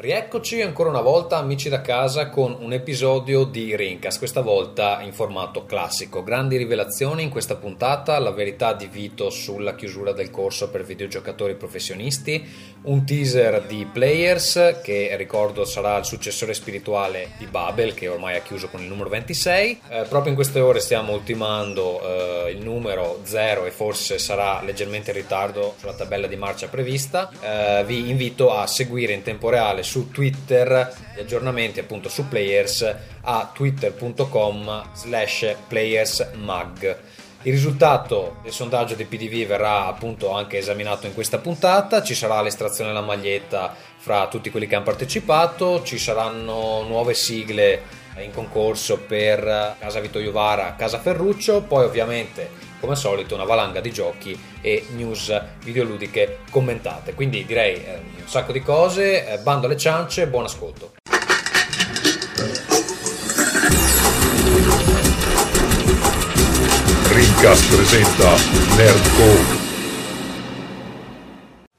Rieccoci ancora una volta amici da casa con un episodio di Rincas, questa volta in formato classico. Grandi rivelazioni in questa puntata, la verità di Vito sulla chiusura del corso per videogiocatori professionisti, un teaser di Players che ricordo sarà il successore spirituale di Babel che ormai ha chiuso con il numero 26. Eh, proprio in queste ore stiamo ultimando eh, il numero 0 e forse sarà leggermente in ritardo sulla tabella di marcia prevista. Eh, vi invito a seguire in tempo reale su Twitter gli aggiornamenti appunto su Players a twitter.com slash playersmag. Il risultato del sondaggio di PDV verrà appunto anche esaminato in questa puntata, ci sarà l'estrazione della maglietta fra tutti quelli che hanno partecipato, ci saranno nuove sigle in concorso per Casa Vito Iovara, Casa Ferruccio, poi ovviamente come al solito una valanga di giochi e news videoludiche commentate. Quindi direi eh, un sacco di cose, eh, bando alle ciance, buon ascolto. Rincast presenta Nerdcore.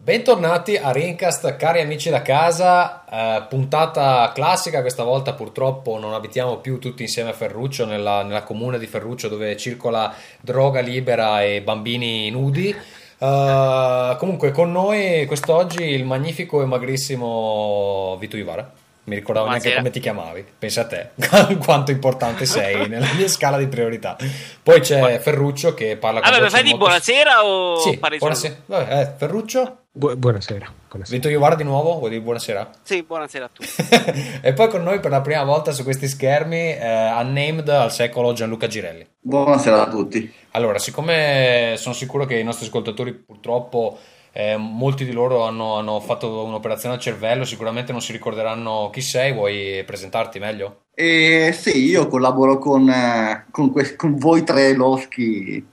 Bentornati a Rincast, cari amici da casa, eh, puntata classica, questa volta purtroppo non abitiamo più tutti insieme a Ferruccio, nella, nella comune di Ferruccio dove circola droga libera e bambini nudi. Uh, comunque con noi quest'oggi il magnifico e magrissimo Vito Ivara. Mi ricordavo neanche come ti chiamavi, pensa a te, quanto importante sei nella mia scala di priorità. Poi c'è. Ferruccio che parla con Allora, fai di buonasera o sì, buonasera. Vabbè, eh, Ferruccio? Bu- buonasera. buonasera. Vito Iovara di nuovo, vuoi dire buonasera? Sì, buonasera a tutti. e poi con noi per la prima volta su questi schermi, eh, unnamed al secolo Gianluca Girelli. Buonasera a tutti. Allora, siccome sono sicuro che i nostri ascoltatori purtroppo eh, molti di loro hanno, hanno, fatto un'operazione al cervello, sicuramente non si ricorderanno chi sei, vuoi presentarti meglio? Eh, sì, io collaboro con, eh, con, que- con, voi tre loschi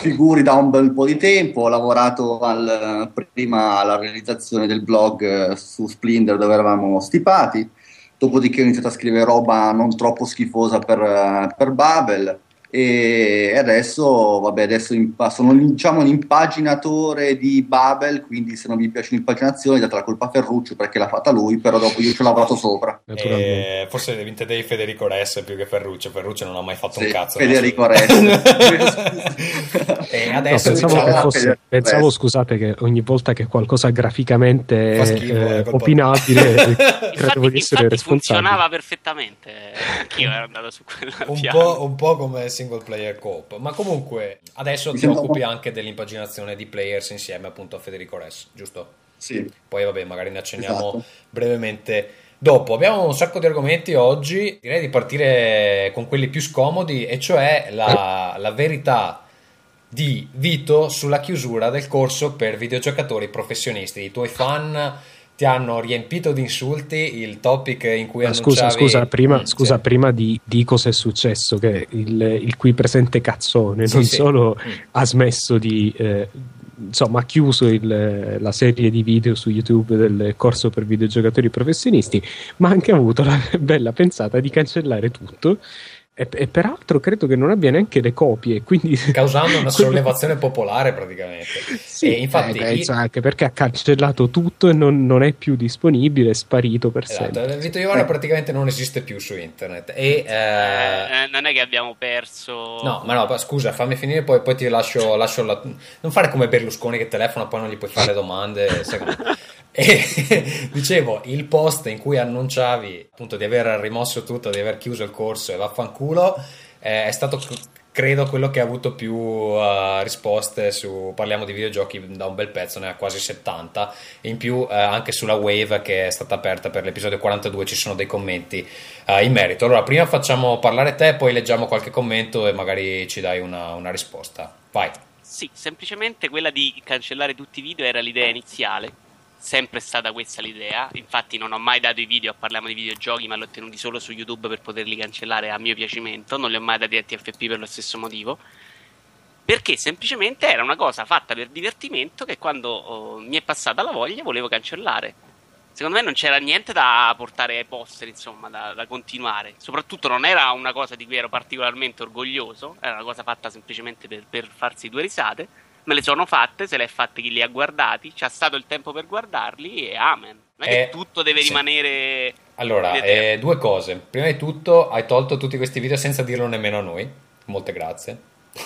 figuri da un bel po' di tempo, ho lavorato al, prima alla realizzazione del blog eh, su Splinter dove eravamo stipati, dopodiché ho iniziato a scrivere roba non troppo schifosa per, eh, per Babel e adesso, vabbè, adesso sono diciamo, un impaginatore di Babel, quindi se non vi piace l'impaginazione date la colpa a Ferruccio perché l'ha fatta lui, però dopo io ci ho lavorato sopra. E forse intendevi Federico Ress più che Ferruccio, Ferruccio non ha mai fatto sì, un cazzo. Federico Ress. e adesso no, pensavo, diciamo, fosse, pensavo scusate che ogni volta che qualcosa graficamente schifo, eh, opinabile credevo di essere responsabile. Funzionava perfettamente, anch'io ero andato su quella un po', un po' come single player coop. Ma comunque adesso Mi ti occupi anche dell'impaginazione di players insieme appunto a Federico Res, giusto? Sì. Poi vabbè, magari ne accenniamo esatto. brevemente dopo. Abbiamo un sacco di argomenti oggi, direi di partire con quelli più scomodi, e cioè la, la verità di Vito sulla chiusura del corso per videogiocatori professionisti. I tuoi fan ti hanno riempito di insulti il topic in cui annunciavi... Scusa, scusa, prima, scusa, prima di, di cosa è successo, che il, il qui presente cazzone sì, non sì. solo mm. ha smesso di... Eh, insomma, ha chiuso il, la serie di video su YouTube del corso per videogiocatori professionisti, ma ha anche avuto la bella pensata di cancellare tutto e, e, peraltro credo che non abbia neanche le copie, quindi... causando una sollevazione popolare praticamente. Sì, e infatti, eh, io... anche perché ha cancellato tutto e non, non, è più disponibile, è sparito per esatto. sempre. Vito Iovara eh. praticamente non esiste più su internet. E, eh... Eh, non è che abbiamo perso. No, ma no, scusa, fammi finire, poi, poi ti lascio, lascio la... Non fare come Berlusconi che telefona, poi non gli puoi fare domande. E dicevo, il post in cui annunciavi appunto di aver rimosso tutto, di aver chiuso il corso e vaffanculo, eh, è stato credo quello che ha avuto più uh, risposte su parliamo di videogiochi da un bel pezzo, ne ha quasi 70 e in più uh, anche sulla Wave che è stata aperta per l'episodio 42 ci sono dei commenti uh, in merito. Allora prima facciamo parlare te, poi leggiamo qualche commento e magari ci dai una, una risposta. Vai. Sì, semplicemente quella di cancellare tutti i video era l'idea iniziale sempre stata questa l'idea. Infatti, non ho mai dato i video a parliamo di videogiochi, ma li ho tenuti solo su YouTube per poterli cancellare a mio piacimento. Non li ho mai dati a TFP per lo stesso motivo. Perché semplicemente era una cosa fatta per divertimento che quando oh, mi è passata la voglia volevo cancellare. Secondo me non c'era niente da portare ai poster, insomma, da, da continuare. Soprattutto non era una cosa di cui ero particolarmente orgoglioso, era una cosa fatta semplicemente per, per farsi due risate me le sono fatte, se le ha fatte chi li ha guardati, c'è stato il tempo per guardarli e amen. Non è Eh, che tutto deve sì. rimanere... Allora, eh, due cose. Prima di tutto, hai tolto tutti questi video senza dirlo nemmeno a noi. Molte grazie.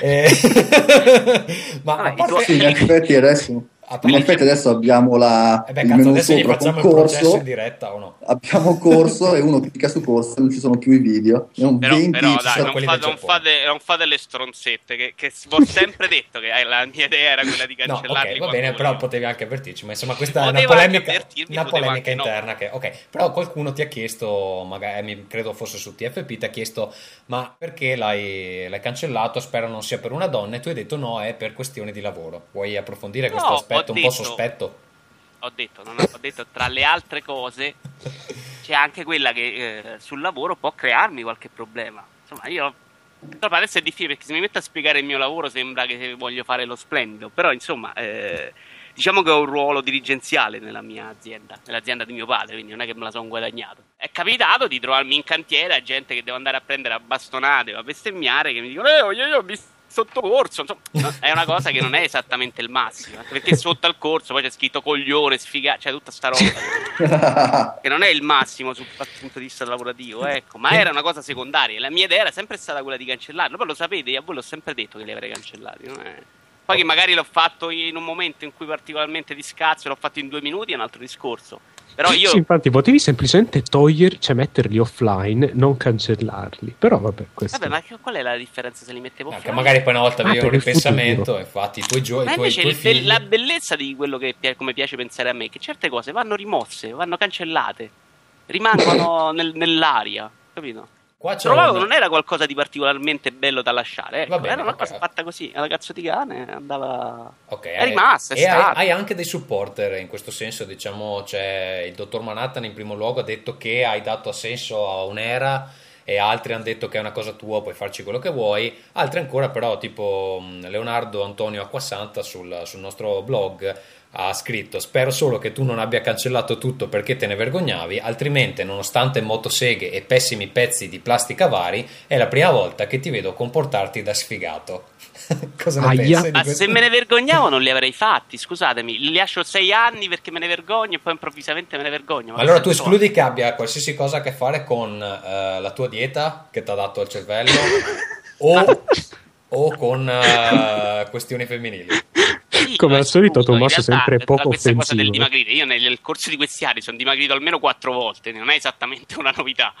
Eh, Ma Vabbè, parte- tuoi- Sì, in effetti adesso, in effetti adesso abbiamo la, Eh beh, il cazzo, menu adesso gli sopra facciamo con il processo corso, in diretta o no? abbiamo corso e uno clicca su corso e non ci sono più i video. E un Però, 20 però dai, non, fa- non Giappone. fate, non fate le stronzette, che, che ho sempre detto che eh, la mia idea era quella di No, cancellarli ok, va quando bene, però potevi anche avvertirci, ma insomma questa è una polemica, una polemica anche no. interna che, ok, però qualcuno ti ha chiesto, magari mi- credo fosse su TFP, ti ha chiesto ma perché l'hai, l'hai cancellato, spero non sia per una donna e tu hai detto no, è per questioni di lavoro. Vuoi approfondire No, questo ho aspetto un po' detto- sospetto? Ho detto, ho, ho detto, tra le altre cose c'è anche quella che eh, sul lavoro può crearmi qualche problema. Insomma, io... Però adesso è difficile perché se mi metto a spiegare il mio lavoro sembra che voglio fare lo splendido, però insomma... eh, Diciamo che ho un ruolo dirigenziale nella mia azienda, nell'azienda di mio padre, quindi non è che me la sono guadagnato. È capitato di trovarmi in cantiere a gente che devo andare a prendere a bastonate o a bestemmiare che mi dicono "Eh, io, io ho visto sotto corso", insomma, è una cosa che non è esattamente il massimo, anche perché sotto al corso poi c'è scritto coglione, sfiga, cioè tutta sta roba che non è il massimo sul punto di vista lavorativo, ecco, ma era una cosa secondaria. La mia idea era sempre stata quella di cancellarlo, poi lo sapete, io a voi l'ho sempre detto che li avrei cancellati. è- Poi che magari l'ho fatto in un momento in cui particolarmente di scazzo, l'ho fatto in due minuti, è un altro discorso. Però io Sì, infatti potevi semplicemente toglierli, cioè metterli offline, non cancellarli. Però vabbè, questo... Vabbè, ma qual è la differenza se li mettevo offline? magari poi una volta Ah, avevi un per il ripensamento, infatti i tuoi giochi, Ma tuoi, invece tuoi figli... la bellezza di quello che come piace pensare a me è che certe cose vanno rimosse, vanno cancellate, rimangono nel- nell'aria, capito? Qua c'è Trovavo un- non era qualcosa di particolarmente bello da lasciare, ecco, bene, era una ok. cosa fatta così, alla cazzo di cane, andava... Ok, È rimasta, è hai, hai anche dei supporter in questo senso, diciamo, c'è il dottor Manhattan in primo luogo ha detto che hai dato assenso a un'era e altri hanno detto che è una cosa tua, puoi farci quello che vuoi, altri ancora però tipo Leonardo Antonio Acquasanta sul, sul nostro blog ha scritto spero solo che tu non abbia cancellato tutto perché te ne vergognavi, altrimenti nonostante motoseghe e pessimi pezzi di plastica vari è la prima volta che ti vedo comportarti da sfigato. Cosa ne Aia. pensi Ma se me ne vergognavo non li avrei fatti, scusatemi, li lascio sei anni perché me ne vergogno e poi improvvisamente me ne vergogno. Ma allora tu escludi che abbia qualsiasi cosa a che fare con eh, la tua dieta che ti ha dato il cervello o, o con eh, questioni femminili. Sì, Come al solito, Tommaso realtà, sempre poco questa cosa del offensivo. dimagrire, io nel, nel corso di questi anni sono dimagrito almeno quattro volte, non è esattamente una novità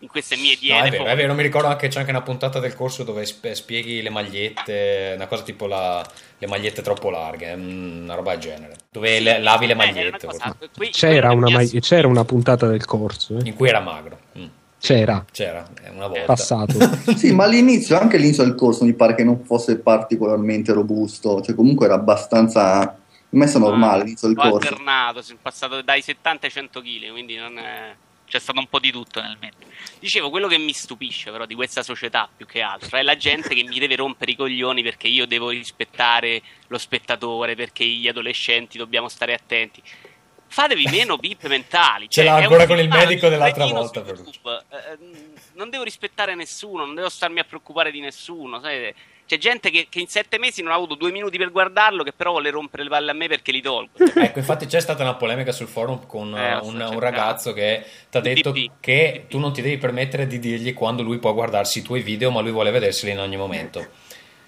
in queste mie No, diete. è vero, è vero, mi ricordo anche c'è anche una puntata del corso dove sp- spieghi le magliette, una cosa tipo la- le magliette troppo larghe, mm, una roba del genere, dove le- lavi le Eh, era una magliette, cosa- qui- C'era una, ha- c'era una puntata del corso, eh. in cui era magro. Mm, c'era, C'era, eh, una volta. passato. Sì, ma all'inizio, anche all'inizio del corso mi pare che non fosse particolarmente robusto, cioè comunque era abbastanza messa normale all'inizio del Ho corso. alternato, sono passato dai 70 ai 100 kg, quindi non è- c'è stato un po' di tutto nel mezzo. Dicevo, quello che mi stupisce però di questa società più che altro è la gente che mi deve rompere i coglioni perché io devo rispettare lo spettatore, perché gli adolescenti dobbiamo stare attenti. Fatevi meno pippe mentali. Ce Cioè, l'ha ancora con il medico di dell'altra volta. YouTube. Eh, non devo rispettare nessuno, non devo starmi a preoccupare di nessuno. sai? C'è gente che, che in sette mesi non ha avuto due minuti per guardarlo, che però vuole rompere le palle a me perché li tolgo. Ecco, infatti c'è stata una polemica sul forum con Eh, eh, un, un ragazzo che ti ha detto DP. che tu non ti devi permettere di dirgli quando lui può guardarsi i tuoi video, ma lui vuole vederseli in ogni momento.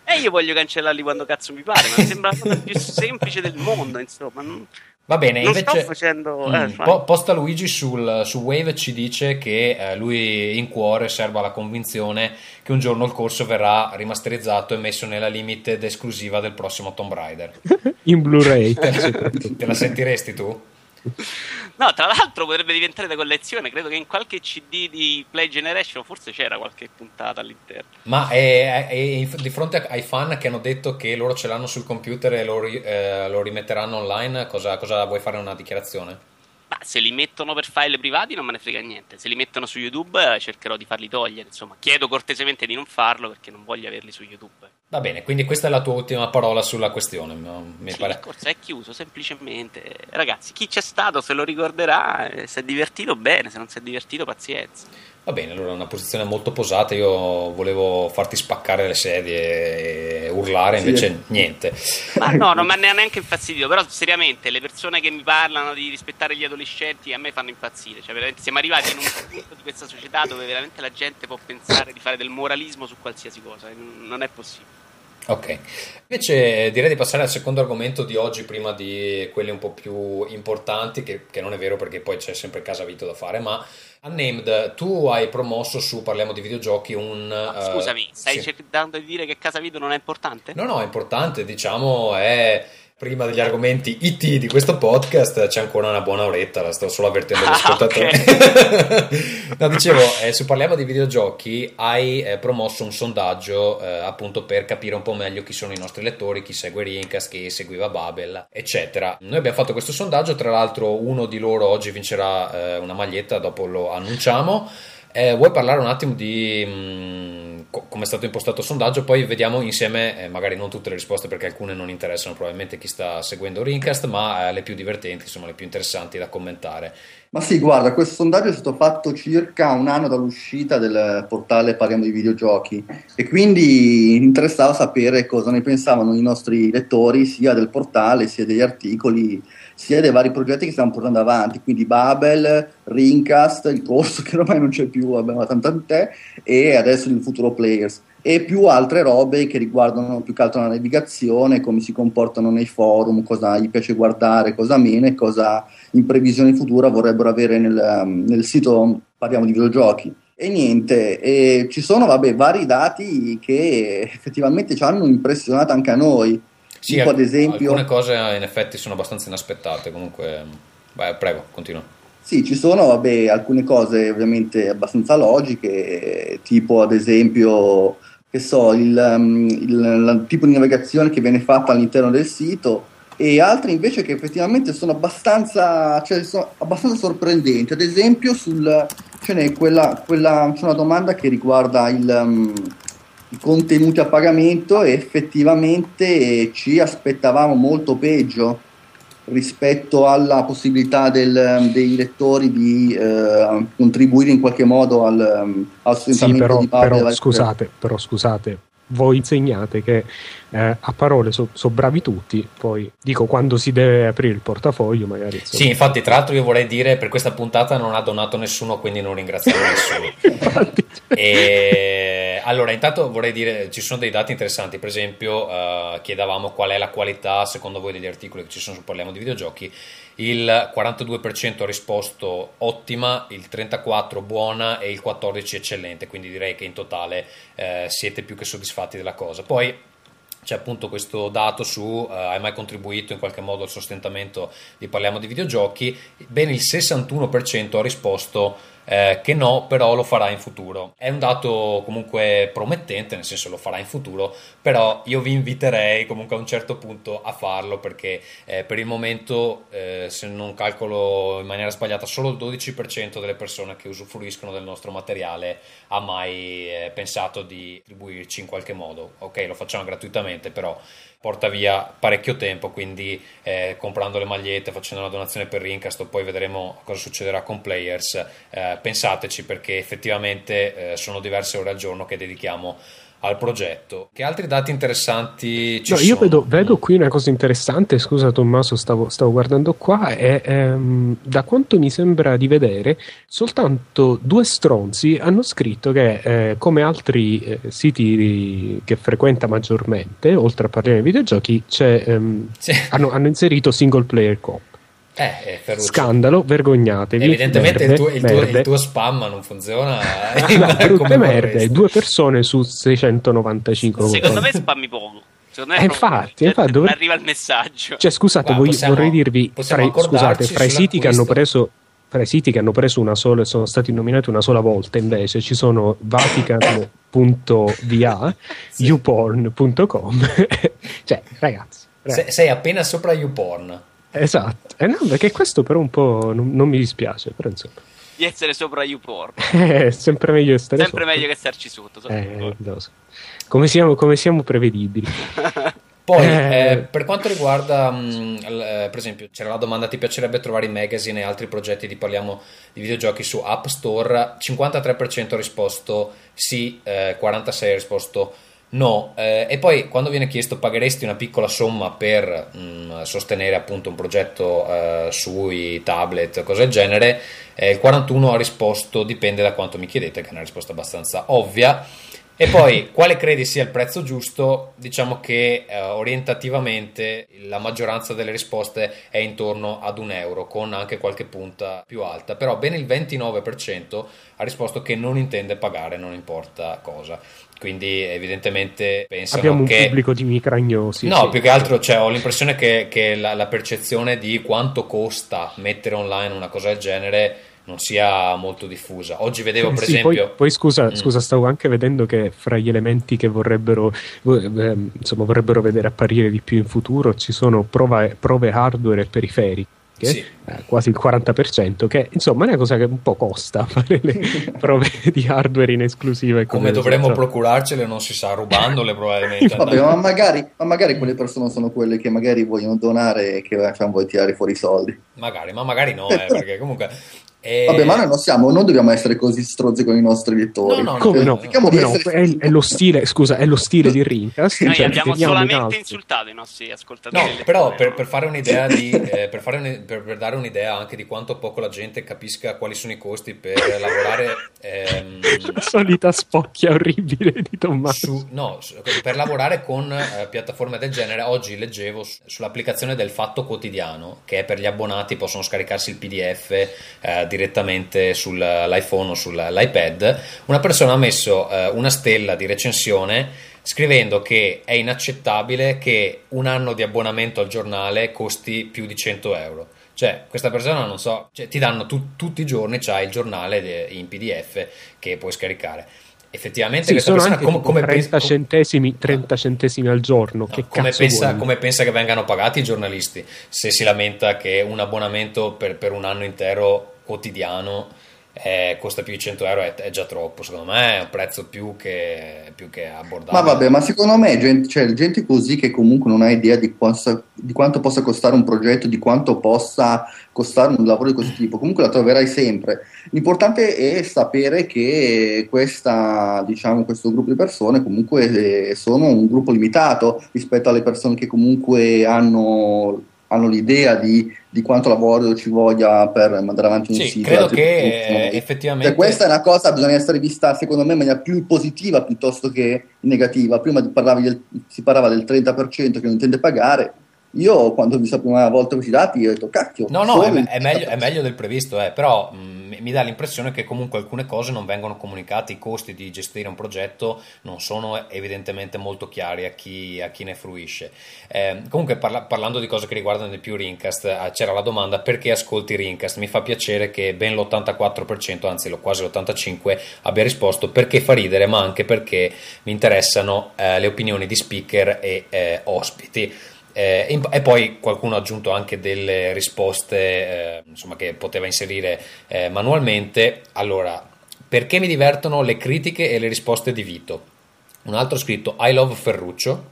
E io voglio cancellarli quando cazzo mi pare, ma mi sembra la cosa più semplice del mondo, insomma. Non, Va bene, non invece... sto facendo... Mm, eh, Po- Posta Luigi sul, su Wave ci dice che eh, lui in cuore serva la convinzione che un giorno il corso verrà rimasterizzato e messo nella limited esclusiva del prossimo Tomb Raider. In Blu-ray. Te la sentiresti tu? No, tra l'altro potrebbe diventare da collezione, credo che in qualche CD di Play Generation forse c'era qualche puntata all'interno. Ma è, è- è di fronte ai fan che hanno detto che loro ce l'hanno sul computer e lo, eh, lo rimetteranno online, cosa, cosa vuoi fare una dichiarazione? Ma se li mettono per file privati non me ne frega niente, se li mettono su YouTube eh, cercherò di farli togliere, insomma. Chiedo cortesemente di non farlo perché non voglio averli su YouTube. Va bene, quindi questa è la tua ultima parola sulla questione, mi Sì, pare. il corso è chiuso semplicemente. Ragazzi, chi c'è stato se lo ricorderà, eh, se è divertito bene, se non si è divertito pazienza. Va bene, allora una posizione molto posata, io volevo farti spaccare le sedie e urlare, invece sì. niente. Ma no, non mi ha neanche infastidito, però seriamente le persone che mi parlano di rispettare gli adolescenti a me fanno impazzire, cioè veramente siamo arrivati in un punto di questa società dove veramente la gente può pensare di fare del moralismo su qualsiasi cosa, non è possibile. Ok, invece direi di passare al secondo argomento di oggi prima di quelli un po' più importanti, che, che non è vero perché poi c'è sempre casa Vito da fare, ma Unnamed, tu hai promosso su Parliamo di videogiochi un... Uh, scusami, stai sì. cercando di dire che casa Vito non è importante? No, no, è importante, diciamo è prima degli argomenti IT di questo podcast c'è ancora una buona oretta, la sto solo avvertendo gli ah, ascoltatori. Okay. no, dicevo, eh, se parliamo di videogiochi, hai eh, promosso un sondaggio eh, appunto per capire un po' meglio chi sono i nostri lettori, chi segue Rincast, chi seguiva Babel, eccetera. Noi abbiamo fatto questo sondaggio, tra l'altro uno di loro oggi vincerà eh, una maglietta, dopo lo annunciamo. Eh, vuoi parlare un attimo di mh, mm, co- come è stato impostato il sondaggio? Poi vediamo insieme, eh, magari non tutte le risposte perché alcune non interessano probabilmente chi sta seguendo Rincast, ma eh, le più divertenti, insomma le più interessanti da commentare. Ma sì, guarda, questo sondaggio è stato fatto circa un anno dall'uscita del portale Parliamo di videogiochi e quindi interessava sapere cosa ne pensavano i nostri lettori sia del portale sia degli articoli sia dei vari progetti che stiamo portando avanti, quindi Babel, Rincast, il corso che ormai non c'è più, abbiamo tanto te, e adesso il futuro Players e più altre robe che riguardano più che altro la navigazione, come si comportano nei forum, cosa gli piace guardare, cosa meno e cosa in previsione futura vorrebbero avere nel, nel sito Parliamo di videogiochi. E niente, e ci sono vabbè, vari dati che effettivamente ci hanno impressionato anche a noi. Sì, tipo ad esempio... alcune cose in effetti sono abbastanza inaspettate, comunque... Beh, prego, continua. Sì, ci sono vabbè, alcune cose ovviamente abbastanza logiche, tipo ad esempio, che so, il, um, il, il tipo di navigazione che viene fatta all'interno del sito e altre invece che effettivamente sono abbastanza, cioè, sono abbastanza sorprendenti. Ad esempio, sul, ce n'è quella, quella, c'è una domanda che riguarda il, um, i contenuti a pagamento e effettivamente ci aspettavamo molto peggio rispetto alla possibilità del, dei lettori di eh, contribuire in qualche modo al, al sostentamento sì, però. Però scusate, però scusate, voi insegnate che eh, a parole sono so bravi tutti, poi dico quando si deve aprire il portafoglio magari. Insomma. Sì, infatti tra l'altro io vorrei dire per questa puntata non ha donato nessuno, quindi non ringraziamo nessuno. e, allora, intanto vorrei dire, ci sono dei dati interessanti, per esempio uh, chiedavamo qual è la qualità secondo voi degli articoli che ci sono su Parliamo di videogiochi il 42% ha risposto ottima, il 34% buona e il 14% eccellente, quindi direi che in totale eh, siete più che soddisfatti della cosa. Poi c'è appunto questo dato su uh, hai mai contribuito in qualche modo al sostentamento di Parliamo di videogiochi, ben il 61% ha risposto eh, che no, però lo farà in futuro. È un dato comunque promettente, nel senso lo farà in futuro, però io vi inviterei comunque a un certo punto a farlo perché eh, per il momento, eh, se non calcolo in maniera sbagliata, solo il 12% delle persone che usufruiscono del nostro materiale ha mai eh, pensato di attribuirci in qualche modo. Ok, lo facciamo gratuitamente, però porta via parecchio tempo, quindi eh, comprando le magliette, facendo una donazione per Rincast, poi vedremo cosa succederà con Players, eh, pensateci perché effettivamente eh, sono diverse ore al giorno che dedichiamo al progetto. Che altri dati interessanti ci no, sono? Io vedo, vedo, qui una cosa interessante, scusa Tommaso, stavo, stavo guardando qua, e ehm, da quanto mi sembra di vedere, soltanto due stronzi hanno scritto che, eh, come altri eh, siti che frequenta maggiormente, oltre a parlare di videogiochi, ehm, sì. hanno, hanno inserito single player co eh, Scandalo, vergognatevi. Evidentemente merde, il, tuo, il, tuo, il, tuo, spam non funziona. no, brutte merde, due persone su 695. Secondo me spammi poco. Secondo me eh, infatti, cioè, infatti dove... arriva il messaggio. Cioè, scusate, Guarda, possiamo, vorrei dirvi, fra, scusate, fra i siti che hanno preso fra i siti che hanno preso una sola e sono stati nominati una sola volta invece ci sono vatican.va sì. youporn.com cioè ragazzi, ragazzi. sei appena sopra youporn Esatto, eh no, perché questo però un po' non, non mi dispiace, però insomma. Di essere sopra YouPorn. È sempre meglio stare sempre sopra. meglio che starci sotto. sotto eh, so. come, siamo, come siamo prevedibili. Poi, eh, eh, per quanto riguarda, mh, l, eh, per esempio, c'era la domanda: ti piacerebbe trovare i magazine e altri progetti di parliamo di videogiochi su App Store? 53% ha risposto sì, 46% ha risposto No, eh, e poi quando viene chiesto pagheresti una piccola somma per mh, mm, sostenere appunto un progetto eh, sui tablet, cose del genere, eh, il 41 ha risposto dipende da quanto mi chiedete, che è una risposta abbastanza ovvia. E poi, quale credi sia il prezzo giusto? Diciamo che eh, orientativamente la maggioranza delle risposte è intorno ad un euro, con anche qualche punta più alta, però ben il 29% ha risposto che non intende pagare, non importa cosa. Quindi evidentemente pensano Abbiamo un che... pubblico di micragnosi. No, sì. più che altro cioè, ho l'impressione che, che la, la percezione di quanto costa mettere online una cosa del genere non sia molto diffusa. Oggi vedevo, per sì, esempio. Poi, poi scusa, Mm. scusa, stavo anche vedendo che fra gli elementi che vorrebbero, eh, insomma, vorrebbero vedere apparire di più in futuro ci sono prova- prove hardware e periferiche. Sì. eh, quasi il 40%, che insomma è una cosa che un po' costa fare le prove di hardware in esclusiva. e Come dovremmo procurarcele, non si sa, rubandole probabilmente. Vabbè, ma magari, ma magari quelle persone sono quelle che magari vogliono donare e che cioè, vuoi tirare fuori i soldi. Magari, ma magari no, eh, perché comunque. Eh, Vabbè, ma noi non siamo, non dobbiamo essere così strozzi con i nostri lettori. No, no, Come no? Come di no? essere- È, è lo stile, scusa, è lo stile di Rincast. Noi cioè, abbiamo in solamente alto. insultato i nostri ascoltatori. No, lettori, però no? per, per fare un'idea di, eh, per, fare un- per- per dare un'idea anche di quanto poco la gente capisca quali sono i costi per lavorare ehm, La solita spocchia orribile di Tommaso. su- no, su- per lavorare con eh, piattaforme del genere, oggi leggevo su- sull'applicazione del Fatto Quotidiano, che è per gli abbonati, possono scaricarsi il PDF eh, direttamente sull'iPhone o sull'iPad. Una persona ha messo eh, una stella di recensione scrivendo che è inaccettabile che un anno di abbonamento al giornale costi più di 100 euro. Cioè, questa persona non so, cioè, ti danno tu- tutti i giorni, c'hai il giornale de- in PDF che puoi scaricare. Effettivamente Sì, questa sono persona anche come, tipo come 30, pensa- centesimi, 30 centesimi al giorno. No, che come, cazzo pensa, come pensa che vengano pagati i giornalisti se si lamenta che un abbonamento per, per un anno intero quotidiano eh, costa più di 100 euro è, è già troppo secondo me è un prezzo più che, più che abbordabile Ma vabbè, ma secondo me gente, cioè, gente così che comunque non ha idea di, possa- di quanto possa costare un progetto, di quanto possa costare un lavoro di questo tipo, comunque la troverai sempre. L'importante è sapere che questa, diciamo, questo gruppo di persone comunque eh, sono un gruppo limitato rispetto alle persone che comunque hanno, hanno l'idea di, di quanto lavoro ci voglia per mandare avanti un Sì, sito. credo che eh, effettivamente Cioè, questa è una cosa che bisogna essere vista, secondo me, in maniera più positiva piuttosto che negativa. Prima del- si parlava del 30% che non intende pagare. Io, quando ho visto la prima volta questi dati, ho detto, cacchio. No, no, è, me- è meglio, è 30%. meglio del previsto, eh, però mh, mi dà l'impressione che comunque alcune cose non vengono comunicate, i costi di gestire un progetto non sono evidentemente molto chiari a chi, a chi ne fruisce. Eh, comunque parla- parlando di cose che riguardano di più Rincast, eh, c'era la domanda perché ascolti Rincast? Mi fa piacere che ben l'84%, anzi lo- quasi l'85%, abbia risposto perché fa ridere, ma anche perché mi interessano eh, le opinioni di speaker e eh, ospiti. Eh, e poi qualcuno ha aggiunto anche delle risposte eh, insomma, che poteva inserire eh, manualmente. Allora, perché mi divertono le critiche e le risposte di Vito? Un altro scritto I love Ferruccio.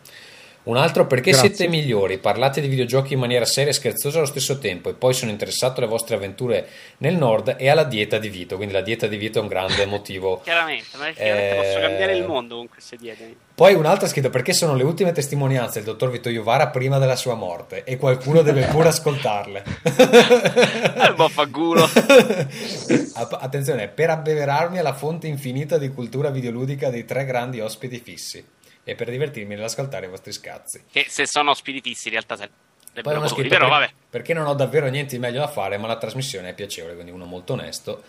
Un altro perché Grazie. siete migliori, parlate di videogiochi in maniera seria e scherzosa allo stesso tempo e poi sono interessato alle vostre avventure nel nord e alla dieta di Vito, quindi la dieta di Vito è un grande motivo Chiaramente, ma chiaramente Eh, posso cambiare il mondo con queste diete. poi un altro ha scritto perché sono le ultime testimonianze del dottor Vito Iovara prima della sua morte e qualcuno deve pure ascoltarle. Eh, vaffanculo. App- Attenzione, per abbeverarmi alla fonte infinita di cultura videoludica dei tre grandi ospiti fissi e per divertirmi nell'ascoltare i vostri scazzi. che se sono ospiti fissi in realtà sarebbero scritto però per- vabbè. perché non ho davvero niente di meglio da fare, ma la trasmissione è piacevole, quindi uno molto onesto.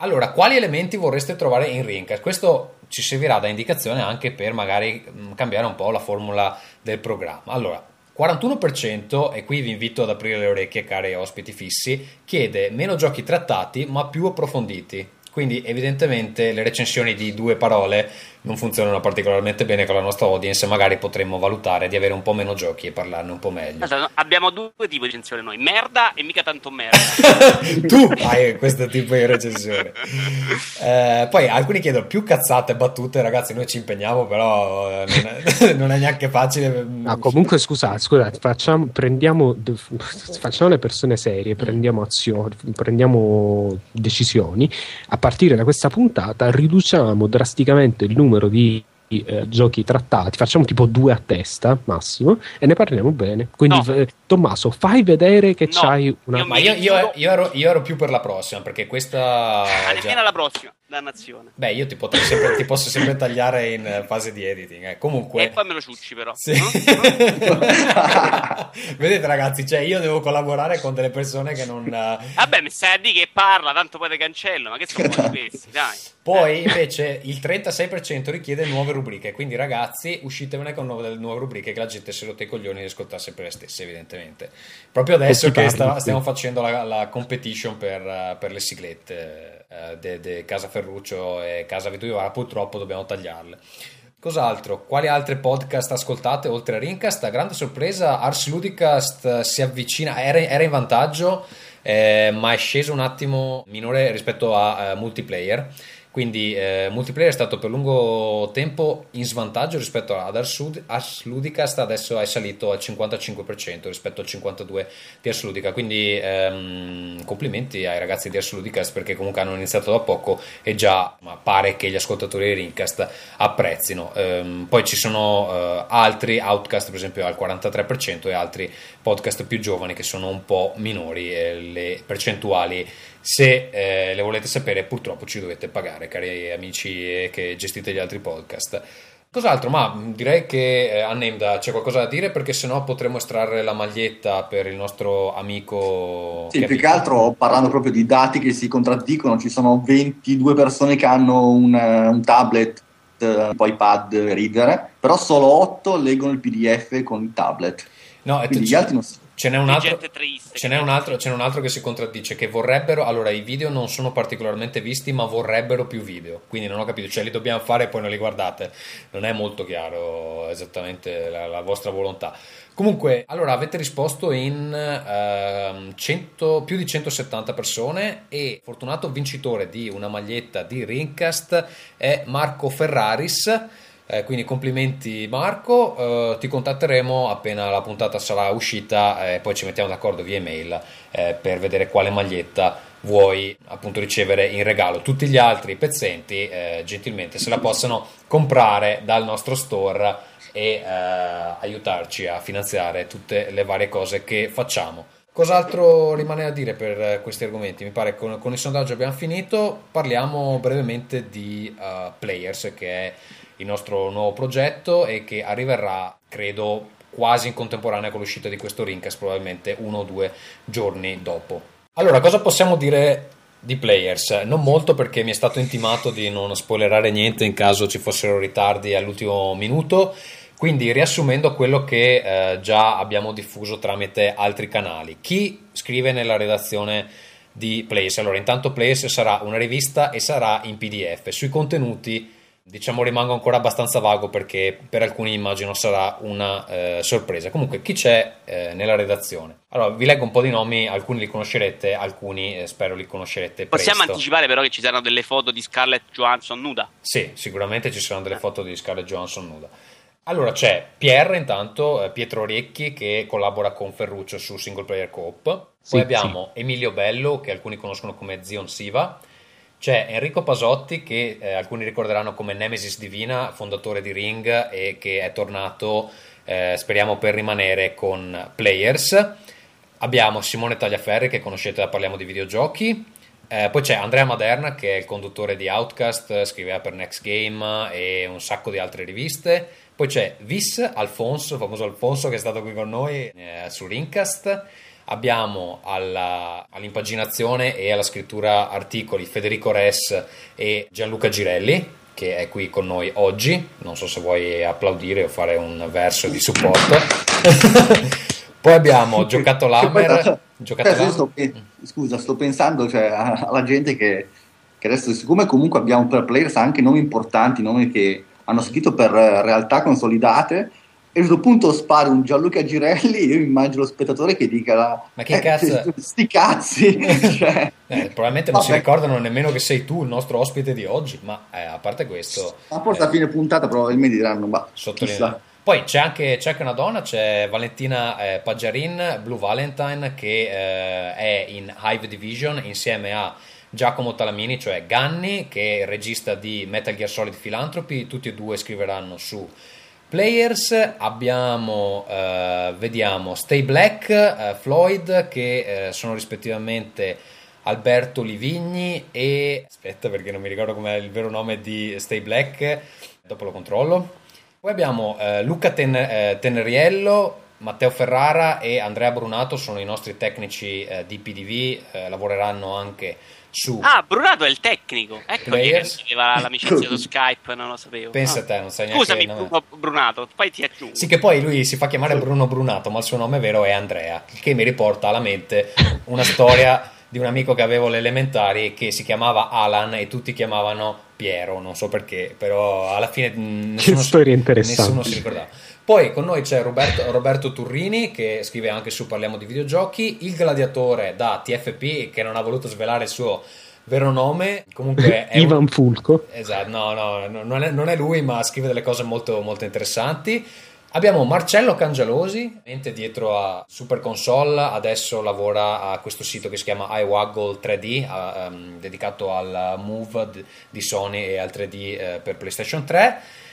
Allora, quali elementi vorreste trovare in Rincast? Questo ci servirà da indicazione anche per magari mh, cambiare un po' la formula del programma. Allora, 41%, e qui vi invito ad aprire le orecchie, cari ospiti fissi, chiede meno giochi trattati ma più approfonditi. Quindi evidentemente le recensioni di due parole non funzionano particolarmente bene con la nostra audience magari potremmo valutare di avere un po' meno giochi e parlarne un po' meglio. No, abbiamo due tipi di recensione noi, merda e mica tanto merda. tu hai questo tipo di recensione. Eh, poi alcuni chiedono più cazzate e battute, ragazzi. Noi ci impegniamo, però eh, non è, non è neanche facile. No, comunque scusa, scusate, facciamo, prendiamo, facciamo le persone serie, prendiamo azioni, prendiamo decisioni. A partire da questa puntata riduciamo drasticamente il numero di eh, giochi trattati, facciamo tipo due a testa massimo e ne parliamo bene. Quindi, No. eh, Tommaso, fai vedere che No, c'hai una. io Ma io, io- io ero, io ero più per la prossima, perché questa... Ma già- nemmeno alla prossima, dannazione. Beh, io ti, potrei sempre- ti posso sempre tagliare in fase di editing. eh. Comunque... E poi me lo ciucci però. Sì. no? Vedete ragazzi, cioè io devo collaborare con delle persone che non... eh, Vabbè, mi stai a dire che parla, tanto poi te cancello, ma che sono questi, dai. Poi invece il 36% richiede nuove rubriche, quindi ragazzi uscitevene con nuove, nuove rubriche che la gente si è rotta i coglioni di ascoltare sempre le stesse evidentemente. Proprio adesso E che sta- sì. stiamo facendo la, la competition per, eh, per le siglette eh, de, de Casa Ferruccio e Casa Vito Ivara, purtroppo dobbiamo tagliarle. Cos'altro? Quali altri podcast ascoltate oltre a Rincast? A grande sorpresa, Ars Ludicast si avvicina, era, era in vantaggio, eh, ma è sceso un attimo minore rispetto a eh, multiplayer. Quindi eh, multiplayer è stato per lungo tempo in svantaggio rispetto ad Ars, Ars Ludicast, adesso è salito al 55% rispetto al 52% di Ars Ludica. Quindi ehm, complimenti ai ragazzi di Ars Ludicast perché comunque hanno iniziato da poco e già pare che gli ascoltatori di Rincast apprezzino. Ehm, poi ci sono eh, altri, Outcast per esempio al 43% e altri podcast più giovani che sono un po' minori e le percentuali se eh, le volete sapere purtroppo ci dovete pagare cari amici eh, che gestite gli altri podcast. Cos'altro? Ma mh, direi che eh, Annemda c'è qualcosa da dire perché sennò potremmo estrarre la maglietta per il nostro amico Sì, più che altro parlando proprio di dati che si contraddicono, ci sono 22 persone che hanno un, eh, un tablet, eh, un iPad reader, però solo 8 leggono il PDF con il tablet. No, Quindi gli altri non si... ce n'è un altro. Ce n'è, un altro, ce n'è un altro che si contraddice, che vorrebbero, allora i video non sono particolarmente visti, ma vorrebbero più video, quindi non ho capito, cioè li dobbiamo fare e poi non li guardate, non è molto chiaro esattamente la, la vostra volontà. Comunque, allora avete risposto in ehm, 100 più di 170 persone e fortunato vincitore di una maglietta di Rincast è Marco Ferraris. Eh, quindi complimenti Marco, eh, ti contatteremo appena la puntata sarà uscita e poi ci mettiamo d'accordo via email eh, per vedere quale maglietta vuoi appunto ricevere in regalo. Tutti gli altri pezzenti eh, gentilmente se la possono comprare dal nostro store e eh, aiutarci a finanziare tutte le varie cose che facciamo. Cos'altro rimane da dire per eh, questi argomenti? Mi pare che con, con il sondaggio abbiamo finito. Parliamo brevemente di eh, Players, che è il nostro nuovo progetto e che arriverà, credo, quasi in contemporanea con l'uscita di questo Rincast, probabilmente uno o due giorni dopo. Allora, cosa possiamo dire di Players? Non molto perché mi è stato intimato di non spoilerare niente in caso ci fossero ritardi all'ultimo minuto. Quindi, riassumendo quello che eh, già abbiamo diffuso tramite altri canali, chi scrive nella redazione di Players? Allora, intanto Players sarà una rivista e sarà in PDF. Sui contenuti diciamo rimango ancora abbastanza vago perché per alcuni immagino sarà una eh, sorpresa. Comunque, chi c'è eh, nella redazione? Allora, vi leggo un po' di nomi, alcuni li conoscerete, alcuni eh, spero li conoscerete Possiamo presto. anticipare però che ci saranno delle foto di Scarlett Johansson nuda. Sì, sicuramente ci saranno delle foto di Scarlett Johansson nuda. Allora c'è Pierre intanto, eh, Pietro Orecchi che collabora con Ferruccio su Single Player Coop. Poi Sì, abbiamo Emilio Bello che alcuni conoscono come Zion Siva. C'è Enrico Pasotti che eh, alcuni ricorderanno come Nemesis Divina, fondatore di Ring e che è tornato, eh, speriamo per rimanere con Players. Abbiamo Simone Tagliaferri che conoscete da Parliamo di Videogiochi. Eh, poi c'è Andrea Maderna che è il conduttore di Outcast, scriveva per Next Game e un sacco di altre riviste. Poi c'è Vis Alfonso, il famoso Alfonso che è stato qui con noi eh, su Rincast. Abbiamo alla- all'impaginazione e alla scrittura articoli Federico Res e Gianluca Girelli che è qui con noi oggi. Non so se vuoi applaudire o fare un verso di supporto. Poi abbiamo Giocato Lammer. Giocato Lammer. sto scusa, sto pensando cioè, alla gente che, che adesso, siccome comunque abbiamo per players anche nomi importanti, nomi che hanno scritto per eh, realtà consolidate, e a questo punto spari un Gianluca Girelli, io immagino lo spettatore che dica Ma che cazzo- sti cazzi, cioè, Eh, probabilmente non si Vabbè. ricordano nemmeno che sei tu il nostro ospite di oggi, ma eh, a parte questo, ma forse eh, a fine puntata probabilmente diranno, ma chissà. Poi c'è anche, c'è anche una donna, c'è Valentina eh, Paggiarin, Blue Valentine, che eh, è in Hive Division insieme a Giacomo Talamini, cioè Ganni, che è il regista di Metal Gear Solid Philanthropy, tutti e due scriveranno su Players, abbiamo, eh, vediamo, Stay Black, eh, Floyd, che eh, sono rispettivamente Alberto Livigni e... aspetta perché non mi ricordo com'è il vero nome di Stay Black, dopo lo controllo. Poi abbiamo eh, Luca Ten- eh, Teneriello, Matteo Ferrara e Andrea Brunato sono i nostri tecnici eh, di PDV, lavoreranno anche su Ah, Brunato è il tecnico. Ecco Players. che aveva l'amicizia su Skype, non lo sapevo. Pensa Ah. a te, non sai neanche Scusami. Bruno Brunato, poi ti aggiungo. Sì, che poi lui si fa chiamare Bruno Brunato, ma il suo nome vero è Andrea, il che mi riporta alla mente una storia di un amico che avevo alle elementari che si chiamava Alan e tutti chiamavano Piero, non so perché, però alla fine nessuno, storia interessante. nessuno si ricordava. Poi con noi c'è Roberto, Roberto Turrini che scrive anche su Parliamo di videogiochi, il gladiatore da TFP che non ha voluto svelare il suo vero nome, comunque è un- Ivan Fulco. Esatto, no, no, no, non, è, non è lui, ma scrive delle cose molto, molto interessanti. Abbiamo Marcello Cangialosi, mente dietro a Super Console, adesso lavora a questo sito che si chiama iWaggle 3D, a- ehm, dedicato al Move di Sony e al 3D eh, per PlayStation 3.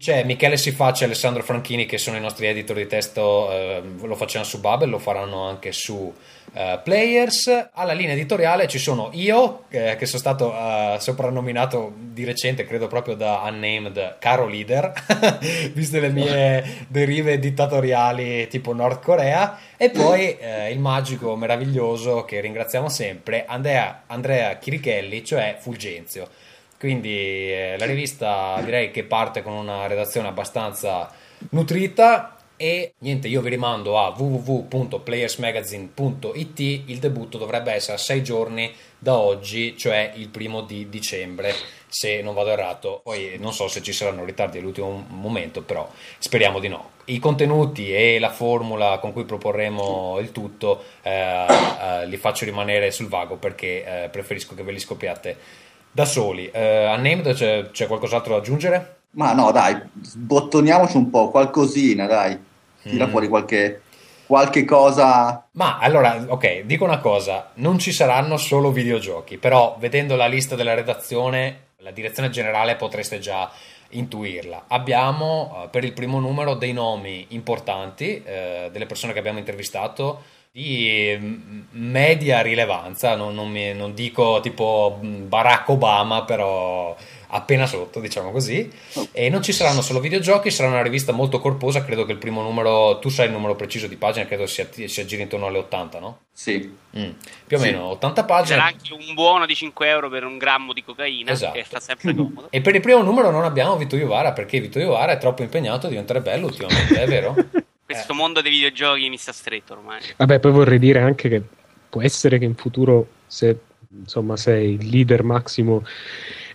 C'è Michele Sifacci e Alessandro Franchini che sono i nostri editor di testo, eh, lo facevano su Bubble, lo faranno anche su eh, Players. Alla linea editoriale ci sono io, eh, che sono stato eh, soprannominato di recente, credo proprio da Unnamed, caro leader, viste le mie derive dittatoriali tipo Nord Corea, e poi eh, il magico meraviglioso che ringraziamo sempre, Andrea, Andrea Chirichelli, cioè Fulgenzio. Quindi eh, la rivista direi che parte con una redazione abbastanza nutrita. E niente, io vi rimando a www.playersmagazine.it, il debutto dovrebbe essere a sei giorni da oggi, cioè il primo di dicembre, se non vado errato, poi non so se ci saranno ritardi all'ultimo momento, però speriamo di no. I contenuti e la formula con cui proporremo il tutto eh, eh, li faccio rimanere sul vago perché eh, preferisco che ve li scopriate da soli. Eh, Unnamed c'è, c'è qualcos'altro da aggiungere? Ma no, dai, sbottoniamoci un po', qualcosina, dai. Tira Mm. fuori qualche, qualche cosa. Ma allora, ok, dico una cosa, non ci saranno solo videogiochi, però vedendo la lista della redazione, la direzione generale potreste già intuirla. Abbiamo eh, per il primo numero dei nomi importanti, eh, delle persone che abbiamo intervistato di mm, media rilevanza, non, non mi- non dico tipo mm, Barack Obama, però appena sotto, diciamo così. E non ci saranno solo videogiochi, sarà una rivista molto corposa, credo che il primo numero, tu sai il numero preciso di pagine, credo sia, si aggiri intorno alle 80, no? Sì, Mm, Più o Sì. meno 80 pagine. C'era anche un buono di 5 euro per un grammo di cocaina, Esatto. che fa sempre comodo. E per il primo numero non abbiamo Vito Iovara perché Vito Iovara è troppo impegnato a diventare bello ultimamente, è vero? Questo mondo dei videogiochi mi sta stretto ormai. Vabbè, poi vorrei dire anche che può essere che in futuro, se insomma, se il leader Massimo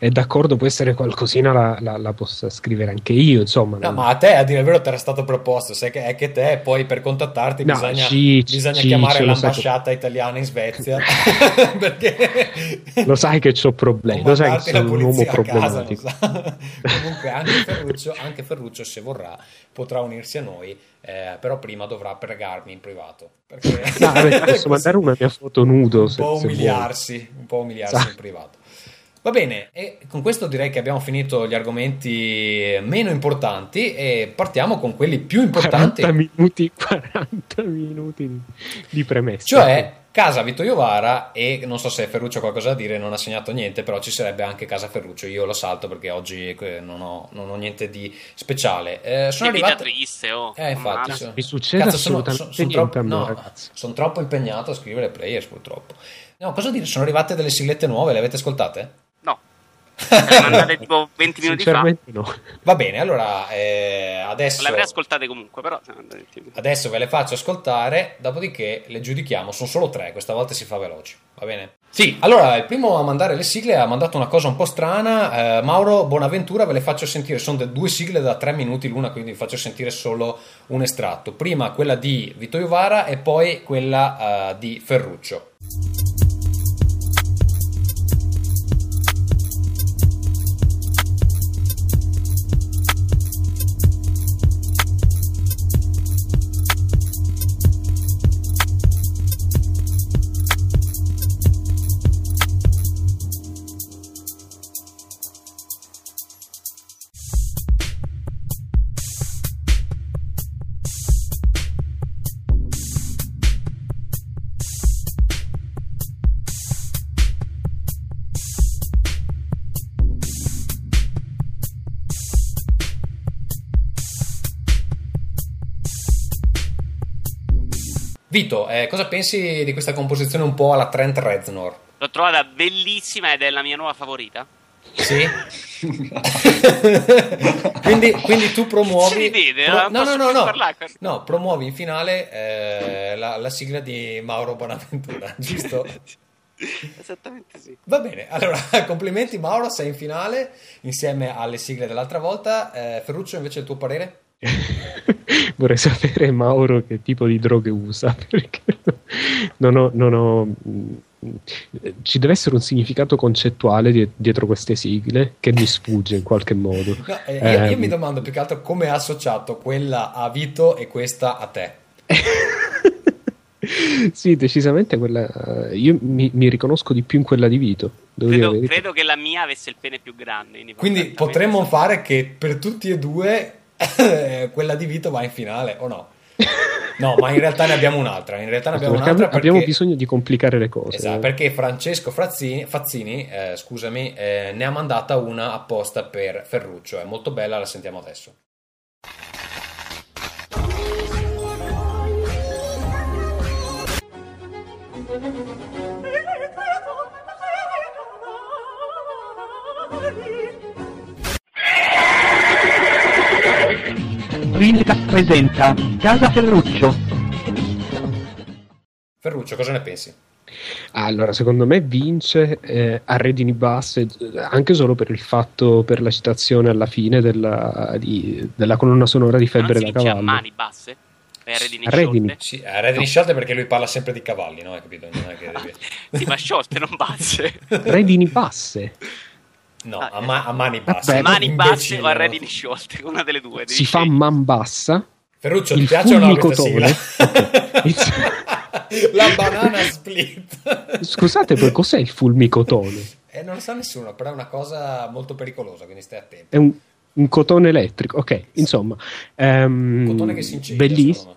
è d'accordo, può essere qualcosina la, la- la possa scrivere anche io. Insomma, No, non- ma a te a dire il vero ti era stato proposto, sai che è che te poi per contattarti No, bisogna, sì, bisogna sì, chiamare l'ambasciata italiana in Svezia perché lo sai che ho problemi, lo sai che sono un uomo casa, problematico. lo sa. comunque anche Ferruccio, anche Ferruccio se vorrà potrà unirsi a noi eh, però prima dovrà pregarmi in privato perché No, vabbè, posso mandare una mia foto nudo un se, po' se umiliarsi un po' umiliarsi Esatto. in privato Va bene, e con questo direi che abbiamo finito gli argomenti meno importanti e partiamo con quelli più importanti. 40 minuti, 40 minuti di, premessa. Cioè, casa Vito Iovara e non so se Ferruccio ha qualcosa da dire, non ha segnato niente, però ci sarebbe anche casa Ferruccio. Io lo salto perché oggi eh, non ho, non ho niente di speciale. Eh, sono Che vita arrivate... triste, oh. Eh, infatti, sono- Mi succede assolutamente niente troppo, a me, no, sono troppo impegnato a scrivere players, purtroppo. No, cosa dire? Sono arrivate delle siglette nuove, le avete ascoltate? Le mandate tipo 20 minuti fa. No. Va bene, allora eh, adesso, le avrei ascoltate comunque, però. siamo andati 20 minuti. adesso ve le faccio ascoltare, dopodiché le giudichiamo. Sono solo tre, questa volta si fa veloci, va bene? Sì, allora il primo a mandare le sigle ha mandato una cosa un po' strana. Eh, Mauro Bonaventura, ve le faccio sentire. Sono due sigle da tre minuti l'una, quindi vi faccio sentire solo un estratto. Prima quella di Vito Iovara e poi quella eh, di Ferruccio. Vito, eh, cosa pensi di questa composizione un po' alla Trent Reznor? L'ho trovata bellissima ed è la mia nuova favorita. Sì. quindi, quindi, tu promuovi. Ridete, pro- no, no, no, no, no. promuovi in finale eh, la, la, sigla di Mauro Bonaventura, giusto? Esattamente sì. Va bene, allora complimenti Mauro, sei in finale insieme alle sigle dell'altra volta. Eh, Ferruccio, invece, il tuo parere? Vorrei sapere Mauro che tipo di droghe usa perché non ho, non ho ci deve essere un significato concettuale dietro queste sigle che mi sfugge in qualche modo. No, eh, io, io, mi ehm. domando più che altro come ha associato quella a Vito e questa a te. sì, decisamente quella. Io mi, mi, riconosco di più in quella di Vito. Credo, credo, che la mia avesse il pene più grande. Quindi potremmo fare che per tutti e due quella di Vito va in finale, o no? No, ma in realtà ne abbiamo un'altra. In realtà ne abbiamo perché un'altra perché... abbiamo bisogno di complicare le cose. Esatto, perché Francesco Frazzini, Fazzini, eh, scusami, eh, ne ha mandata una apposta per Ferruccio. È molto bella, la sentiamo adesso. Vilca presenta Casa Ferruccio. Ferruccio, cosa ne pensi? Allora, secondo me vince eh, a redini basse anche solo per il fatto, per la citazione alla fine della, di, della colonna sonora di Febbre da Cavallo. a mani basse? A redini, redini. Sì, a redini no. sciolte perché lui parla sempre di cavalli, no? Hai capito? Non è che sì, ma sciolte, non basse. redini basse. No, ah, a, ma- a, mani basse. Vabbè, mani basse o a redini sciolte, una delle due. Si fa man bassa. Ferruccio, ti piace o no La banana split. Scusate, poi cos'è il fulmicotone? Eh, non lo sa nessuno, però è una cosa molto pericolosa, quindi stai attento. È un, un cotone elettrico, ok, insomma. Um, cotone che si incendia, belliss-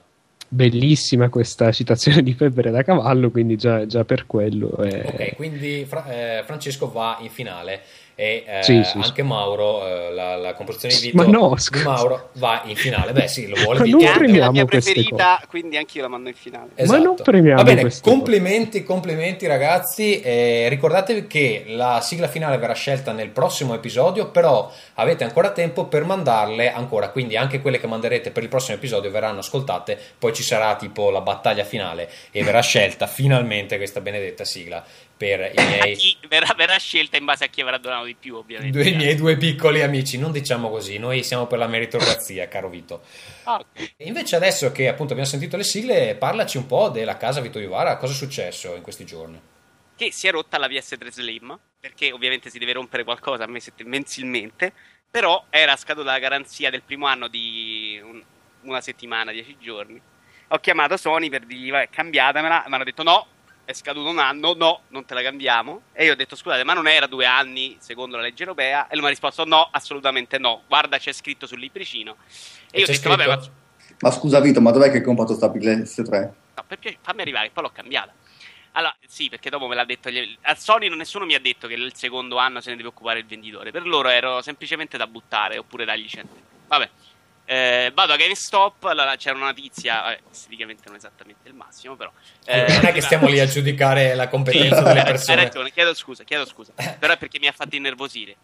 Bellissima questa citazione di Febbre da cavallo, quindi già, già per quello. È... Ok, quindi Fra- eh, Francesco va in finale e eh, sì, sì, anche Mauro, eh, la, la, composizione di Vito no, di Mauro va in finale. Beh, sì, lo vuole Vito. È anche la mia preferita, quindi anche io la mando in finale. Esatto. Ma non premiamo Va bene, complimenti, complimenti ragazzi. Eh, ricordatevi che la sigla finale verrà scelta nel prossimo episodio, però avete ancora tempo per mandarle ancora, quindi anche quelle che manderete per il prossimo episodio verranno ascoltate, poi ci sarà tipo la battaglia finale e verrà scelta finalmente questa benedetta sigla per i miei... Chi, verrà, verrà, scelta in base a chi avrà donato di più, ovviamente. Due, I miei due piccoli amici, non diciamo così, noi siamo per la meritocrazia, caro Vito. Ah, okay. Invece adesso che appunto abbiamo sentito le sigle, parlaci un po' della casa Vito Ivara, cosa è successo in questi giorni? Che si è rotta la VS3 Slim, perché ovviamente si deve rompere qualcosa mensilmente, però era scaduta la garanzia del primo anno di un, una settimana, dieci giorni. Ho chiamato Sony per dirgli, vabbè, cambiatemela, mi hanno detto no, è scaduto un anno, no, non te la cambiamo. E io ho detto, scusate, ma non era due anni secondo la legge europea? E lui mi ha risposto, no, assolutamente no. Guarda, c'è scritto sul libricino. E io ho detto, scritto? vabbè, ma... ma... scusa Vito, ma dov'è che hai comprato sta PS3? No, per piacere, fammi arrivare, poi l'ho cambiata. Allora, sì, perché dopo me l'ha detto. A Sony nessuno mi ha detto che il secondo anno se ne deve occupare il venditore. Per loro ero semplicemente da buttare oppure dargli 100. Vabbè. Eh, vado a GameStop, allora c'era una tizia, vabbè, esteticamente non esattamente il massimo, però. Eh, non è che stiamo lì a giudicare la competenza sì, delle persone. Hai ragione, chiedo scusa, chiedo scusa. però è perché mi ha fatto innervosire.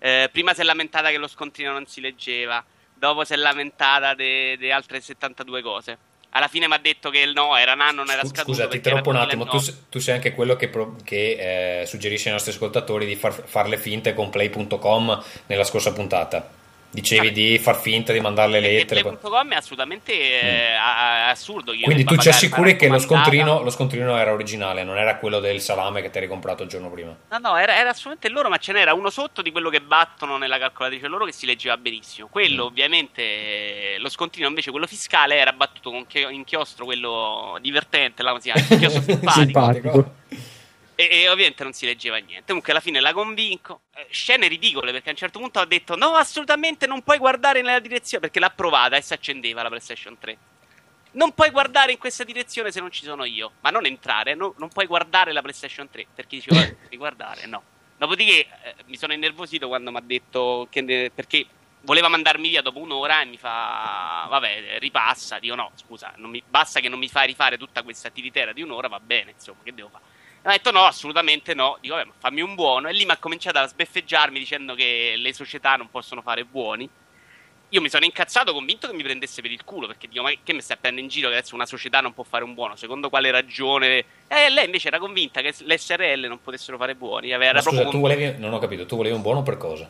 Eh, prima si è lamentata che lo scontrino non si leggeva, dopo si è lamentata di altre 72 cose. Alla fine mi ha detto che il no era nano, non era scaduto. Scusa, ti interrompo un attimo. Tu, tu, sei anche quello che, pro, che eh, suggerisce ai nostri ascoltatori di far, far le finte con play.com nella scorsa puntata. Dicevi di far finta di mandare le lettere. Play.com è assolutamente mm. assurdo. Io Quindi tu ci assicuri che lo scontrino, lo scontrino, era originale, non era quello del salame che ti eri comprato il giorno prima. No, no, era, era assolutamente loro, ma ce n'era uno sotto di quello che battono nella calcolatrice loro che si leggeva benissimo. Quello, mm. ovviamente, lo scontrino invece, quello fiscale, era battuto con inchiostro, quello divertente, là, così, inchiostro simpatico. simpatico. E, e, ovviamente non si leggeva niente. Comunque alla fine la convinco. Eh, scene ridicole perché a un certo punto ha detto: No, assolutamente non puoi guardare nella direzione. Perché l'ha provata e si accendeva la PlayStation 3. Non puoi guardare in questa direzione se non ci sono io. Ma non entrare, no, non puoi guardare la PlayStation 3. Perché diceva: Devi guardare, no. Dopodiché eh, mi sono innervosito quando mi ha detto che, perché voleva mandarmi via dopo un'ora e mi fa, vabbè, ripassa. Dico no, scusa, mi, basta che non mi fai rifare tutta questa attività di un'ora, va bene, insomma, che devo fare? Ha detto no, assolutamente no. Dico, vabbè, fammi un buono. E lì mi ha cominciato a sbeffeggiarmi dicendo che le società non possono fare buoni. Io mi sono incazzato, convinto che mi prendesse per il culo, perché dico, ma che mi stai prendendo in giro che adesso una società non può fare un buono? Secondo quale ragione? E lei invece era convinta che le SRL non potessero fare buoni. Era scusa, tu volevi, non ho capito, tu volevi un buono per cosa?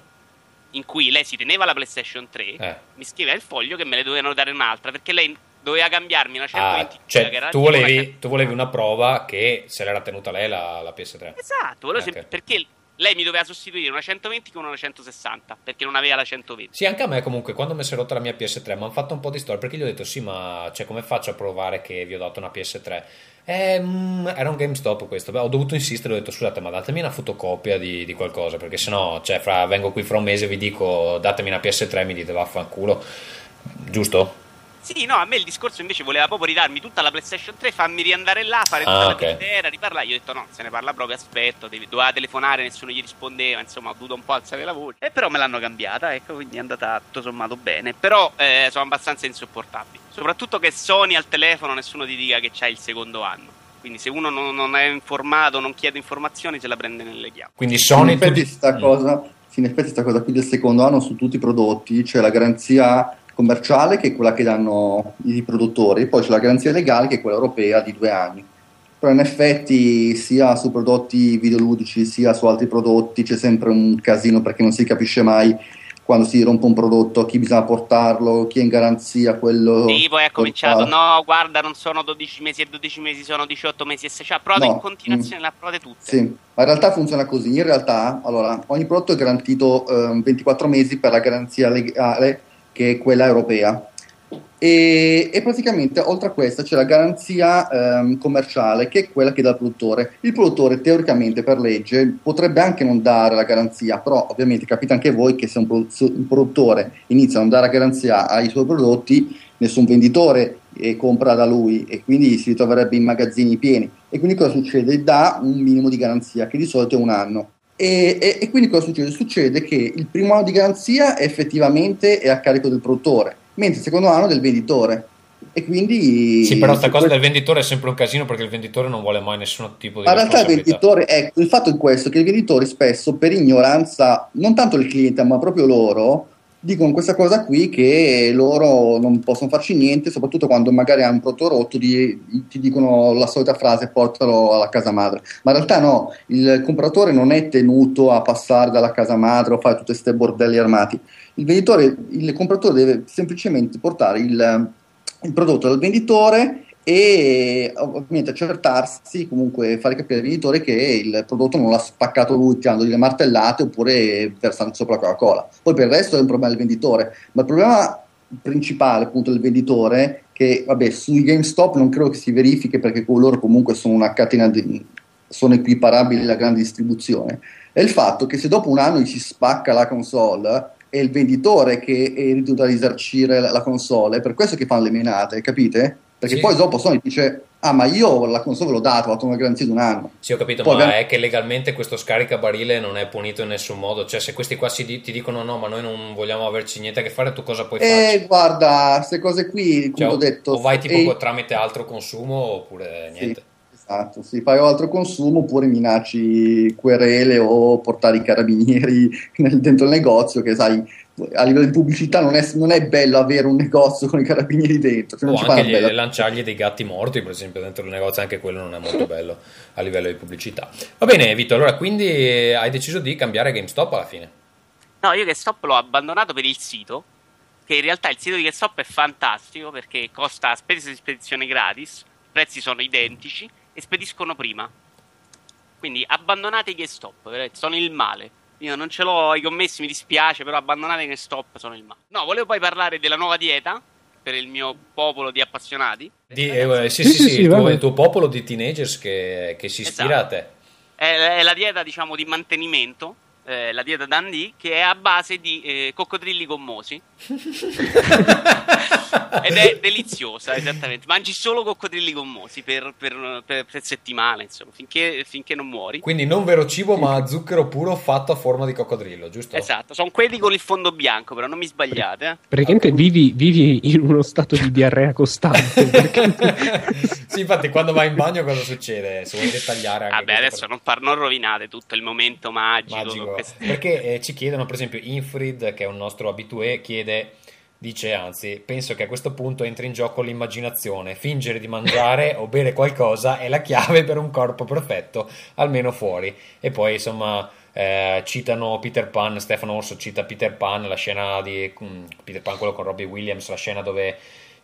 In cui lei si teneva la PlayStation 3, eh. mi scriveva il foglio che me ne dovevano dare un'altra, perché lei doveva cambiarmi una 120 ah, cioè, tu, volevi, una... tu, volevi, una prova che se l'era tenuta lei la, la PS3 esatto okay. se, perché lei mi doveva sostituire una 120 con una 160 perché non aveva la 120 sì anche a me comunque quando mi si è rotta la mia PS3 mi hanno fatto un po' di storia perché gli ho detto sì ma cioè, come faccio a provare che vi ho dato una PS3 eh, mm, era un GameStop questo Beh, ho dovuto insistere ho detto scusate ma datemi una fotocopia di, di qualcosa perché sennò cioè, fra, vengo qui fra un mese e vi dico datemi una PS3 e mi dite vaffanculo giusto? Sì, no, a me il discorso invece voleva proprio ridarmi tutta la PlayStation 3, farmi riandare là, fare tutta ah, la okay. intera, riparlare. Io ho detto no, se ne parla proprio, aspetto, devi, doveva telefonare, nessuno gli rispondeva, insomma ho dovuto un po' alzare la voce. E però me l'hanno cambiata, ecco, quindi è andata tutto sommato bene. Però eh, sono abbastanza insopportabili. Soprattutto che Sony al telefono nessuno ti dica che c'ha il secondo anno. Quindi se uno non, non è informato, non chiede informazioni, se la prende nelle chiappe. Quindi Sony... In effetti sta mm. cosa... in effetti sta cosa qui del secondo anno su tutti i prodotti, cioè la garanzia commerciale che è quella che danno i produttori, poi c'è la garanzia legale che è quella europea di due anni. Però in effetti sia su prodotti videoludici sia su altri prodotti c'è sempre un casino perché non si capisce mai quando si rompe un prodotto, chi bisogna portarlo, chi è in garanzia, quello... Sì, poi ha cominciato, no, guarda, non sono 12 mesi e 12 mesi, sono 18 mesi e 6, cioè prove no. in continuazione, mm. le ha provate tutte. Sì, ma in realtà funziona così, in realtà, allora, ogni prodotto è garantito eh, 24 mesi per la garanzia legale che è quella europea. E, e, praticamente oltre a questa c'è la garanzia ehm, commerciale che è quella che dà il produttore. Il produttore teoricamente per legge potrebbe anche non dare la garanzia, però ovviamente capite anche voi che se un, un produttore inizia a non dare garanzia ai suoi prodotti, nessun venditore eh, compra da lui e quindi si ritroverebbe in magazzini pieni. E quindi cosa succede? Dà un minimo di garanzia che di solito è un anno. E, e, e, quindi cosa succede? Succede che il primo anno di garanzia effettivamente è a carico del produttore, mentre il secondo anno del venditore. E quindi. Sì, però questa cosa del venditore è sempre un casino perché il venditore non vuole mai nessun tipo di. Ma in realtà il venditore, ecco, il fatto è questo: che i venditori spesso, per ignoranza, non tanto del cliente, ma proprio loro, dicono questa cosa qui che loro non possono farci niente, soprattutto quando magari hanno un prodotto rotto, di, ti dicono la solita frase portalo alla casa madre. Ma in realtà no, il compratore non è tenuto a passare dalla casa madre o fare tutti questi bordelli armati. Il venditore, il compratore deve semplicemente portare il, il prodotto dal venditore e ovviamente accertarsi, comunque fare capire al venditore che il prodotto non l'ha spaccato lui tirandogli le martellate oppure versando sopra la Coca-Cola. Poi per il resto è un problema del venditore, ma il problema principale appunto del venditore che vabbè sui GameStop non credo che si verifichi perché loro comunque sono una catena di, sono equiparabili alla grande distribuzione è il fatto che se dopo un anno gli si spacca la console è il venditore che è ridovuto a risarcire la, la console è per questo che fanno le menate capite? Perché sì. poi dopo Sony dice: Ah, ma io la console l'ho data, ho fatto una garanzia di un anno. Sì, ho capito, poi ma abbiamo... è che legalmente questo scaricabarile non è punito in nessun modo. Cioè, se questi qua si, ti dicono no, ma noi non vogliamo averci niente a che fare, tu cosa puoi fare? Eh, guarda, queste cose qui, come cioè, ho detto. O vai tipo e... tramite altro consumo oppure niente. Sì. Esatto, sì, fai altro consumo oppure minacci querele o portare i carabinieri nel, dentro il negozio che sai a livello di pubblicità non è, non è, bello avere un negozio con i carabinieri dentro. Cioè o anche gli, lanciargli dei gatti morti, per esempio, dentro il negozio, anche quello non è molto bello a livello di pubblicità. Va bene, Vito, allora quindi hai deciso di cambiare GameStop alla fine? No, io GameStop l'ho abbandonato per il sito, che in realtà il sito di GameStop è fantastico perché costa spese di spedizione gratis, i prezzi sono identici e spediscono prima. Quindi abbandonate i GameStop, sono il male. Io non ce l'ho i commessi, mi dispiace, però abbandonate che stop sono il male. No, volevo poi parlare della nuova dieta per il mio popolo di appassionati. Di, eh, sì, sì, sì, sì, il, tuo, il, tuo, popolo di teenagers che, che si ispira esatto. a te. È, è, la dieta, diciamo, di mantenimento, eh, la dieta Dundee, che è a base di eh, coccodrilli gommosi Ed è deliziosa, esattamente. Mangi solo coccodrilli gommosi per, per, per, per settimane, insomma, finché, finché, non muori. Quindi non vero cibo, ma zucchero puro fatto a forma di coccodrillo, giusto? Esatto, sono quelli con il fondo bianco, però non mi sbagliate. Eh? Praticamente vivi, vivi, in uno stato di diarrea costante. Perché... sì, infatti, quando vai in bagno cosa succede? Se vuoi dettagliare anche Vabbè, adesso non, par- non, rovinate tutto il momento magico. magico. Perché eh, ci chiedono, per esempio, Infrid, che è un nostro abitué, chiede Dice anzi, penso che a questo punto entri in gioco l'immaginazione. Fingere di mangiare o bere qualcosa è la chiave per un corpo perfetto, almeno fuori. E poi insomma eh, citano Peter Pan, Stefano Orso cita Peter Pan, la scena di um, Peter Pan, quello con Robbie Williams, la scena dove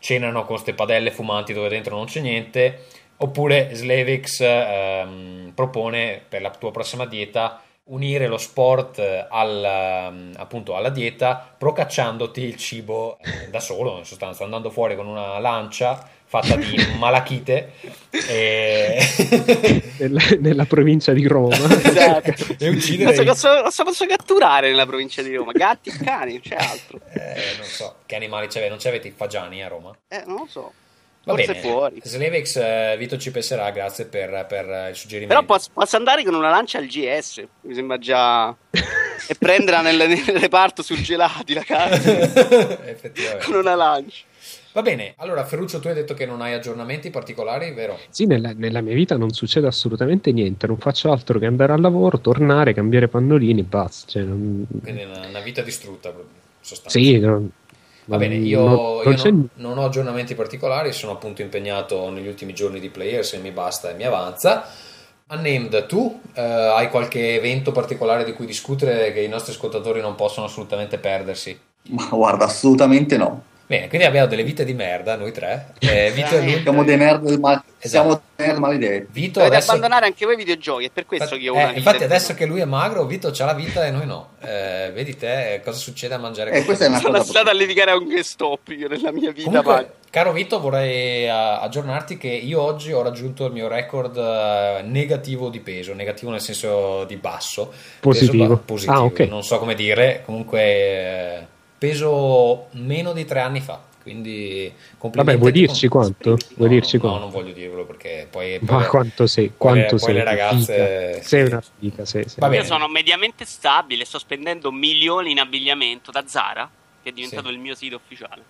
cenano con queste padelle fumanti dove dentro non c'è niente. Oppure Slavix ehm, propone per la tua prossima dieta unire lo sport eh, al, mm, appunto alla dieta procacciandoti il cibo eh, da solo in sostanza andando fuori con una lancia fatta di malachite e... nella, nella, provincia di Roma esatto. e uccidere cosa, cosa, posso catturare nella provincia di Roma? gatti e cani, non c'è altro eh, non so, che animali c'è non c'avete i fagiani a Roma? eh, non lo so Va Forse bene. fuori. Slevex, eh, Vito ci penserà, grazie per, per il suggerimento. Però posso, posso, andare con una lancia al GS, mi sembra già... e prenderla nel, nel, reparto surgelati la carne. Effettivamente. Con una lancia. Va bene, allora Ferruccio tu hai detto che non hai aggiornamenti particolari, vero? Sì, nella, nella, mia vita non succede assolutamente niente, non faccio altro che andare al lavoro, tornare, cambiare pannolini e basta. Cioè, non... Quindi una, una vita distrutta, sostanzialmente. Sì, non Va bene, io, no, io non, non, ho aggiornamenti particolari, sono appunto impegnato negli ultimi giorni di players e mi basta e mi avanza. Unnamed, tu eh, hai qualche evento particolare di cui discutere che i nostri ascoltatori non possono assolutamente perdersi? Ma guarda, assolutamente no. Bene, quindi abbiamo delle vite di merda, noi tre. Eh, Vito e Siamo dei nerd, ma... esatto. siamo dei nerd maledetti. Vito Dovete adesso... abbandonare anche voi i videogiochi, è per questo che io ho una eh, Infatti adesso che lui è magro, Vito ha la vita e noi no. Eh, vedi te cosa succede a mangiare eh, questa è una Sono stato a litigare a un stop io nella mia vita. Comunque, caro Vito, vorrei uh, aggiornarti che io oggi ho raggiunto il mio record uh, negativo di peso, negativo nel senso di basso. Positivo. Ba- positivo. Ah, okay. Non so come dire, comunque eh, peso meno di tre anni fa. Quindi Vabbè, vuoi dirci quanto? No, vuoi dirci no, quanto? non voglio dirlo perché poi. Ma poi, quanto sei? Quanto poi, sei? le ragazze. Fica. Sei una fica, sei, sei. Io sono mediamente stabile, sto spendendo milioni in abbigliamento da Zara, che è diventato sì. il mio sito ufficiale.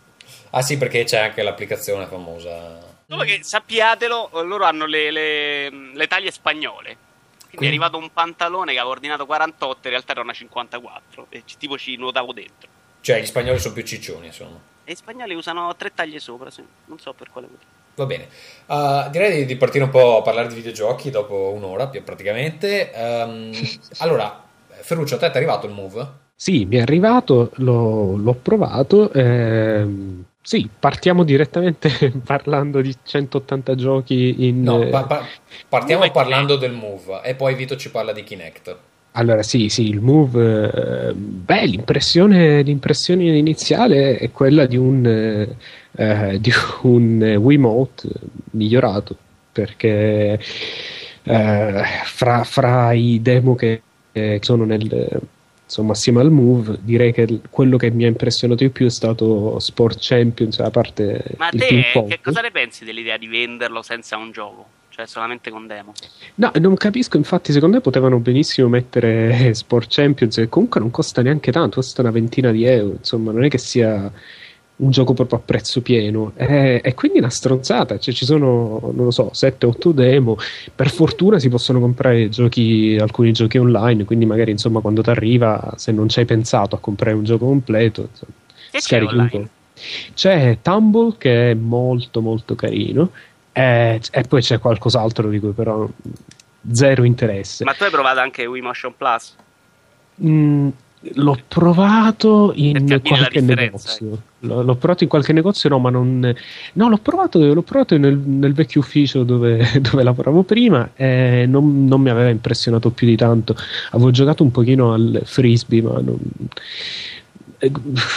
Ah, sì, perché c'è anche l'applicazione famosa. Solo che sappiatelo, loro hanno le, le, le taglie spagnole. Quindi, Quindi è arrivato un pantalone che avevo ordinato 48, in realtà era una 54, e tipo ci nuotavo dentro. Cioè, gli spagnoli sono più ciccioni, insomma. E gli spagnoli usano tre taglie sopra, sì. non so per quale motivo. Va bene, uh, direi di partire un po' a parlare di videogiochi dopo un'ora più praticamente. Um, allora, Ferruccio, a te è arrivato il Move? Sì, mi è arrivato, l'ho, l'ho provato. Ehm, sì, partiamo direttamente parlando di 180 giochi in... No, pa- pa- partiamo parlando del Move e poi Vito ci parla di Kinect. Allora sì, sì, il move, eh, beh, l'impressione, l'impressione, iniziale è quella di un, eh, di un Wiimote migliorato, perché eh, fra, fra, i demo che sono nel, insomma, assieme al Move, direi che quello che mi ha impressionato di più è stato Sport Champions, a parte Ma te, che cosa ne pensi dell'idea di venderlo senza un gioco? Cioè solamente con demo. No, non capisco, infatti secondo me potevano benissimo mettere Sport Champions e comunque non costa neanche tanto, costa una ventina di euro, insomma non è che sia un gioco proprio a prezzo pieno e, e quindi una stronzata, cioè ci sono, non lo so, 7-8 demo, per fortuna si possono comprare giochi, alcuni giochi online, quindi magari insomma quando ti arriva, se non ci hai pensato a comprare un gioco completo, insomma, scarichi un po'. C'è Tumble che è molto molto carino e, e poi c'è qualcos'altro di cui però zero interesse. Ma tu hai provato anche Wii Motion Plus? Mm, l'ho provato in qualche negozio. L'ho, l'ho, provato in qualche negozio, no, ma non. No, l'ho provato, l'ho provato nel, nel vecchio ufficio dove, dove, lavoravo prima e non, non, mi aveva impressionato più di tanto. Avevo giocato un pochino al frisbee, ma non eh,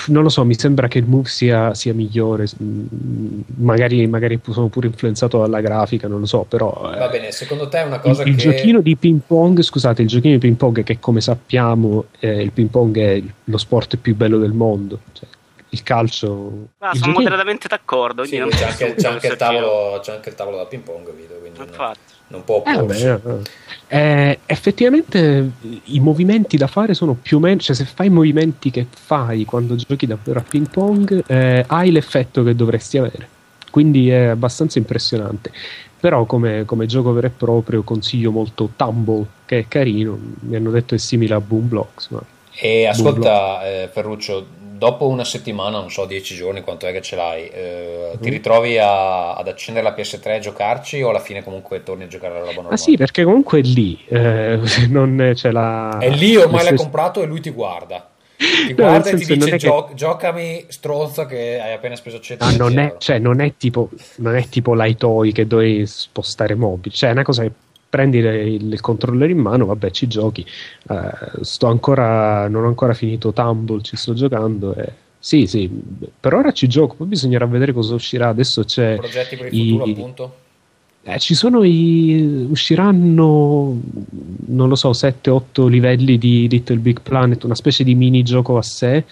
non lo so, mi sembra che il move sia, sia migliore. Mm, magari, magari, sono pure influenzato dalla grafica, non lo so, però. Va bene, secondo te è una cosa il, che. Il giochino di ping pong, scusate, il giochino di ping pong, che come sappiamo, eh, il ping pong è lo sport più bello del mondo. Cioè, il calcio. Ah, il sono giochino- moderatamente d'accordo. Sì, c'è, anche, c'è anche tavolo, c'è anche il tavolo da ping pong, non, Infatti. Non può Eh, opporsi. vabbè, eh. Eh, effettivamente i movimenti da fare sono più o meno, cioè se fai i movimenti che fai quando giochi davvero a ping pong, eh, hai l'effetto che dovresti avere. Quindi è abbastanza impressionante. Però come, come gioco vero e proprio consiglio molto Tumble, che è carino, mi hanno detto è simile a Boom Blocks, ma E ascolta, eh, Ferruccio, dopo una settimana, non so, dieci giorni, quanto è che ce l'hai, eh, Mm. ti ritrovi a- ad accendere la PS3 e giocarci o alla fine comunque torni a giocare alla roba normale? Ah sì, perché comunque è lì, eh, non c'è la... È lì, ormai l'hai comprato e lui ti guarda. Ti No, guarda e ti dice che- "Gio- giocami stronzo che hai appena speso 100 Ah, non, è, cioè, non è tipo non è tipo l'iToy che dovevi spostare mobili, cioè è una cosa che prendi il, il controller in mano, vabbè, ci giochi. Eh, sto ancora, non ho ancora finito Tumble, ci sto giocando. E... Sì, sì, per ora ci gioco, poi bisognerà vedere cosa uscirà. Adesso c'è. Progetti per il i- futuro, appunto? eh, ci sono i. usciranno, non lo so, 7-8 livelli di Little Big Planet, una specie di minigioco a sé.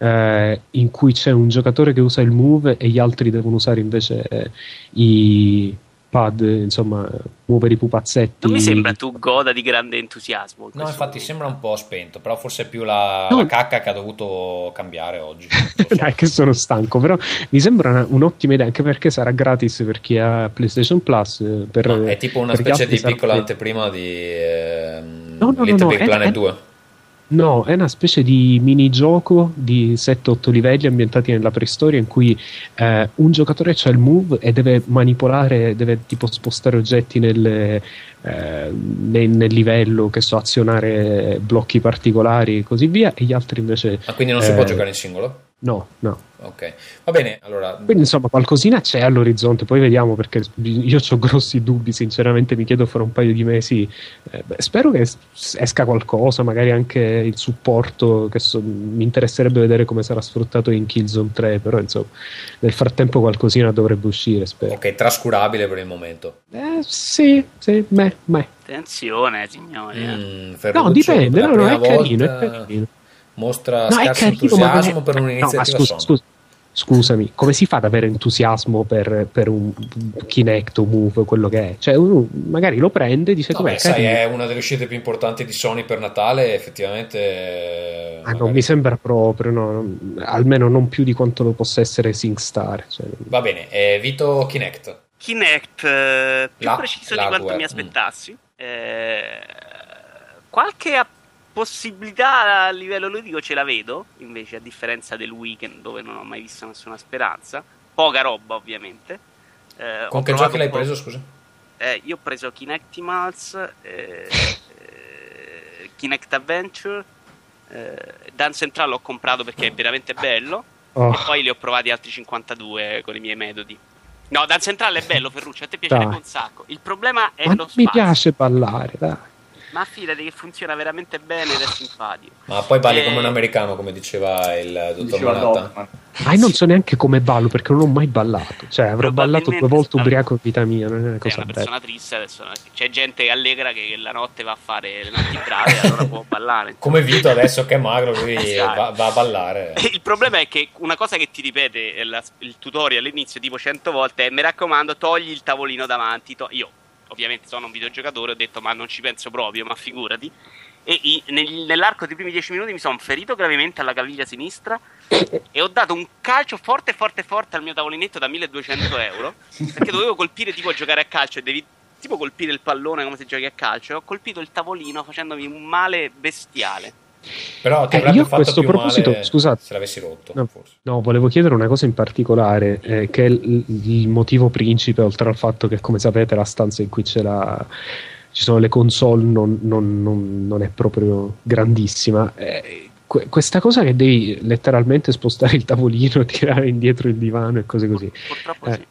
eh, in cui c'è un giocatore che usa il move e gli altri devono usare invece eh, i pad, insomma, muovere i pupazzetti. Non mi sembra tu goda di grande entusiasmo. in No, infatti momento. sembra un po' spento, però forse è più la, No. la cacca che ha dovuto cambiare oggi. Dai, che sono stanco, però mi sembra una- un'ottima idea anche perché sarà gratis per chi ha PlayStation Plus. eh, Per, No, è tipo una specie di sarà piccola free. anteprima di ehm, No, no, no, Little no, Big è- Planet è- 2. No, è una specie di minigioco di 7-8 livelli ambientati nella preistoria in cui eh, un giocatore ha il move e deve manipolare, deve tipo spostare oggetti nelle, eh, nel, nel livello, che so, azionare blocchi particolari e così via, e gli altri invece Ma quindi non si Eh, può giocare in singolo? No, no. Ok, va bene. Allora, Quindi insomma qualcosina c'è all'orizzonte, poi vediamo perché io ho grossi dubbi, sinceramente mi chiedo fra un paio di mesi, eh, beh, spero che es- esca qualcosa, magari anche il supporto, che so- mi interesserebbe vedere come sarà sfruttato in Killzone 3, però insomma nel frattempo qualcosina dovrebbe uscire, spero. ok, trascurabile per il momento. Eh, sì, sì, me, me. Attenzione, signori. eh. Mm, No, dipende, no, no, è prima carino, è volta carino. Mostra No, è scarso carino, non entusiasmo per no, ma un'iniziativa scusa, Sony. scusa, scusami, come si fa ad avere entusiasmo per, per un Kinect o Move, quello che è? Cioè, uno magari lo prende e dice No, com'è beh, sai, è una delle uscite più importanti di Sony per Natale, effettivamente. eh, Ah, non magari- mi sembra proprio, no, non- almeno non più di quanto lo possa essere SingStar. Cioè, Va bene, eh, Vito Kinect. Kinect eh, più La- preciso di l'hardware, quanto mi mm. aspettassi. Eh, qualche a- possibilità a livello ludico ce la vedo, invece, a differenza del weekend dove non ho mai visto nessuna speranza. Poca roba, ovviamente. Eh, Con che giochi l'hai preso, scusa? Eh, io ho preso Kinectimals, eh, eh, Kinect Adventure, eh, Dance Central l'ho comprato perché è veramente bello oh, e poi li ho provati altri 52 con i miei metodi. No, Dance Central è bello, Ferruccio, a te piacerebbe Dai. un sacco. Il problema è ma lo non mi spazio. piace ballare, dai. Ma fidati che funziona veramente bene ed è simpatico. Ma poi balli Eh, come un americano, come diceva il dottor Diceva Manatta. Ah, io non so neanche come ballo perché non ho mai ballato. Cioè, avrò ballato due volte ubriaco in vita mia, non è una cosa una bella. persona triste adesso. C'è gente allegra che la notte va a fare le notti brave, allora può ballare. Come Vito adesso che è magro, lui Esatto. va, va a ballare. Il problema è che una cosa che ti ripete eh, il tutorial all'inizio tipo 100 volte è mi raccomando togli il tavolino davanti. to-". Io ovviamente sono un videogiocatore, ho detto ma non ci penso proprio, ma figurati. E i- nel- nell'arco dei primi 10 minuti mi sono ferito gravemente alla caviglia sinistra e ho dato un calcio forte forte forte al mio tavolinetto da 1200 euro perché dovevo colpire tipo a giocare a calcio e devi tipo colpire il pallone come se giochi a calcio e ho colpito il tavolino facendomi un male bestiale. Però ti Eh, avrebbe io a fatto questo più proposito, male scusate. se l'avessi rotto, No. forse. No, volevo chiedere una cosa in particolare, eh, che è il, il motivo principe, oltre al fatto che, come sapete, la stanza in cui c'è la, ci sono le console non, non- non- non è proprio grandissima. Eh, que- questa cosa che devi letteralmente spostare il tavolino, tirare indietro il divano e cose così. Purtroppo Eh, sì.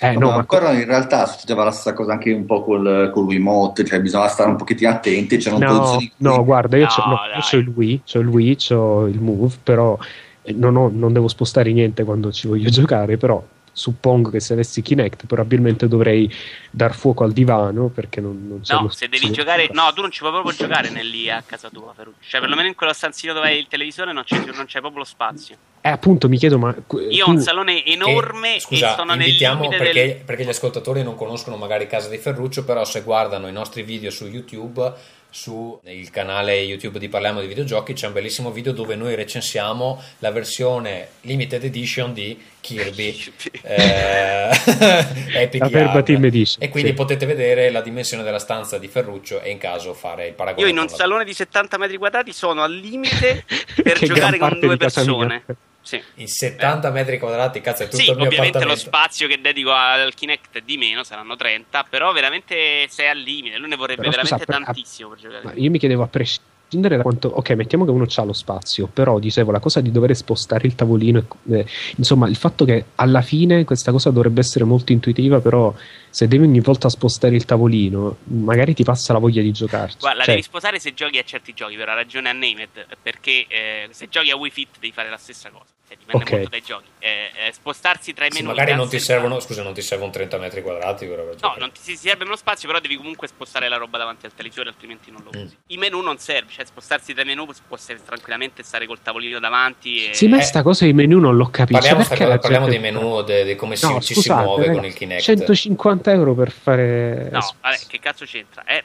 Eh, No, no, ma ancora in realtà succedeva la stessa cosa anche un po' col, col Wiimote, cioè bisognava stare un pochettino attenti, c'erano No, posizioni no, guarda, io, No, c'ho, no, c'ho il Wii, c'ho il Wii, c'ho il Move, però eh, non, ho- non devo spostare niente quando ci voglio giocare, però suppongo che se avessi Kinect probabilmente dovrei dar fuoco al divano perché non, non No, se devi giocare... No, tu non ci puoi proprio giocare nell'I a casa tua, Ferruccio. Cioè, perlomeno in quello stanzino dove hai il televisore non c'è, non c'è proprio lo spazio. Eh, appunto, mi chiedo, ma... Io ho un salone enorme e, scusa, e sono nel invitiamo perché, del... perché gli ascoltatori non conoscono magari Casa di Ferruccio, però se guardano i nostri video su YouTube sul canale YouTube di Parliamo di Videogiochi c'è un bellissimo video dove noi recensiamo la versione limited edition di Kirby. Eh, Epic Edition e quindi sì. potete vedere la dimensione della stanza di Ferruccio e in caso fare il paragone io in un la... salone di 70 metri quadrati sono al limite per giocare con due persone sì. In 70 eh. metri quadrati, cazzo, è tutto sì, il mio ovviamente lo spazio che dedico al Kinect è di meno, saranno 30, però veramente sei al limite, lui ne vorrebbe però, veramente scusa, tantissimo per, per giocare. io mi chiedevo a prescindere da quanto ok mettiamo che uno ha lo spazio però dicevo la cosa di dover spostare il tavolino eh, insomma il fatto che alla fine questa cosa dovrebbe essere molto intuitiva però se devi ogni volta spostare il tavolino magari ti passa la voglia di giocarci. Guarda la cioè, devi sposare se giochi a certi giochi però ha ragione a Named perché eh, se giochi a Wii Fit devi fare la stessa cosa. Cioè, dipende okay. molto dai giochi. Eh, spostarsi tra i sì, menu magari non ti servono scusa non ti servono 30 metri quadrati per no non ti si serve uno spazio però devi comunque spostare la roba davanti al televisore altrimenti non lo mm. usi. I menu non serve cioè spostarsi tra i menu può tranquillamente stare col tavolino davanti e... sì ma sta cosa dei menu non l'ho capito. parliamo, perché parliamo dei menu di come no, ci scusate, si muove ragazzi, con il Kinect. 150 euro per fare no vabbè che cazzo c'entra è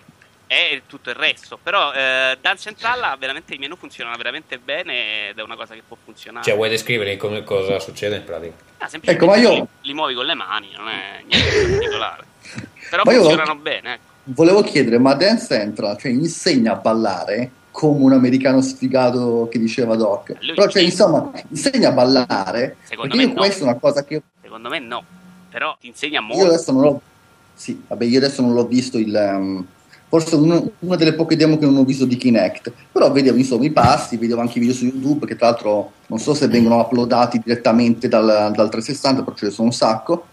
è tutto il resto. Però eh, Dance Central veramente i menu funzionano veramente bene ed è una cosa che può funzionare. Cioè, vuoi descrivere come cosa succede in pratica? Ah, ecco, ma io... li, li, muovi con le mani, non è niente di particolare. Però ma funzionano io... bene. Ecco. Volevo chiedere, ma Dance Central cioè, insegna a ballare come un americano sfigato che diceva Doc? Lui Però, cioè, insomma, insegna a ballare. Secondo perché me io no. questa è una cosa che... Secondo me no. Però ti insegna molto. Io adesso non l'ho... Sì, vabbè, io adesso non l'ho visto il... Um forse uno, una delle poche demo che non ho visto di Kinect, però vedevo insomma i passi, vedevo anche i video su YouTube che tra l'altro non so se vengono uploadati direttamente dal, dal 360, però ce ne sono un sacco,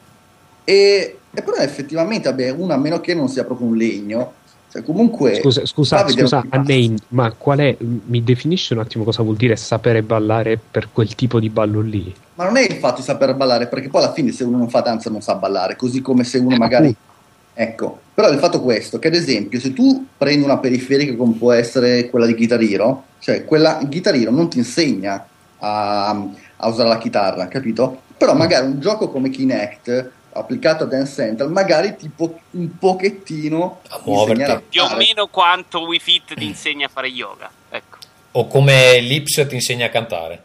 e, e però effettivamente, vabbè, uno a meno che non sia proprio un legno, cioè comunque... Scusa, scusa, scusa Annein, ma qual è, mi definisci un attimo cosa vuol dire sapere ballare per quel tipo di ballo lì? Ma non è il fatto di saper ballare, perché poi alla fine se uno non fa danza non sa ballare, così come se uno magari... Ecco, però il fatto questo, che ad esempio se tu prendi una periferica come può essere quella di Guitar Hero, cioè quella Guitar Hero non ti insegna a, a usare la chitarra, capito? Però magari un gioco come Kinect applicato a Dance Central magari tipo un pochettino a muoverti più o meno quanto Wii Fit ti insegna a fare yoga ecco. o come Lips ti insegna a cantare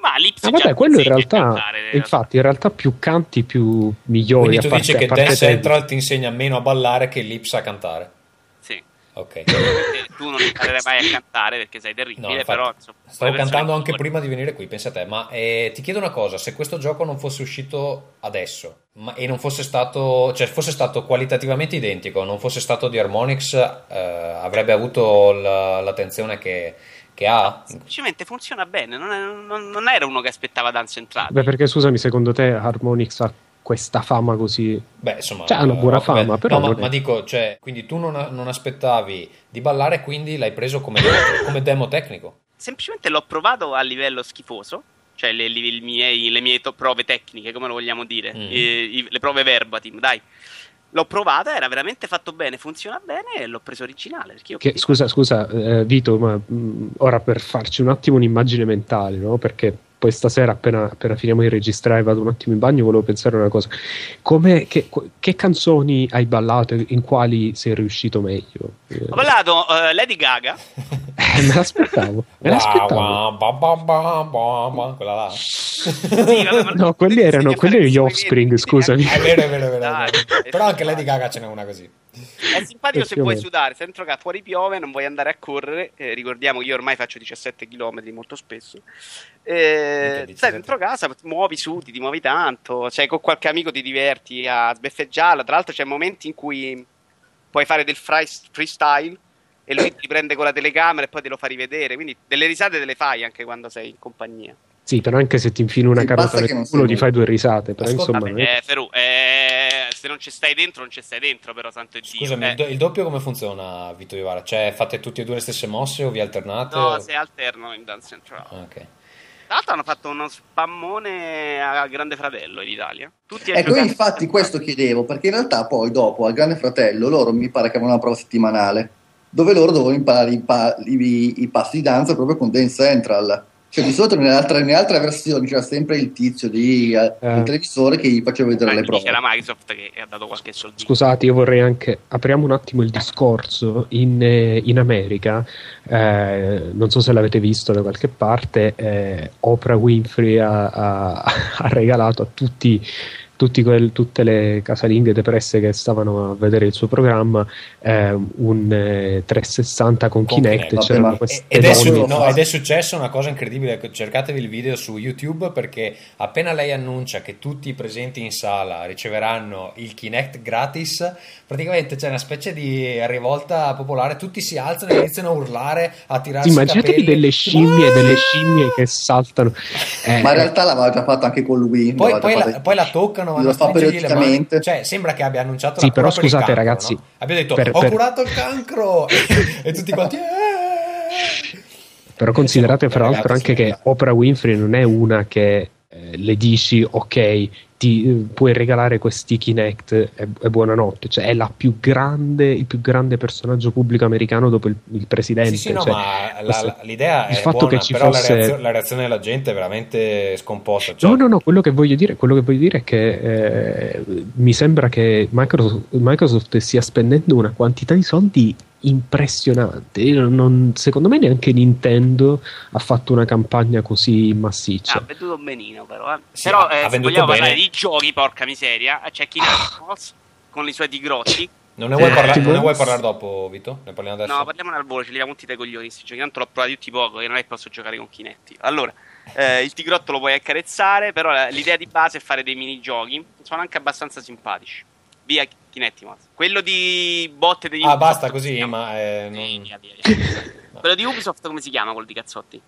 ma Lips ah, vabbè, quello in realtà, cantare, infatti, in realtà più canti, più migliori. Quindi tu parte, dici che Dance Central ti insegna meno a ballare che Lips a cantare. Ok. tu non imparerai mai a cantare perché sei terribile, no, infatti, però... Insomma, stavo cantando anche prima di venire qui, pensa a te. Ma eh, ti chiedo una cosa, se questo gioco non fosse uscito adesso ma, e non fosse stato, cioè fosse stato qualitativamente identico, non fosse stato di Harmonix, eh, avrebbe avuto la, l'attenzione che che ha. Semplicemente funziona bene, non, è, non, non, era uno che aspettava Dance Central. Beh, perché scusami, secondo te Harmonix ha questa fama così? Beh, insomma, cioè, ha una buona fama, beh, però. No, ma, ma, dico, cioè, quindi tu non, non, aspettavi di ballare, quindi l'hai preso come demo, come demo tecnico? Semplicemente l'ho provato a livello schifoso cioè le, le, le, mie, le mie prove tecniche, come lo vogliamo dire, mm. I, le prove verbatim, dai. L'ho provata, era veramente fatto bene, funziona bene e l'ho preso originale. Che, scusa, scusa, eh, Vito, ma mh, ora per farci un attimo un'immagine mentale, no? Perché poi stasera appena, appena, finiamo di registrare vado un attimo in bagno volevo pensare a una cosa. Come, che, che, canzoni hai ballato in quali sei riuscito meglio? Ho ballato uh, Lady Gaga. Eh, me l'aspettavo me l'aspettavo. quella là. Sì, vabbè, no quelli erano quelli erano gli offspring scusami. è vero è vero, è vero, Dai, però anche Lady Gaga ce n'è una così. È simpatico se vuoi sudare, se dentro casa fuori piove, non vuoi andare a correre. Eh, ricordiamo che io ormai faccio 17 km molto spesso. Eh, stai dentro casa, muovi su, ti muovi tanto. Cioè, con qualche amico ti diverti a sbeffeggiarla. Tra l'altro, c'è momenti in cui puoi fare del freestyle e lui ti prende con la telecamera e poi te lo fa rivedere. Quindi delle risate te le fai anche quando sei in compagnia. Sì, però anche se ti infili una carota nel culo ti fai due risate. Però Ascolta, insomma. Vabbè, eh, Ferù, eh, se non ci stai dentro, non ci stai dentro, però santo Dio. Scusami, eh. il, do- il, doppio come funziona, Vito Vivara? Cioè, fate tutti e due le stesse mosse o vi alternate? No, o... se alterno in Dance Central. Ah, ok. Tra l'altro hanno fatto uno spammone a Grande Fratello in Italia. Tutti Ecco, io infatti questo chiedevo, perché in realtà poi dopo al Grande Fratello loro mi pare che avevano una prova settimanale, dove loro dovevano imparare i, pa- i- i passi di danza proprio con Dance Central. Cioè di solito nelle altre, nelle altre versioni c'era sempre il tizio di, eh, Eh. del televisore che gli faceva vedere Ah, le prove. c'era Microsoft che ha dato qualche soldino. Scusate, io vorrei anche apriamo un attimo il discorso. In, eh, in America, eh, non so se l'avete visto da qualche parte, eh, Oprah Winfrey ha, ha- ha regalato a tutti quel- tutte le casalinghe depresse che stavano a vedere il suo programma eh, un eh, 360 con, Con Kinect. Kinect. Queste Ed è, su- no, ed è successo una cosa incredibile, cercatevi il video su YouTube perché appena lei annuncia che tutti i presenti in sala riceveranno il Kinect gratis, praticamente c'è una specie di rivolta popolare, tutti si alzano e iniziano a urlare, a tirarsi immaginatevi capelli. delle scimmie, delle scimmie che saltano. Eh, Ma in realtà l'aveva già fatto anche con lui. Poi, poi la, poi la toccano, vanno lo fa mani. periodicamente. Cioè, sembra che abbia annunciato Sì, la però scusate, cancro, ragazzi, no? Abbia detto, per- ho per- curato il cancro! e tutti quanti... "Eh!" Però considerate fra l'altro anche che Oprah Winfrey non è una che eh, le dici ok, ti eh, puoi regalare questi Kinect e, e buonanotte, cioè è la più grande, il più grande personaggio pubblico americano dopo il, il presidente. Sì, sì, no, cioè, ma la- la- l'idea il è fatto buona, che ci però fosse- la, reazio- la reazione della gente è veramente scomposta. Cioè, No, no, no, quello che voglio dire, che voglio dire è che eh, mi sembra che Microsoft, Microsoft stia spendendo una quantità di soldi impressionante. Io non- secondo me neanche Nintendo ha fatto una campagna così massiccia. Ah, ha venduto benino però. eh. Sì, però eh, vogliamo bene. parlare di giochi, porca miseria, eh, c'è Kinect Mouse con i suoi tigrotti. Non ne vuoi, Eh, parla- non ne vuoi parlare dopo, Vito? Ne parliamo adesso? No, parliamone al volo, ce li abbiamo tutti dai coglioni sti giochi, tanto l'ho provati tutti poco, che non è che posso giocare con Kinetti. Allora, eh, il tigrotto lo puoi accarezzare, però l'idea di base è fare dei minigiochi, sono anche abbastanza simpatici. Via Kinetti Mouse. Quello di botte degli Ah, Ubisoft, basta così, ma... eh, non- via, via, via. Quello di Ubisoft come si chiama quello di cazzotti?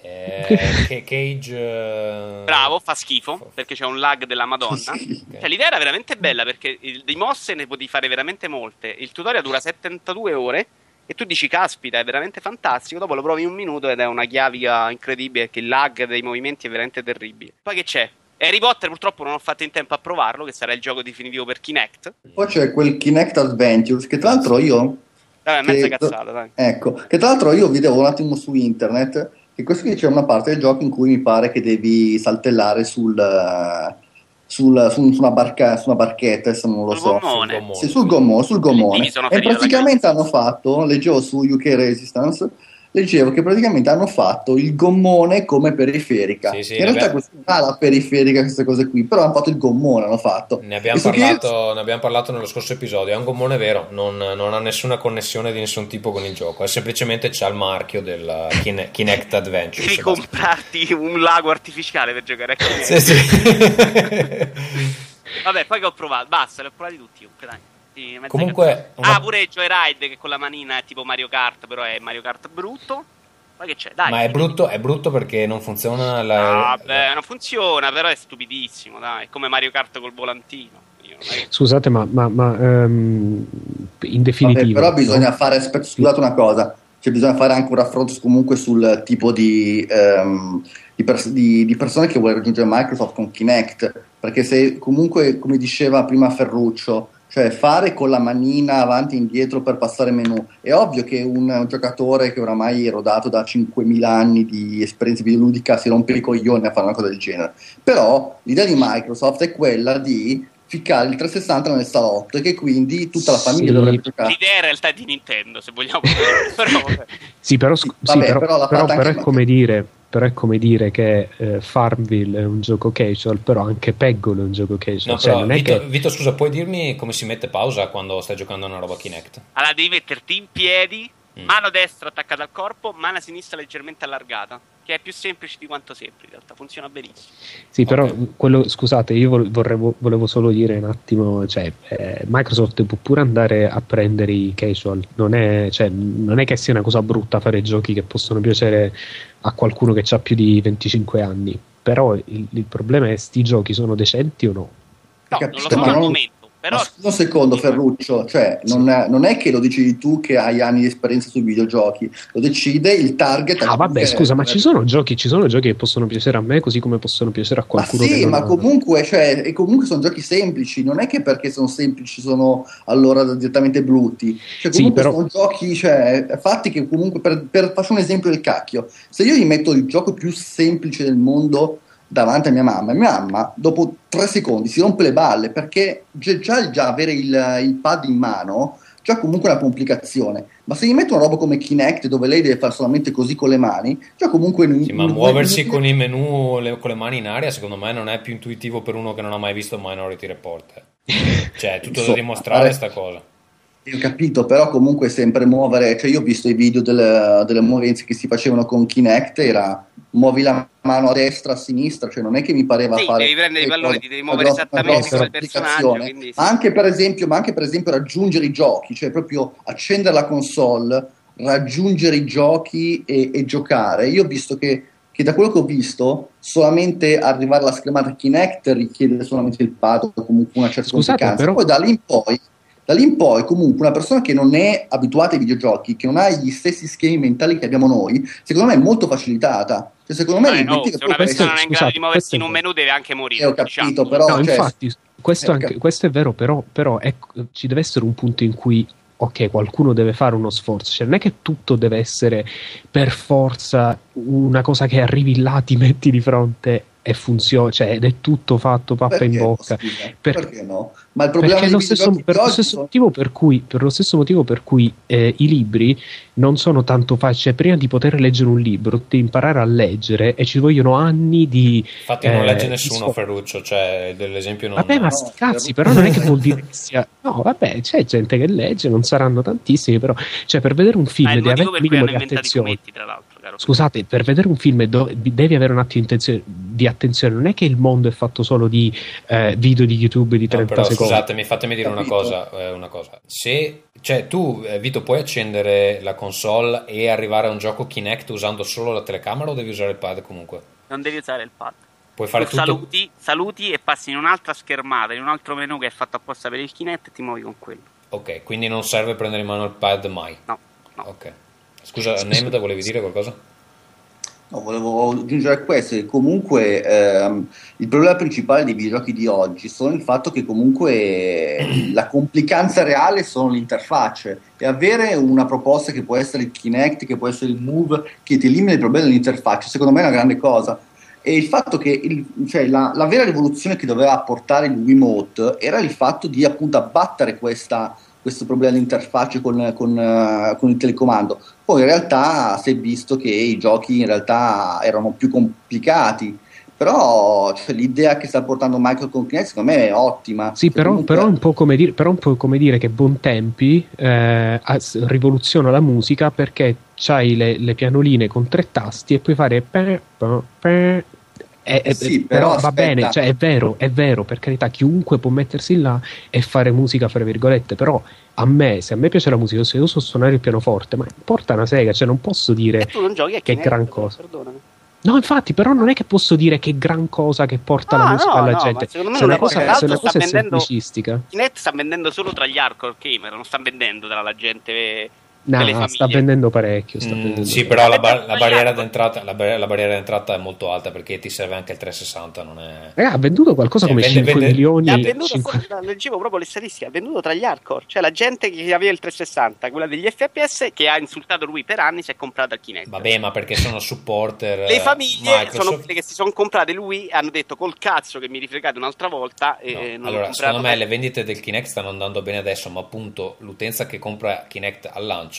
eh, che- Cage... eh, Bravo, fa schifo perché c'è un lag della Madonna. Sì. ok. Cioè, l'idea era veramente bella perché il- di mosse ne potevi fare veramente molte. Il tutorial dura 72 ore e tu dici, caspita, è veramente fantastico. Dopo lo provi in un minuto ed è una chiavica incredibile perché il lag dei movimenti è veramente terribile. Poi che c'è? Harry Potter purtroppo non ho fatto in tempo a provarlo, che sarà il gioco definitivo per Kinect. Poi c'è quel Kinect Adventures che tra l'altro io Vabbè, mezza cazzata, dai. Ecco, che tra l'altro io vedevo un attimo su internet che questo qui c'è una parte del gioco in cui mi pare che devi saltellare sul, eh, sul- su, una barca, su una barchetta, adesso non lo Sul so. gommone. Sul gommone. Sì, sul gommone, sul gommone. E praticamente hanno fatto, leggevo su UK Resistance, leggevo che praticamente hanno fatto il gommone come periferica. Sì, sì, In realtà abbiamo- non ha la periferica, queste cose qui, però hanno fatto il gommone, hanno fatto. Ne abbiamo, parlato, ne abbiamo parlato nello scorso episodio. È un gommone vero, non, non ha nessuna connessione di nessun tipo con il gioco. È semplicemente c'ha il marchio del Kine- Kinect Adventure. Devi comprarti un lago artificiale per giocare a Kinect. Sì, sì. Vabbè, poi che ho provato, basta, li ho provati tutti. dai. Mezza Comunque, una- Ah, pure Joyride che con la manina è tipo Mario Kart, però è Mario Kart brutto. Ma che c'è? Dai. Ma è brutto, è brutto perché non funziona la. Ah, beh, non funziona, però è stupidissimo, dai. È come Mario Kart col volantino. Scusate, ma, ma- ma, ehm, in Vabbè, definitiva, però bisogna no? fare, aspetta, scusate una cosa, cioè bisogna fare anche un raffronto comunque sul tipo di, ehm, di, pers- di- di persone che vuole raggiungere Microsoft con Kinect, perché se comunque, come diceva prima Ferruccio, cioè fare con la manina avanti e indietro per passare menu, è ovvio che un, un giocatore che oramai è rodato da 5.000 anni di esperienza videoludica si rompe i coglioni a fare una cosa del genere, però l'idea di Microsoft è quella di ficcare il 360 nel salotto e che quindi tutta la famiglia Sì. dovrebbe giocare. L'idea in realtà è di Nintendo, se vogliamo. però. Sì, però, sc- Vabbè, sì, però- però però- è come dire, però è come dire che eh, Farmville è un gioco casual, però anche Peggle è un gioco casual. No, cioè, però, non è Vito, che... Vito, scusa, puoi dirmi come si mette pausa quando stai giocando a una roba Kinect? Allora devi metterti in piedi, Mm. mano destra attaccata al corpo, mano sinistra leggermente allargata. Che è più semplice di quanto sembri, in realtà funziona benissimo. Sì, però quello, scusate, io vorrevo- volevo solo dire un attimo, cioè, eh, Microsoft può pure andare a prendere i casual, non è, cioè, non è che sia una cosa brutta fare giochi che possono piacere a qualcuno che ha più di 25 anni, però il, il problema è sti giochi sono decenti o no? No, Capisco, non lo so ma al non- momento. Però... Un secondo, Ferruccio, cioè non è, non è, che lo decidi tu che hai anni di esperienza sui videogiochi, lo decide il target. Ah, vabbè, scusa, ma ci sono, giochi, ci sono giochi che possono piacere a me così come possono piacere a qualcuno. Ma sì, ma comunque, cioè, e comunque sono giochi semplici, non è che perché sono semplici sono allora direttamente brutti. Cioè, comunque sì, però... sono giochi cioè, fatti che comunque, per, per, faccio un esempio del cacchio, se io gli metto il gioco più semplice del mondo davanti a mia mamma. Mia mamma, dopo tre secondi, si rompe le balle perché già, già avere il, il, pad in mano già comunque una complicazione. Ma se gli metto una roba come Kinect dove lei deve fare solamente così con le mani, già comunque. Sì, ma muoversi con i menu le, con le mani in aria, secondo me, non è più intuitivo per uno che non ha mai visto Minority Report. cioè, è tutto da dimostrare questa cosa. Ho capito, però comunque sempre muovere, cioè io ho visto i video delle, delle movenze che si facevano con Kinect, era muovi la mano a destra, a sinistra, cioè non è che mi pareva sì, fare... devi prendere i palloni, ti devi muovere esattamente come il personaggio. Quindi, sì. anche, per esempio, ma anche per esempio raggiungere i giochi, cioè proprio accendere la console, raggiungere i giochi e, e giocare. Io ho visto che, che, da quello che ho visto, solamente arrivare alla schermata Kinect richiede solamente il pad o comunque una certa Scusate, complicanza. Però... Poi da lì in poi da lì in poi, comunque, una persona che non è abituata ai videogiochi, che non ha gli stessi schemi mentali che abbiamo noi, secondo me è molto facilitata. Cioè, secondo me, eh, no, se una persona non è in grado di muoversi in un menu, deve anche morire. Eh, ho capito, diciamo. però. No, cioè, infatti, questo, anche, questo, è vero, però, però ecco, ci deve essere un punto in cui ok, qualcuno deve fare uno sforzo, cioè non è che tutto deve essere per forza una cosa che arrivi là, ti metti di fronte e funziona, cioè ed è tutto fatto pappa in bocca. Per... Perché no? Ma il problema è lo stesso, per, lo stesso sono... motivo per cui, per lo stesso motivo per cui eh, i libri non sono tanto facili. Cioè, prima di poter leggere un libro, devi imparare a leggere e ci vogliono anni di. Infatti, eh, non legge nessuno, so... Ferruccio. Cioè, dell'esempio non. Vabbè, ma sti cazzi, però non è che vuol dire che sia. No, vabbè, c'è gente che legge, non saranno tantissimi, però. Cioè, per vedere un film devi avere un minimo di attenzione. L'altro. Scusate, per vedere un film do- devi avere un attimo di attenzione. Non è che il mondo è fatto solo di eh, video di YouTube di 30 no, però, secondi. Scusatemi, fatemi dire una cosa, eh, una cosa. Se cioè, tu, eh, Vito, puoi accendere la console e arrivare a un gioco Kinect usando solo la telecamera o devi usare il pad comunque? Non devi usare il pad. Puoi fare tu tutto... saluti, saluti e passi in un'altra schermata, in un altro menu che è fatto apposta per il Kinect e ti muovi con quello. Ok, quindi non serve prendere in mano il pad mai? No. no. Ok. Scusa, Nemda, volevi dire qualcosa? No, volevo aggiungere a questo che comunque ehm, il problema principale dei videogiochi di oggi sono il fatto che comunque la complicanza reale sono le interfacce e avere una proposta che può essere il Kinect, che può essere il Move, che ti elimina il problema dell'interfaccia, secondo me è una grande cosa. E il fatto che il, cioè, la, la vera rivoluzione che doveva apportare il Wiimote era il fatto di appunto abbattere questa questo problema di interfacce con, con, uh, con, il telecomando. Poi in realtà si è visto che i giochi in realtà erano più complicati. Però cioè, l'idea che sta portando Michael con Kinect secondo me è ottima. Sì, però, comunque... però, un po' come dire, però un po' come dire che Bontempi eh, rivoluziona la musica perché c'hai le, le, pianoline con tre tasti e puoi fare per, per, per, è, è, sì, però, però va bene, cioè, è vero, è vero, per carità, chiunque può mettersi là e fare musica, fra virgolette, però a me, se a me piace la musica, se io so suonare il pianoforte, ma porta una sega, cioè non posso dire che è gran cosa. Perdonami. No, infatti, però non è che posso dire che gran cosa che porta ah, la musica no, alla no, gente. Secondo me se una cosa, se una cosa è semplicistica. Kinect sta vendendo solo tra gli hardcore gamer, non sta vendendo tra la gente No, sta vendendo parecchio. Sta mm, vendendo sì, parecchio. però la, bar- la, barriera d'entrata, la, bar- la, barriera d'entrata, è molto alta perché ti serve anche il 360. Non è... Raga, ha venduto qualcosa cioè, come vende, 5 vende... milioni. Ha venduto, 5... leggevo proprio le statistiche. Ha venduto tra gli hardcore, cioè la gente che aveva il 360, quella degli FPS, che ha insultato lui per anni, si è comprata il Kinect. Vabbè, ma perché sono supporter. Le famiglie Microsoft... sono quelle che si sono comprate lui e hanno detto col cazzo che mi rifregate un'altra volta. E no. allora, secondo me le vendite del Kinect stanno andando bene adesso, ma appunto l'utenza che compra Kinect al lancio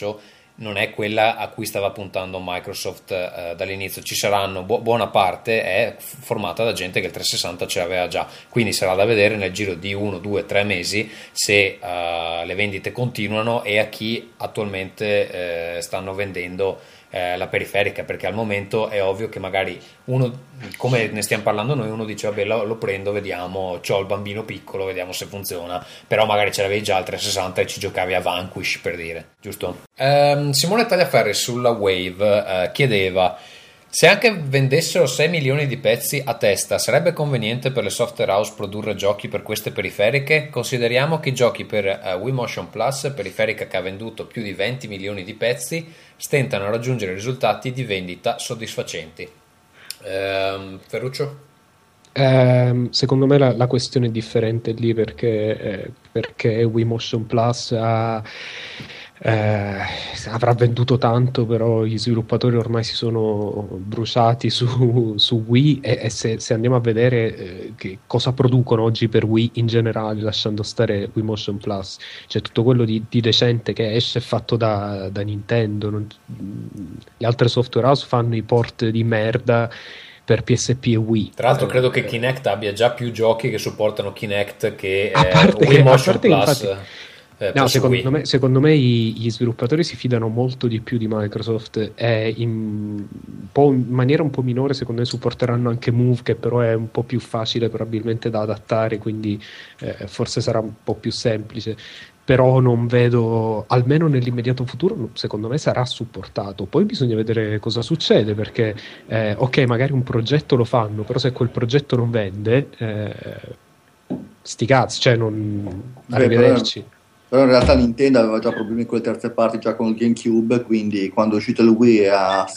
non è quella a cui stava puntando Microsoft eh, dall'inizio. Ci saranno bu- buona parte è formata da gente che il 360 ce l'aveva già, quindi sarà da vedere nel giro di 1, 2, 3 mesi se uh, le vendite continuano e a chi attualmente eh, stanno vendendo eh, la periferica perché al momento è ovvio che magari uno come ne stiamo parlando noi uno dice vabbè lo, lo prendo vediamo ho il bambino piccolo vediamo se funziona però magari ce l'avevi già al 360 e ci giocavi a Vanquish per dire giusto? Um, Simone Tagliaferri sulla Wave uh, chiedeva Se anche vendessero 6 milioni di pezzi a testa, sarebbe conveniente per le software house produrre giochi per queste periferiche? Consideriamo che i giochi per uh, Wii Motion Plus, periferica che ha venduto più di 20 milioni di pezzi, stentano a raggiungere risultati di vendita soddisfacenti. Ehm, Ferruccio? Eh, secondo me la, la, questione è differente lì perché, eh, perché Wii Motion Plus ha eh, avrà venduto tanto, però gli sviluppatori ormai si sono bruciati su, su Wii e, e se, se, andiamo a vedere eh, che cosa producono oggi per Wii in generale, lasciando stare Wii Motion Plus, cioè tutto quello di, di decente che esce è fatto da, da Nintendo, non, le altre software house fanno i port di merda per PSP e Wii. Tra l'altro, credo che Kinect abbia già più giochi che supportano Kinect che eh, Wii Motion Plus. Infatti, eh, no, secondo me, secondo me, gli sviluppatori si fidano molto di più di Microsoft e in, in, maniera un po' minore secondo me supporteranno anche Move che però è un po' più facile probabilmente da adattare quindi eh, forse sarà un po' più semplice però non vedo, almeno nell'immediato futuro, secondo me sarà supportato. Poi bisogna vedere cosa succede, perché eh, ok, magari un progetto lo fanno, però se quel progetto non vende, eh, sti cazzi, cioè non... arrivederci. Però in realtà Nintendo aveva già problemi con le terze parti già con il GameCube, quindi quando è uscito il Wii ha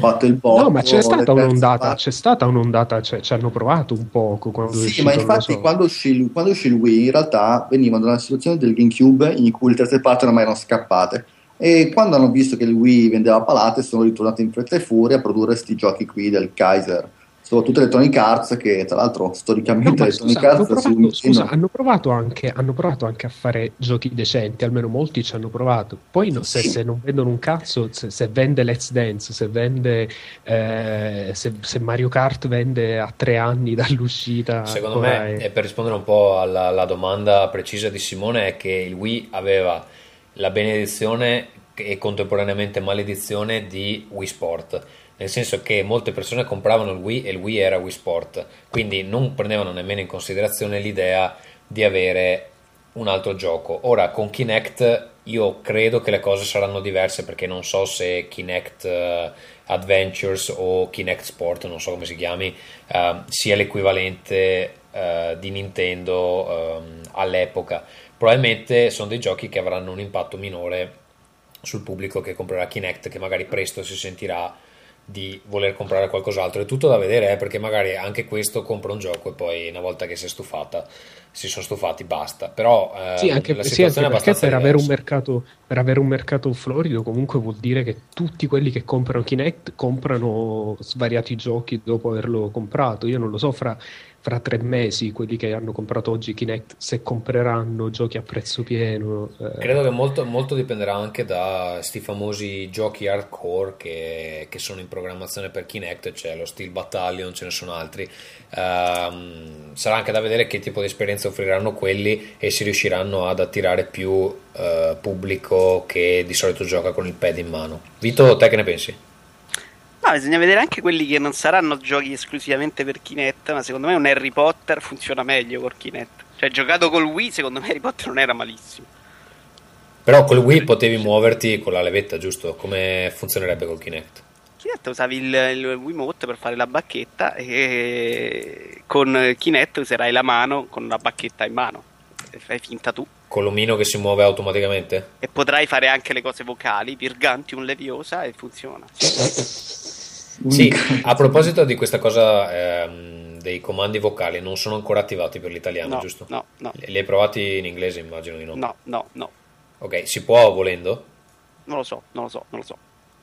fatto il botto. No, ma c'è stata un'ondata, parti. c'è stata un'ondata, cioè ci hanno provato un poco quando Sì, uscito, ma infatti so. quando, uscì, quando uscì il Wii in realtà venivano da una situazione del GameCube in cui le terze parti ormai erano scappate. E quando hanno visto che il Wii vendeva palate, sono ritornati in fretta e furia a produrre questi giochi qui del Kaiser soprattutto Electronic Arts che tra l'altro storicamente no, Electronic scusa, Arts hanno provato, scusa, hanno provato, anche, hanno provato anche a fare giochi decenti almeno molti ci hanno provato poi no, se, sì. se, non vendono un cazzo se, se vende Let's Dance se vende eh, se, se, Mario Kart vende a tre anni dall'uscita secondo me è... e per rispondere un po' alla, alla domanda precisa di Simone è che il Wii aveva la benedizione e contemporaneamente maledizione di Wii Sport nel senso che molte persone compravano il Wii e il Wii era Wii Sport, quindi non prendevano nemmeno in considerazione l'idea di avere un altro gioco. Ora con Kinect io credo che le cose saranno diverse perché non so se Kinect uh, Adventures o Kinect Sport, non so come si chiami, uh, sia l'equivalente uh, di Nintendo um, all'epoca. Probabilmente sono dei giochi che avranno un impatto minore sul pubblico che comprerà Kinect, che magari presto si sentirà di voler comprare qualcos'altro. È tutto da vedere, eh, perché magari anche questo compra un gioco e poi una volta che si è stufata, si sono stufati, basta. Però eh, sì, anche, la sì, anche perché per avere, mercato, per avere, un mercato, florido comunque vuol dire che tutti quelli che comprano Kinect comprano svariati giochi dopo averlo comprato. Io non lo so, fra fra tre mesi quelli che hanno comprato oggi Kinect se compreranno giochi a prezzo pieno eh. credo che molto, molto, dipenderà anche da questi famosi giochi hardcore che, che, sono in programmazione per Kinect c'è lo Steel Battalion ce ne sono altri um, sarà anche da vedere che tipo di esperienza offriranno quelli e se riusciranno ad attirare più uh, pubblico che di solito gioca con il pad in mano Vito te che ne pensi? No, bisogna vedere anche quelli che non saranno giochi esclusivamente per Kinect, ma secondo me un Harry Potter funziona meglio col Kinect. Cioè, giocato col Wii, secondo me Harry Potter non era malissimo. Però col Wii potevi muoverti con la levetta, giusto? Come funzionerebbe col Kinect? Kinect usavi il, il Wiimote per fare la bacchetta e con Kinect userai la mano con la bacchetta in mano. E fai finta tu. Con l'omino che si muove automaticamente? E potrai fare anche le cose vocali, Virgantium Leviosa e funziona. Sì, a proposito di questa cosa ehm, dei comandi vocali, non sono ancora attivati per l'italiano, no, giusto? No, no. Li hai provati in inglese, immagino di no. No, no, no. Ok, si può volendo? Non lo so, non lo so, non lo so.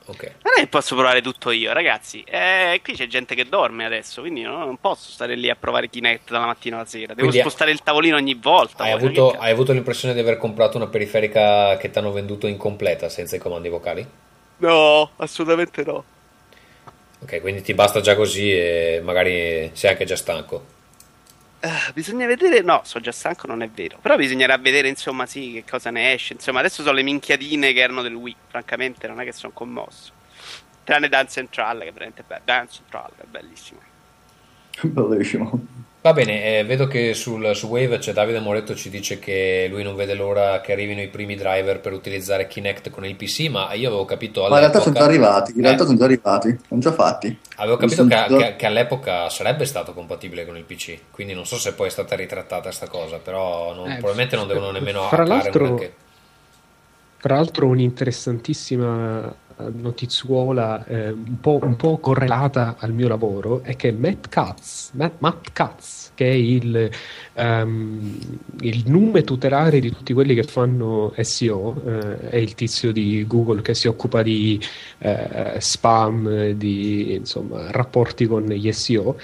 Ok. Non è che posso provare tutto io, ragazzi. Eh, qui c'è gente che dorme adesso, quindi no, non posso stare lì a provare Kinect dalla mattina alla sera. Devo quindi spostare il tavolino ogni volta. Hai avuto, hai avuto l'impressione di aver comprato una periferica che ti hanno venduto incompleta senza i comandi vocali? No, assolutamente no. Ok, quindi ti basta già così e magari sei anche già stanco. Uh, bisogna vedere, no, sono già stanco, non è vero. Però bisognerà vedere, insomma, sì, che cosa ne esce. Insomma, adesso sono le minchiadine che erano del Wii. Francamente, non è che sono commosso. Tranne Dance Central, che è veramente bello. Dance Central è bellissimo. Bellissimo. Va bene, eh, vedo che sul, su Wave c'è Davide Moretto ci dice che lui non vede l'ora che arrivino i primi driver per utilizzare Kinect con il PC, ma io avevo capito Ma in realtà sono già all'epoca arrivati, in Eh. realtà sono già arrivati, sono già fatti. avevo capito che, già- che- che all'epoca sarebbe stato compatibile con il PC, quindi non so se poi è stata ritrattata sta cosa, però non- Eh, probabilmente non devono nemmeno fra hackare un l'altro-. Tra l'altro un'interessantissima eh, notizuola eh, un, po', un po' correlata al mio lavoro è che Matt Katz, Matt, Matt Katz che è il, ehm, il nume tutelare di tutti quelli che fanno SEO, eh, è il tizio di Google che si occupa di eh, spam, di insomma, rapporti con gli SEO,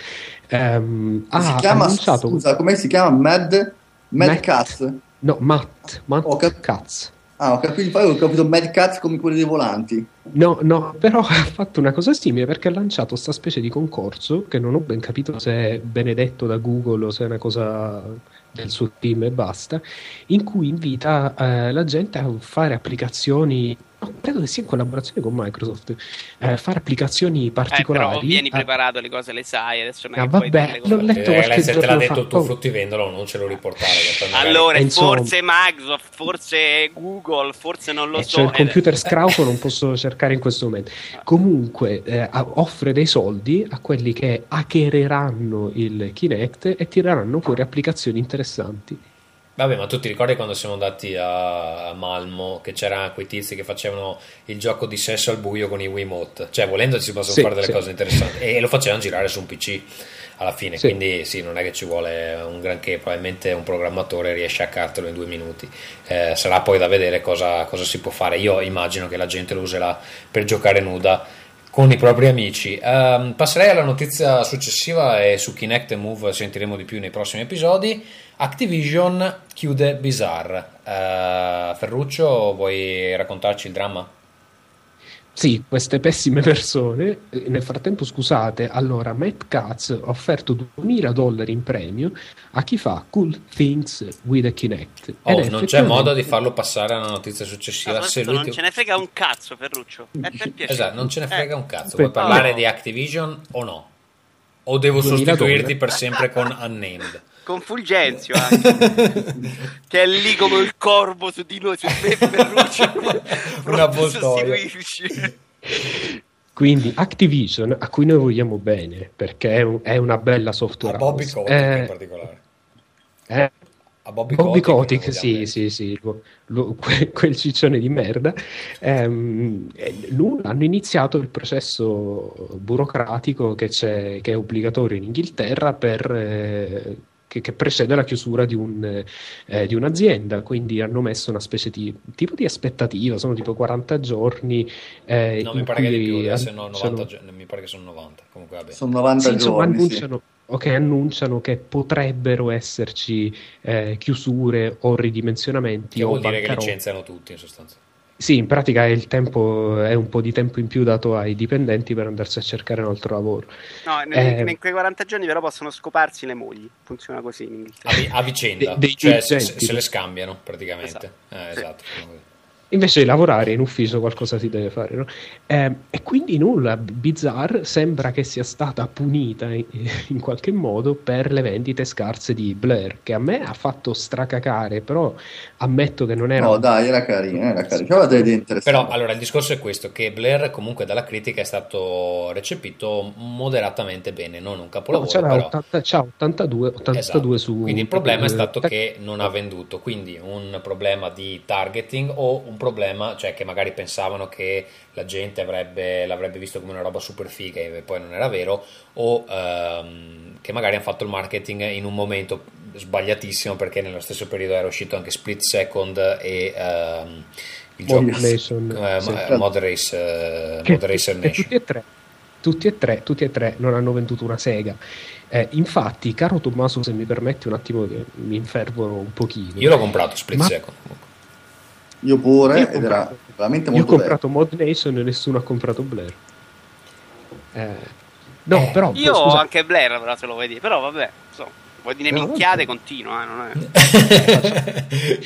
ehm, si ha chiama, annunciato... scusa, come si chiama? Mad, Mad Matt- Cats? No, Matt, Matt cap- Katz. Ah, ho capito, poi ho capito Mad Cats come quelli dei volanti. No, no, però ha fatto una cosa simile perché ha lanciato questa specie di concorso che non ho ben capito se è benedetto da Google o se è una cosa del suo team e basta, in cui invita eh, la gente a fare applicazioni, no, credo che sia in collaborazione con Microsoft, eh, fare applicazioni Eh, particolari. però vieni a- preparato, le cose le sai, adesso non è Ah, vabbè, dire le cose. l'ho letto Eh, qualche se te l'ha detto Oh. fruttivendolo non ce lo riportare. Allora, Insomma- forse Microsoft, forse Google, forse non lo Eh, so. c'ho il ed- computer scrauso, non posso cercare in questo momento. Comunque, eh, offre dei soldi a quelli che hackereranno il Kinect e tireranno fuori applicazioni interessanti. Vabbè, ma tu ti ricordi quando siamo andati a Malmo che c'erano quei tizi che facevano il gioco di sesso al buio con i Wiimote? Cioè, volendo si possono Sì, fare delle sì. cose interessanti e lo facevano girare su un PC alla fine. Sì. Quindi, sì, non è che ci vuole un granché. Probabilmente un programmatore riesce a hackartelo in due minuti. Eh, sarà poi da vedere cosa, cosa si può fare. Io immagino che la gente lo userà per giocare nuda con i propri amici. Ehm, passerei alla notizia successiva e su Kinect e Move sentiremo di più nei prossimi episodi. Activision chiude Bizarre. Eh, Ferruccio, vuoi raccontarci il dramma? Sì, queste pessime persone. eh, Nel frattempo, scusate, allora Matt Katz ha offerto 2000 dollari in premio a chi fa cool things with a Kinect. Oh, Ed non c'è effettivamente- modo di farlo passare alla notizia successiva. No, se questo lui non ti- ce ne frega un cazzo, Ferruccio. È per piacere. Esatto, non ce ne frega Eh, un cazzo. Vuoi parlare no. di Activision o no? O devo 2000 sostituirti dollari. per sempre con Unnamed? Con Fulgenzio anche. che è lì come il corvo su di noi, su me Ferruccio. Una a sostituirci. Quindi Activision, a cui noi vogliamo bene, perché è, un- è una bella A software Bobby house. Kotick Eh, in particolare. eh, A Bobby, Bobby Kotick, Kotick, sì, sì, sì, lo- que- quel ciccione di merda. Ehm, eh, hanno iniziato il processo burocratico che, c'è, che è obbligatorio in Inghilterra per, eh, che, che precede la chiusura di, un, eh, di un'azienda, quindi hanno messo una specie di tipo di aspettativa, sono tipo 40 giorni. eh, No, mi pare che di più, adesso no, 90 annunciano- gio- mi pare che sono 90. Comunque vabbè. Sono 90 sì, insomma, giorni. sì. annunciano, ok, annunciano che potrebbero esserci eh, chiusure o ridimensionamenti Che o vuol dire che licenziano tutti in sostanza. Sì, in pratica è il tempo, è un po' di tempo in più dato ai dipendenti per andarsi a cercare un altro lavoro. No, in, Eh. in quei 40 giorni però possono scoparsi le mogli. Funziona così in Inghilterra. A, a vicenda, De- cioè se, se le scambiano praticamente. Esatto. Eh, Sì. Invece di lavorare in ufficio qualcosa si deve fare, no? Eh, e quindi nulla, Bizarre sembra che sia stata punita in, in qualche modo per le vendite scarse di Blair, che a me ha fatto stracacare, però ammetto che non era... No, dai, era carino, era carino. Interessanti. Però allora il discorso è questo: che Blair comunque dalla critica è stato recepito moderatamente bene, non un No, capolavoro, c'era però 80 c'ha 82, 82 Esatto. su... Quindi il problema è stato che non ha venduto, quindi un problema di targeting o un problema, cioè che magari pensavano che la gente avrebbe, l'avrebbe visto come una roba super figa e poi non era vero, o ehm, che magari hanno fatto il marketing in un momento sbagliatissimo perché nello stesso periodo era uscito anche Split Second e ehm, il Mod gioco Nation, eh, sì. eh, Mod Race, eh, che, Mod Racer Nation. tutti e tre tutti e tre, tutti e tre non hanno venduto una sega. Eh, infatti, caro Tommaso, se mi permetti un attimo che mi infervoro un pochino. Io l'ho comprato Split Ma- Second. Io pure, Io ho ed era comprato- veramente Io ho molto bello. comprato Mod Nation e nessuno ha comprato Blair. Eh, no, Eh, però Io ho scusa, anche Blair, però se lo vedi. Però vabbè, insomma, vuoi dire No, minchiate, continua, eh, non è...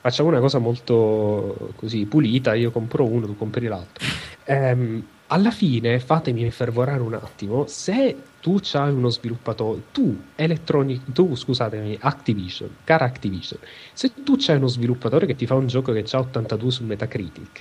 facciamo una cosa molto così pulita, io compro uno, tu compri l'altro. Ehm, alla fine fatemi infervorare un attimo se tu c'hai uno sviluppatore tu Electronic tu scusatemi Activision cara Activision se tu c'hai uno sviluppatore che ti fa un gioco che ha 82 su Metacritic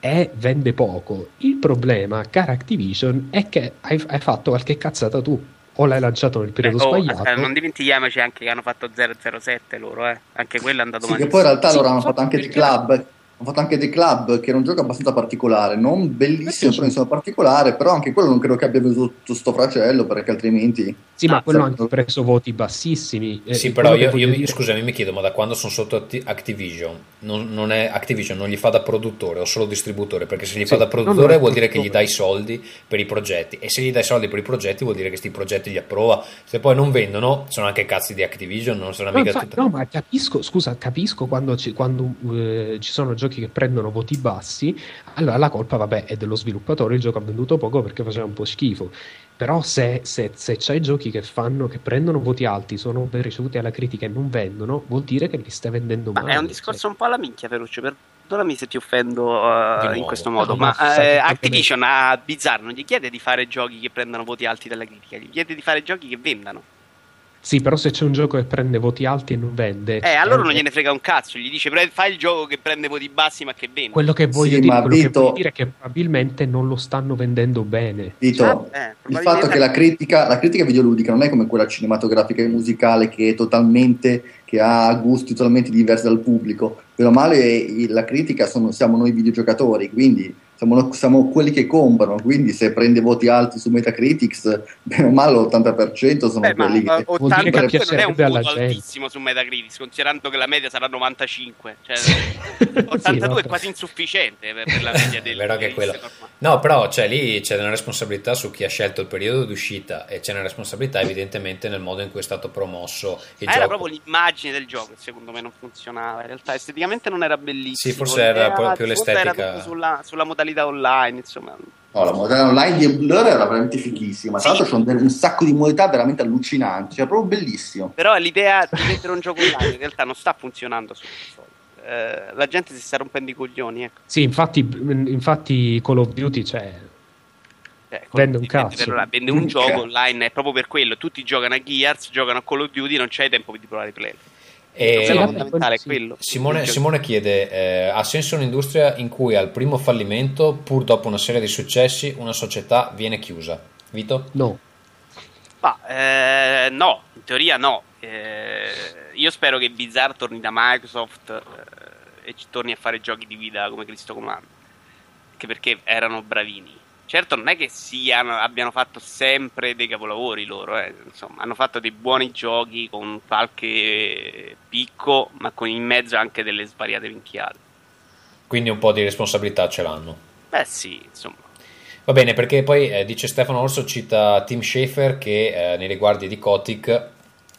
e vende poco il problema cara Activision è che hai, hai fatto qualche cazzata tu o l'hai lanciato nel periodo Eh, oh, sbagliato aspetta, non dimentichiamoci anche che hanno fatto 007 loro, eh. Anche quello è andato Sì, male. che poi in realtà Sì, loro hanno fatto anche The perché- Club. Hanno fatto anche The Club, che era un gioco abbastanza particolare, non bellissimo, però insomma particolare, però anche quello non credo che abbia preso tutto sto fracello, perché altrimenti... sì ma Ah, quello ha certo. anche preso voti bassissimi Eh, Sì, però io, io mi, dire- scusami, mi chiedo, ma da quando sono sotto Acti- Activision, non, non è Activision non gli fa da produttore o solo distributore? Perché se gli Sì, fa da produttore vuol dire che gli dai soldi per i progetti e se gli dai soldi per i progetti vuol dire che questi progetti li approva. Se poi non vendono, sono anche cazzi di Activision, non sono No, mica infatti- tutto... no, ma capisco, scusa, capisco quando, ci, quando, eh, ci sono giochi che prendono voti bassi, allora la colpa, vabbè, è dello sviluppatore, il gioco ha venduto poco perché faceva un po' schifo. Però se, se, se c'hai giochi che fanno, che prendono voti alti, sono ben ricevuti alla critica e non vendono, vuol dire che li stai vendendo Ma male. è un cioè. discorso un po' alla minchia, Ferruccio. Perdonami se ti offendo uh, in questo modo, No, ma ma eh, Activision a Bizzarro non gli chiede di fare giochi che prendano voti alti dalla critica, gli chiede di fare giochi che vendano. Sì, però se c'è un gioco che prende voti alti e non vende... Eh, allora non gliene frega un cazzo, gli dice "Pre- fai il gioco che prende voti bassi ma che vende. Quello che voglio, Sì, dire, quello che Vito- voglio dire è che probabilmente non lo stanno vendendo bene. Dito, Ah, eh, il fatto che la critica, la critica videoludica non è come quella cinematografica e musicale che è totalmente, che ha gusti totalmente diversi dal pubblico. Per male eh, la critica sono- siamo noi videogiocatori, quindi siamo, no- siamo quelli che comprano, quindi se prende voti alti su Metacritics, bene o male l'80% sono Beh, ma quelli che... eh, Vuol dire che 82 non è un voto altissimo su Metacritic, considerando che la media sarà 95. Cioè, Sì, 82 vabbè. è quasi insufficiente per, per la media È delle vero che quello. No, però c'è lì c'è una responsabilità su chi ha scelto il periodo di uscita e c'è una responsabilità evidentemente nel modo in cui è stato promosso il Ma era gioco. proprio l'immagine del gioco che secondo me non funzionava. In realtà esteticamente non era bellissimo. Sì, forse era L'idea- più l'estetica. Era sulla, sulla modalità online, insomma. No, la modalità online di Blur era veramente fighissima. Tra Sì. l'altro, sono delle- un sacco di modalità veramente allucinanti. Cioè, proprio bellissimo. Però l'idea di vendere un gioco online in realtà non sta funzionando su console. Eh, la gente si sta rompendo i coglioni, ecco. Sì, infatti, infatti Call of Duty, cioè, Cioè, Vende un cazzo. per- Vende un gioco online, è proprio per quello. Tutti giocano a Gears, giocano a Call of Duty, non c'è tempo di provare i play. E- problema vabbè, fondamentale sì. quello. Simone, Simone chiede: eh, ha senso un'industria in cui al primo fallimento, pur dopo una serie di successi, una società viene chiusa? Vito? no. Ma, eh, no, in teoria no. Eh, io spero che Bizarre torni da Microsoft eh, e ci torni a fare giochi di guida come Cristo comanda. Anche perché erano bravini. Certo, non è che siano, abbiano fatto sempre dei capolavori loro, eh. insomma, hanno fatto dei buoni giochi con qualche picco, ma con in mezzo anche delle svariate minchiate. Quindi un po' di responsabilità ce l'hanno. Beh, sì, insomma. Va bene, perché poi eh, dice Stefano Orso, cita Tim Schafer che eh, nei riguardi di Kotick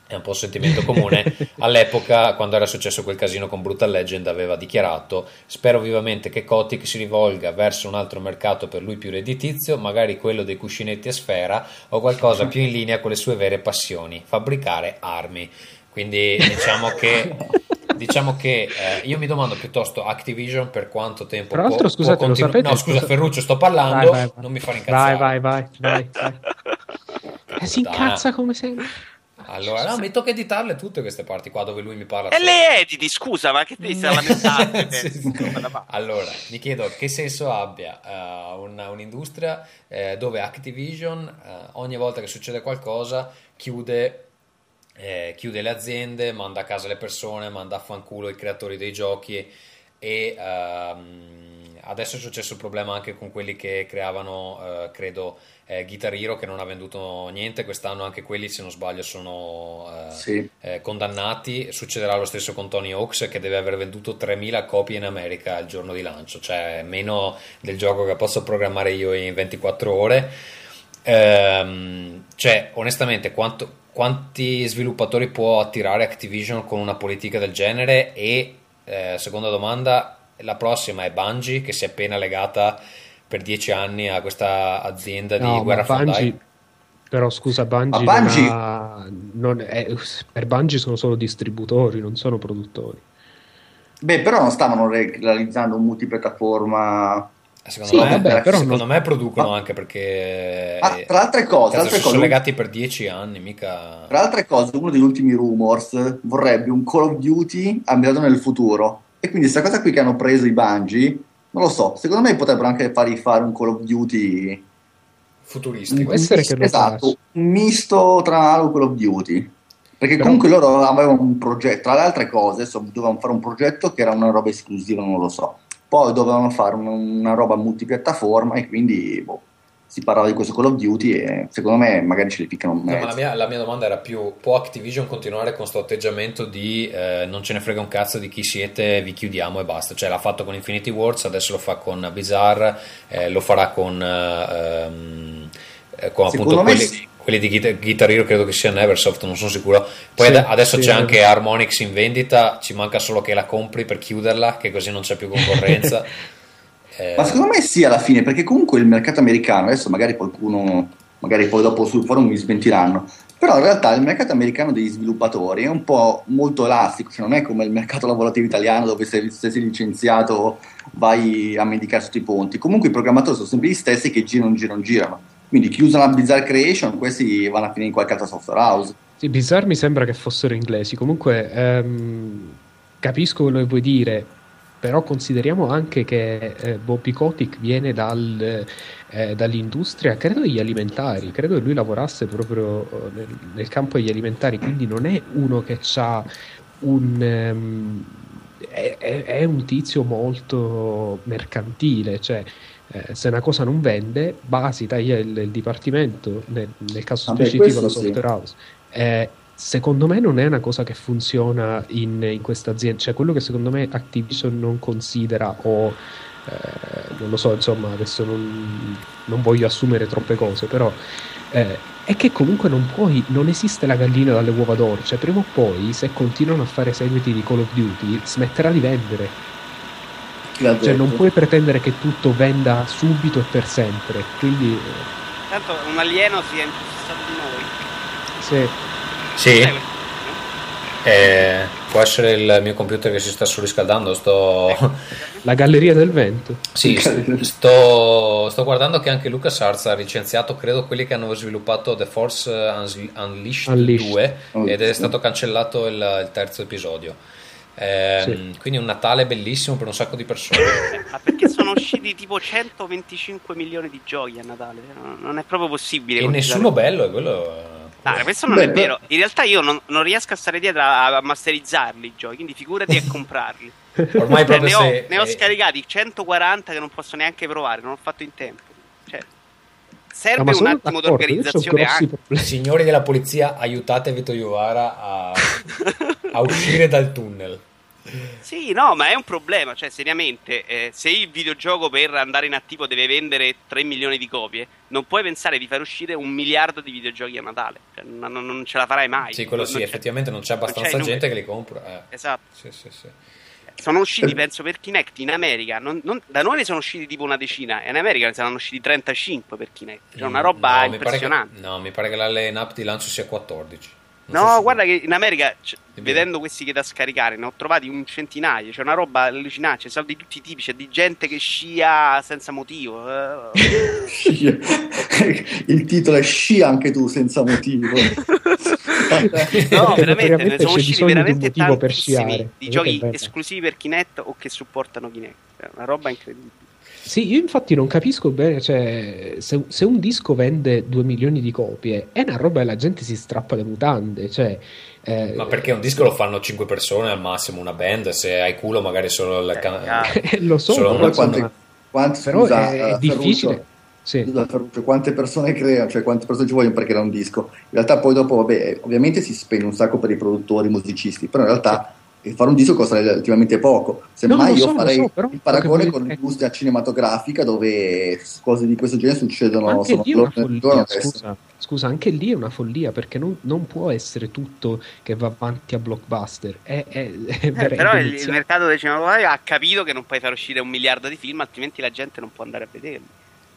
è un po' un sentimento comune. All'epoca, quando era successo quel casino con Brutal Legend, aveva dichiarato: Spero vivamente che Kotick si rivolga verso un altro mercato per lui più redditizio, magari quello dei cuscinetti a sfera o qualcosa più in linea con le sue vere passioni, fabbricare armi. Quindi diciamo che. Diciamo che eh, io mi domando piuttosto Activision per quanto tempo Tra può- l'altro, può scusate, lo continu- sapete? No, scusa, Ferruccio, sto parlando, Vai, vai, non mi fare incazzare. Vai, vai, vai, vai, vai. Eh, si incazza come sempre. Allora, no, mi tocca editarle tutte queste parti qua dove lui mi parla. E solo. le editi, scusa, ma che ti stai lamentando? Allora, mi chiedo che senso abbia eh, una- un'industria eh, dove Activision eh, ogni volta che succede qualcosa chiude, eh, chiude le aziende, manda a casa le persone, manda a fanculo i creatori dei giochi e ehm, adesso è successo il problema anche con quelli che creavano, eh, credo, eh, Guitar Hero che non ha venduto niente, quest'anno anche quelli se non sbaglio sono... eh, Sì. eh, condannati. Succederà lo stesso con Tony Hawks che deve aver venduto 3000 copie in America il giorno di lancio, cioè meno del gioco che posso programmare io in 24 ore. Ehm, cioè, onestamente, quanto- quanti sviluppatori può attirare Activision con una politica del genere? E eh, seconda domanda, la prossima è Bungie che si è appena legata per 10 anni a questa azienda di No, ma guerra fondai. però scusa, Bungie, Ma Bungie- non ha- non è- per Bungie sono solo distributori, non sono produttori. Beh, però non stavano re- realizzando un multipiattaforma Secondo, Sì, me, vabbè, però secondo non- me producono Ma- anche perché Ah, tra altre cose, cazzo, altre sono cose, legati per dieci anni, mica Tra altre cose, uno degli ultimi rumors vorrebbe un Call of Duty ambientato nel futuro. E quindi questa cosa qui che hanno preso i Bungie, non lo so, secondo me potrebbero anche fargli fare un Call of Duty futuristico. Essere che lo esatto, faccia. un misto tra Halo e Call of Duty. Perché Però- comunque loro avevano un progetto, tra le altre cose, adesso dovevano fare un progetto che era una roba esclusiva, non lo so. Poi dovevano fare una, una roba multipiattaforma e quindi boh, si parlava di questo Call of Duty e secondo me magari ce li piccano No, mezzo. ma la mia, la mia domanda era più: può Activision continuare con questo atteggiamento di eh, non ce ne frega un cazzo di chi siete, vi chiudiamo e basta? Cioè, l'ha fatto con Infinity Wars, adesso lo fa con Bizarre, eh, lo farà con, eh, ehm, eh, con appunto Secondo me quelli, sì. quelli di Guitar, Guitar Hero, credo che sia Neversoft, non sono sicuro. Poi Sì, ade- adesso sì, c'è vero. anche Harmonix in vendita, ci manca solo che la compri per chiuderla, che così non c'è più concorrenza. Eh, Ma secondo me sì, alla fine, perché comunque il mercato americano, adesso magari qualcuno, magari poi dopo sul forum mi smentiranno, però in realtà il mercato americano degli sviluppatori è un po' molto elastico, cioè non è come il mercato lavorativo italiano dove se, se sei licenziato vai a mendicare sotto i ponti. Comunque i programmatori sono sempre gli stessi che girano, girano, girano. Quindi chi usa la Bizarre Creation, questi vanno a finire in qualche altra software house. Sì, Bizarre mi sembra che fossero inglesi. Comunque, ehm, capisco quello che vuoi dire, però consideriamo anche che eh, Bobby Kotick viene dal, eh, dall'industria, credo degli alimentari, credo che lui lavorasse proprio eh, nel, nel campo degli alimentari, quindi non è uno che ha un... ehm, è, è- è un tizio molto mercantile, cioè eh, se una cosa non vende, va, si taglia il, il dipartimento, nel, nel caso Vabbè, specifico la sì. software house. Eh, secondo me non è una cosa che funziona in, in questa azienda, cioè quello che secondo me Activision non considera o eh, non lo so, insomma, adesso non, non voglio assumere troppe cose, però eh, è che comunque non puoi, non esiste la gallina dalle uova d'oro, cioè prima o poi se continuano a fare seguiti di Call of Duty smetterà di vendere, cioè detto? non puoi pretendere che tutto venda subito e per sempre, quindi eh, Tanto un alieno si è impostato di noi. se sì, Eh, eh, può essere il mio computer che si sta surriscaldando. Sto, la galleria del vento, Sì, sto, sto guardando che anche LucasArts ha licenziato, credo, quelli che hanno sviluppato The Force Unleashed, Unleashed. 2 Oh, ed è sì. stato cancellato il, il terzo episodio. Ehm, Quindi un Natale bellissimo per un sacco di persone. Ma perché sono usciti tipo 125 milioni di giochi a Natale? Non- Non è proprio possibile. e continuare. nessuno bello, è quello. Ah, questo non Beh, è vero. In realtà io non, non riesco a stare dietro a, a masterizzarli i giochi, quindi figurati a comprarli. Ormai Cioè, proprio ne, ho, se. ne ho eh, scaricati 140 che non posso neanche provare, non ho fatto in tempo. Cioè, serve un attimo d'organizzazione anche. Signori della polizia, aiutate Vito Iovara a, a uscire dal tunnel. Sì, no, ma è un problema. Cioè, seriamente, eh, se il videogioco per andare in attivo deve vendere 3 milioni di copie, non puoi pensare di far uscire un miliardo di videogiochi a Natale. Cioè, non, non- non ce la farai mai. Sì, quello Non sì, effettivamente non c'è non abbastanza i gente che li compra. eh. Esatto. Sì, sì, sì. Sono usciti, penso, per Kinect in America. Non- non- da noi ne sono usciti tipo una decina, e in America ne saranno usciti 35 per Kinect. Cioè, una roba No, mi pare che- impressionante. no, mi pare che la line-up di lancio sia 14. No, so guarda che in America, c- vedendo questi che da scaricare, ne ho trovati un centinaio. C'è una roba allucinante, c'è soldi di tutti i tipi, c'è di gente che scia senza motivo. eh. Il titolo è scia anche tu senza motivo. No, veramente, ne sono usciti di veramente sciare. di Vedete giochi esclusivi per Kinect o che supportano Kinect. È una roba incredibile. Sì, io infatti non capisco bene, cioè, se, se un disco vende 2 milioni di copie, è una roba che la gente si strappa le mutande, cioè... eh, Ma perché un disco lo fanno 5 persone al massimo, una band, se hai culo magari solo il Eh, can- lo so, Solo però, una- insomma, quante- però scusa, è, è eh, difficile. Sì. Quante persone creano, cioè quante persone ci vogliono per creare un disco? In realtà poi dopo, vabbè, ovviamente si spende un sacco per i produttori, i musicisti, però in realtà eh, fare un disco costa relativamente poco. Semmai io so, lo farei so, però il paragone con l'industria cinematografica dove cose di questo genere succedono anche sono lì una del follia, scusa, scusa, anche lì è una follia perché non, non può essere tutto che va avanti a blockbuster. È, è, è Eh, però il, il mercato dei cinematografi ha capito che non puoi far uscire un miliardo di film, altrimenti la gente non può andare a vederli.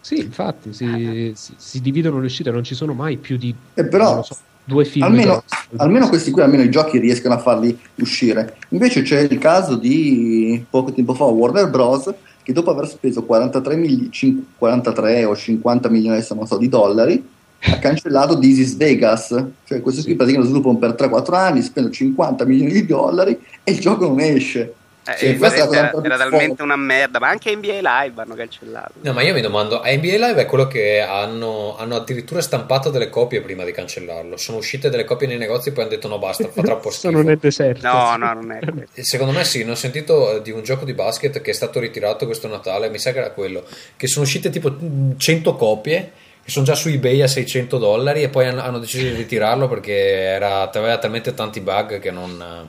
Sì, infatti, si, si- si dividono le uscite, non ci sono mai più di Eh, però non lo so, due film. almeno, almeno questi qui, almeno i giochi riescono a farli uscire. Invece c'è il caso di poco tempo fa Warner Bros. che dopo aver speso 43, mili- cin- 43 o 50 milioni adesso non so, di dollari ha cancellato This is Vegas cioè questo qui praticamente lo sviluppano per 3-4 anni spendono 50 milioni di dollari e il gioco non esce Eh, Cioè, eh, era, era più talmente una merda, ma anche NBA Live hanno cancellato. No, ma io mi domando, a NBA Live è quello che hanno, hanno addirittura stampato delle copie prima di cancellarlo. Sono uscite delle copie nei negozi e poi hanno detto no basta, fa troppo schifo. Sono nel deserto. No, no, non è quello. Secondo me sì, ne ho sentito eh, di un gioco di basket che è stato ritirato questo Natale, mi sa che era quello, che sono uscite tipo mm, 100 copie che sono già su eBay a 600 dollari e poi hanno, hanno deciso di ritirarlo perché era, aveva talmente tanti bug che non...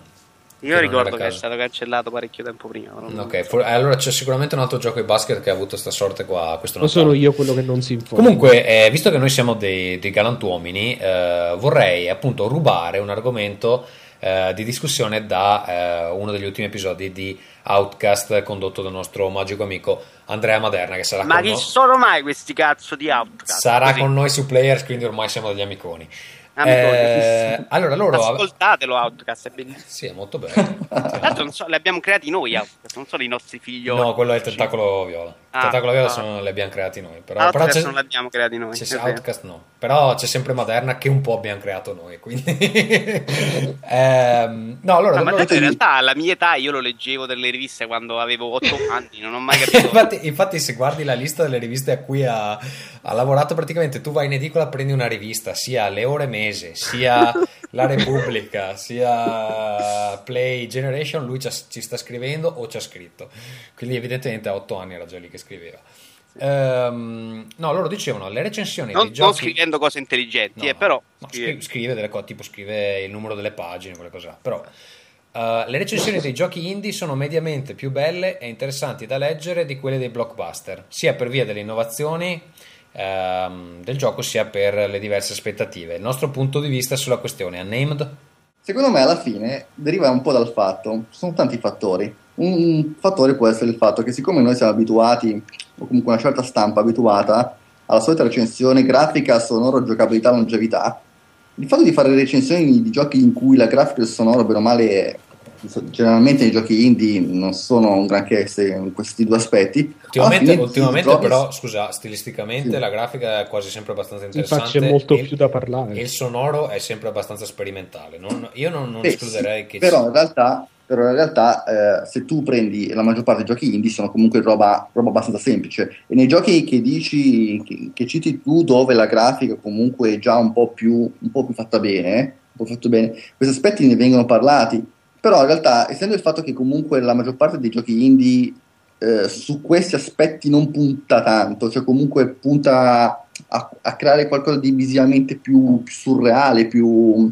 che Io ricordo che è stato cancellato parecchio tempo prima. Ok, for- allora c'è sicuramente un altro gioco di basket che ha avuto questa sorte qua questo Non sono io quello che non si informa. Comunque, eh, visto che noi siamo dei, dei galantuomini, eh, vorrei appunto rubare un argomento eh, di discussione da eh, uno degli ultimi episodi di Outcast condotto dal nostro magico amico Andrea Maderna, che sarà, Ma con, chi no- sono mai questi cazzo di outcast? sarà Così. con noi su Players, quindi ormai siamo degli amiconi. Eh, allora, loro... Ascoltatelo Outcast, è bellissimo. Sì, è molto bello. Tra l'altro non so, li abbiamo creati noi Outcast, non sono i nostri figlioli. No, quello è il tentacolo viola. Ah, tentacolo viola ah. sono, li abbiamo creati noi. Però, però Outcast c'è- non l'abbiamo creati noi. C'è. Outcast no, però c'è sempre Maderna che un po' abbiamo creato noi, quindi... Ehm, no, allora... No, ma allora- tanto in realtà alla mia età io lo leggevo delle riviste quando avevo 8 anni, non ho mai capito. infatti, infatti se guardi la lista delle riviste a cui ha, ha lavorato praticamente tu vai in edicola prendi una rivista sia Le Ore Mese sia La Repubblica sia Play Generation lui ci, sta scrivendo o ci ha scritto quindi evidentemente a 8 anni era già lì che scriveva Ehm, no loro dicevano le recensioni non, dei non giochi scrivendo cose intelligenti, No, eh, però no, scrive- scri- scrive delle cose, tipo scrive il numero delle pagine, quelle cose là. Però eh, le recensioni dei giochi indie sono mediamente più belle e interessanti da leggere di quelle dei blockbuster, sia per via delle innovazioni ehm, del gioco, sia per le diverse aspettative. Il nostro punto di vista sulla questione Unnamed? Secondo me alla fine deriva un po' dal fatto, ci sono tanti fattori. Un fattore può essere il fatto che siccome noi siamo abituati, o comunque una certa stampa abituata, alla solita recensione grafica, sonoro, giocabilità, longevità, il fatto di fare recensioni di giochi in cui la grafica e il sonoro, bene o male, generalmente nei giochi indie non sono un granché in questi due aspetti. Ultimamente, ultimamente ti trovi- però, scusa, stilisticamente Sì. la grafica è quasi sempre abbastanza interessante. Infatti c'è molto e il- più da parlare. Il sonoro è sempre abbastanza sperimentale. Non- io non, non Beh, escluderei sì, che però ci- in realtà, però in realtà eh, se tu prendi la maggior parte dei giochi indie sono comunque roba, roba abbastanza semplice e nei giochi che dici che, che citi tu dove la grafica comunque è già un po' più, un po' più fatta bene un po' fatto bene questi aspetti ne vengono parlati però in realtà essendo il fatto che comunque la maggior parte dei giochi indie eh, su questi aspetti non punta tanto cioè comunque punta a, a creare qualcosa di visivamente più, più surreale più